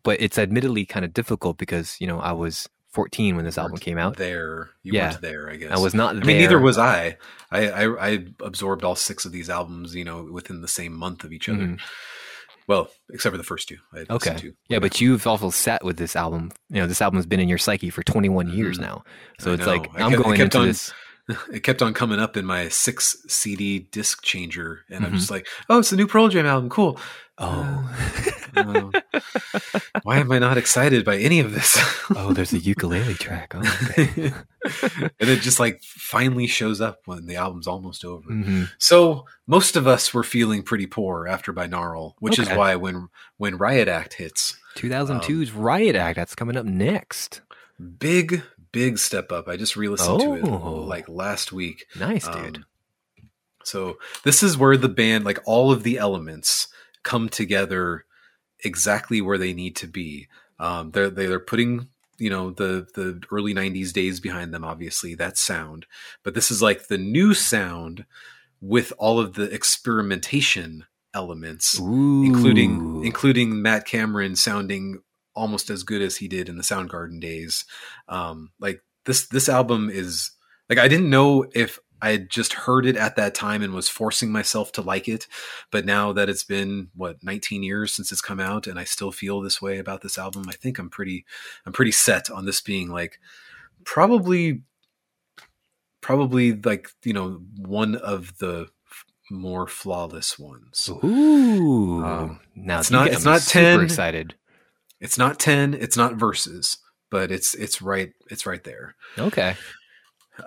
but it's admittedly kind of difficult because, you know, I was 14 when this album came out. There, you Yeah. weren't there. I guess I was not There. I mean, neither was I. I, I. I absorbed all six of these albums, you know, within the same month of each other. Mhm. Well, except for the first two. I Okay. to. Yeah, but you've also sat with this album. You know, this album's been in your psyche for 21 years Mhm. now. So I it's know. like I'm kept- going into on- this. It kept on coming up in my six CD disc changer, and I'm Mhm. just like, "Oh, it's a new Pearl Jam album. Cool." Oh, Uh, *laughs* why am I not excited by any of this? oh, there's a ukulele track. Oh, okay. *laughs* and it just like finally shows up when the album's almost over. Mhm. So most of us were feeling pretty poor after Binaural, which Okay. is why when when Riot Act hits, 2002's Riot Act. That's coming up next. big big step up. I just re-listened to it Oh. like last week. Nice, dude. Um, so this is where the band, like all of the elements, come together exactly where they need to be. Um, they're they're putting you know the the early '90s days behind them. Obviously, that sound, but this is like the new sound with all of the experimentation elements, Ooh. including including Matt Cameron sounding almost as good as he did in the Soundgarden days. Um, like this this album is like I didn't know if I had just heard it at that time and was forcing myself to like it, but now that it's been what 19 years since it's come out and I still feel this way about this album, I think I'm pretty I'm pretty set on this being like probably probably like you know one of the more flawless ones. Ooh. Um, now it's not- it's not super 10. excited. It's not 10, it's not Vs., but it's it's right it's right there. Okay.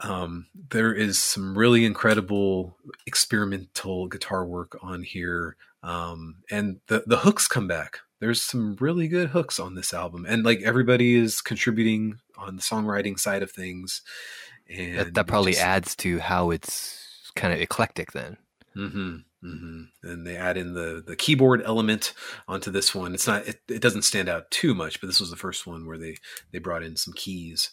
Um, there is some really incredible experimental guitar work on here, um, and the the hooks come back. There's some really good hooks on this album, and like everybody is contributing on the songwriting side of things. And That, that probably just- adds to how it's kind of eclectic then. Mhm, mhm. And they add in the the keyboard element onto this one. It's not it, it doesn't stand out too much, but this was the first one where they they brought in some keys.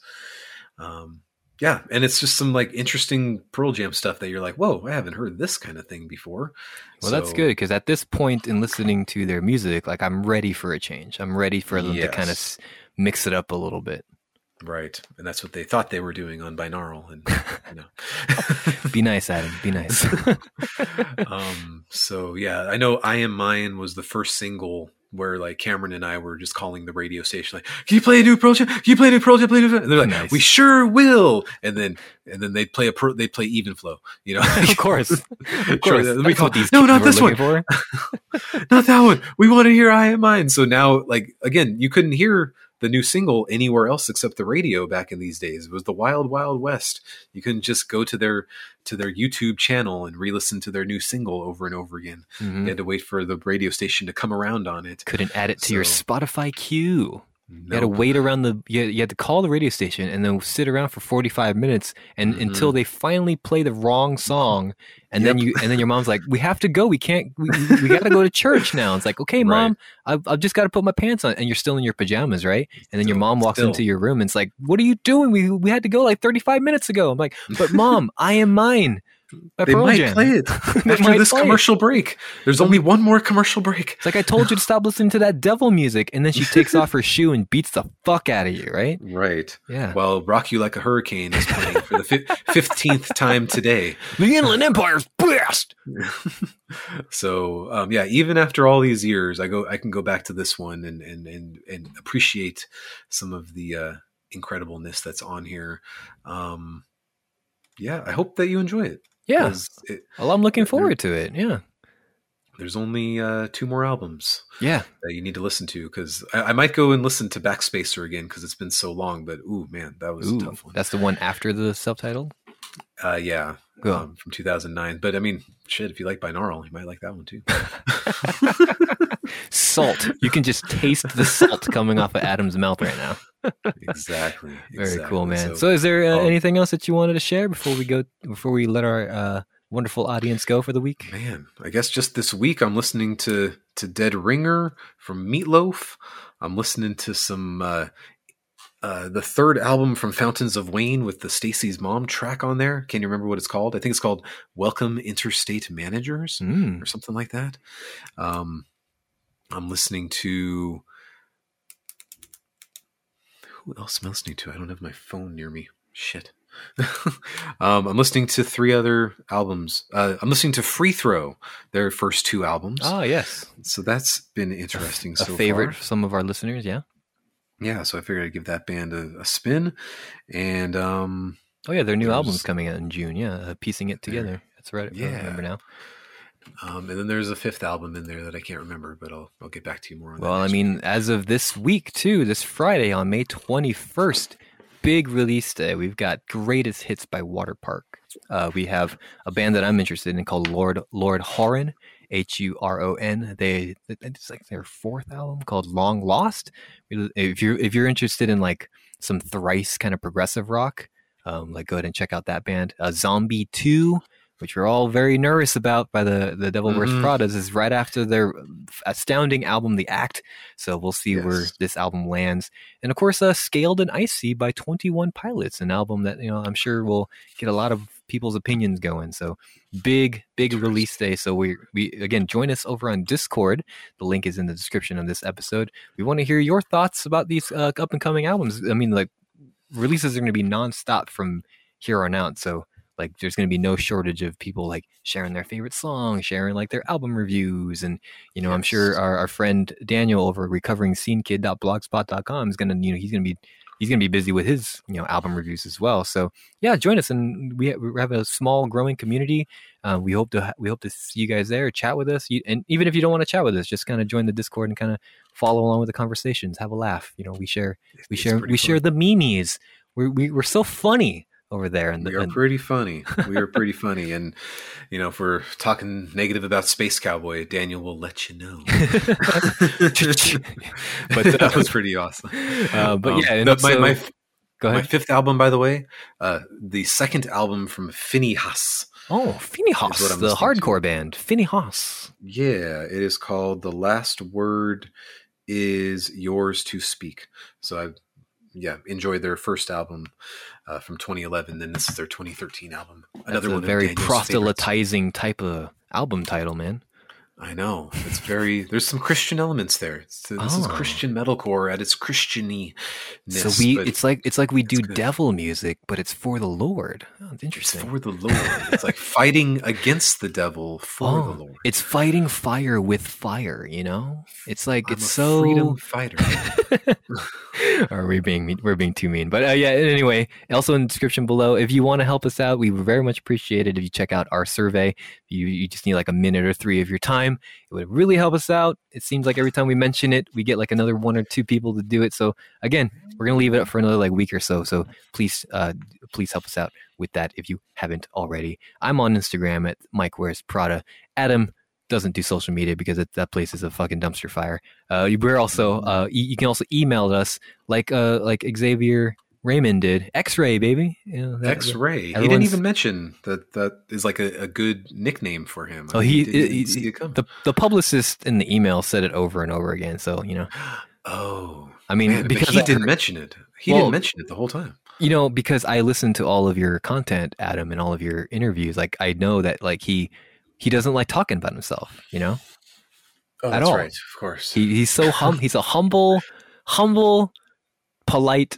Um, yeah, and it's just some like interesting Pearl Jam stuff that you're like, whoa, I haven't heard this kind of thing before. Well, that's good because at this point in listening to their music, like I'm ready for a change. I'm ready for them to kind of mix it up a little bit. Right? And that's what they thought they were doing on binaural, and *laughs* you know. *laughs* Be nice, Adam. Be nice. *laughs* um so yeah i know i am mine was the first single where like cameron and i were just calling the radio station like can you play a new Pearl Jam? can you play a new Pearl Jam? Play a new Pearl Jam?" and they're like Nice. we sure will and then and then they'd play a Pearl- they'd play even flow you know of course. Of course. let me That's call- these no not this one not that one we want to hear i am mine so now like again you couldn't hear the new single anywhere else except the radio back in these days it was the wild wild west you couldn't just go to their to their youtube channel and re-listen to their new single over and over again Mhm. you had to wait for the radio station to come around on it. Couldn't add it to your Spotify queue. You had to wait around the. You had, you had to call the radio station and then sit around for forty five minutes and Mhm. until they finally play the wrong song, and then you and then your mom's like, *laughs* "We have to go. We can't. We, we, got to go to church now." It's like, "Okay, Right. mom, I've, I've just got to put my pants on," and you're still in your pajamas, right? And then your mom walks still. into your room and it's like, "What are you doing? We we had to go like thirty five minutes ago." I'm like, "But *laughs* mom, I am mine. By They Pearl might Jam. play it *laughs* They after this play it. commercial break. There's only one more commercial break. It's like I told you to stop listening to that devil music, and then she takes *laughs* off her shoe and beats the fuck out of you, right? Right. Yeah. Well, Rock You Like a Hurricane is playing for the *laughs* fif- 15th time today. the Inland Empire's best. So um, yeah, even after all these years, I go I can go back to this one and and and, and appreciate some of the uh, incredibleness that's on here. Um, yeah, I hope that you enjoy it. Yeah. it, Well, I'm looking forward to it. Yeah. there's only uh, two more albums Yeah. that you need to listen to because I, I might go and listen to Backspacer again because it's been so long. But ooh, man, that was Ooh, a tough one. that's the one after the subtitle. Uh, yeah, Cool. um, from 2009. But I mean, shit, if you like binaural, you might like that one too. *laughs* *laughs* Salt. You can just taste the salt coming off of Adam's mouth right now. Exactly. *laughs* Very exactly. cool, man. So, So, is there uh, um, anything else that you wanted to share before we go? Before we let our uh, wonderful audience go for the week? man, I guess just this week I'm listening to to Dead Ringer from Meatloaf. I'm listening to some uh, uh, the third album from Fountains of Wayne with the Stacy's Mom track on there. Can you remember what it's called? I think it's called Welcome Interstate Managers. Mm. or something like that. Um, I'm listening to who else am I listening to? I don't have my phone near me. Shit. *laughs* um, I'm listening to three other albums. Uh, I'm listening to Free Throw, their first two albums. Oh yes, So that's been interesting. a so favorite far. for some of our listeners. Yeah. Yeah, so I figured I'd give that band a, a spin, and um, Oh yeah, their new album's coming out in June. Yeah, uh, piecing it together. That's right. I Yeah. remember now. Um, and then there's a fifth album in there that I can't remember, but I'll I'll get back to you more on that. Well, I mean, week. as of this week too, this Friday on May 21st, big release day. We've got greatest hits by Waterpark. Uh, we have a band that I'm interested in called Lord Lord Huron, H U R O N. They it's like their fourth album called Long Lost. If you're if you're interested in like some thrice kind of progressive rock, um, like go ahead and check out that band. Uh, Zombie Two. Which we're all very nervous about by the the Devil Wears Mhm. Pradas is right after their astounding album The Act. So we'll see where this album lands. And of course, uh, Scaled and Icy by 21 Pilots, an album that, you know, I'm sure will get a lot of people's opinions going. So big, big release day. So we, we, again, join us over on Discord. The link is in the description of this episode. We want to hear your thoughts about these uh, up and coming albums. I mean, like, releases are going to be nonstop from here on out. So, like, there's going to be no shortage of people like sharing their favorite song sharing like their album reviews, and you know, I'm sure our, our friend Daniel over at recoveringSceneKid.blogspot.com is gonna, you know, he's gonna be he's gonna be busy with his you know album reviews as well. So yeah, join us, and we have, we have a small growing community. Uh, we hope to ha- we hope to see you guys there, chat with us, you, and even if you don't want to chat with us, just kind of join the Discord and kind of follow along with the conversations, have a laugh. You know, we share we It's share we share the memes. We're we, we're so funny over there, and, we are and pretty funny. We are pretty funny, and you know, if we're talking negative about Space Cowboy, Daniel will let you know. *laughs* But, that was pretty awesome. uh, but Um, yeah, my, my go my fifth album, by the way, uh, the second album from Phinehas. Oh, Phinehas, the listening to. hardcore band. Phinehas. Yeah, it is called "The Last Word Is Yours to Speak." So I, yeah, enjoyed their first album uh, from 2011. Then this is their 2013 album. Another one of very Daniel's favorites. proselytizing type of album title, man. I know it's very. There's some Christian elements there. It's, this is Oh. Christian metalcore at its Christiany. So we, it's like it's like we do good. devil music, but it's for the Lord. Oh, it's it's interesting. for the Lord. it's like *laughs* fighting against the devil for Oh, the Lord. It's fighting fire with fire. You know, it's like I'm it's so freedom fighter. *laughs* or we being mean, we're being too mean but uh, yeah anyway also in the description below if you want to help us out we would very much appreciate it if you check out our survey you, you just need like a minute or three of your time it would really help us out. It seems like every time we mention it we get like another one or two people to do it. So again we're gonna leave it up for another like week or so. So please uh please help us out with that if you haven't already. I'm on instagram at mike wears prada. Adam doesn't do social media because it, that place is a fucking dumpster fire. Uh, we're also uh, e- you can also email us like uh, like Xavier Raymond did. X-ray, baby. You know, that- X-ray. He didn't even mention that that is like a, a good nickname for him. Oh, I he, he- it come. the the publicist in the email said it over and over again. So you know, *gasps* oh, I mean, man, because he I didn't heard- mention it. He Well- didn't mention it the whole time. you know, because I listen to all of your content, Adam, and all of your interviews, like I know that like he he doesn't like talking about himself, you know? Oh, At that's all. right. Of course. He he's so hum he's a humble, humble, polite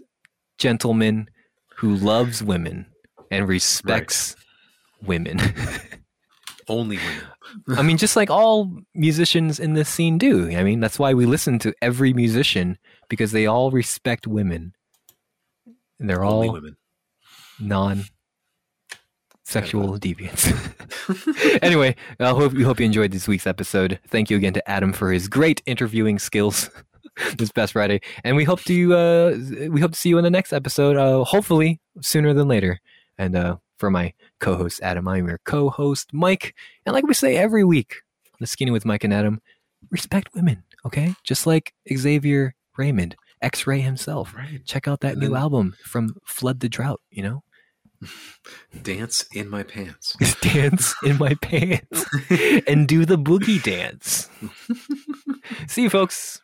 gentleman who loves women and respects women. *laughs* Only women. I mean, just like all musicians in this scene do. I mean, that's why we listen to every musician because they all respect women. And they're Only all women. non sexual deviants. *laughs* anyway, I hope we hope you enjoyed this week's episode. Thank you again to Adam for his great interviewing skills *laughs* this past Friday, and we hope to uh, we hope to see you in the next episode. Uh, hopefully sooner than later. And uh, for my co-host Adam, I'm your co-host Mike, and like we say every week on the Skinny with Mike and Adam, respect women, okay? Just like Xavier Raymond, X-Ray himself. Right. Check out that And new then- album from Flood the Drought. You know. *laughs* Dance in my pants. *laughs* dance in my pants and do the boogie dance. See you, folks.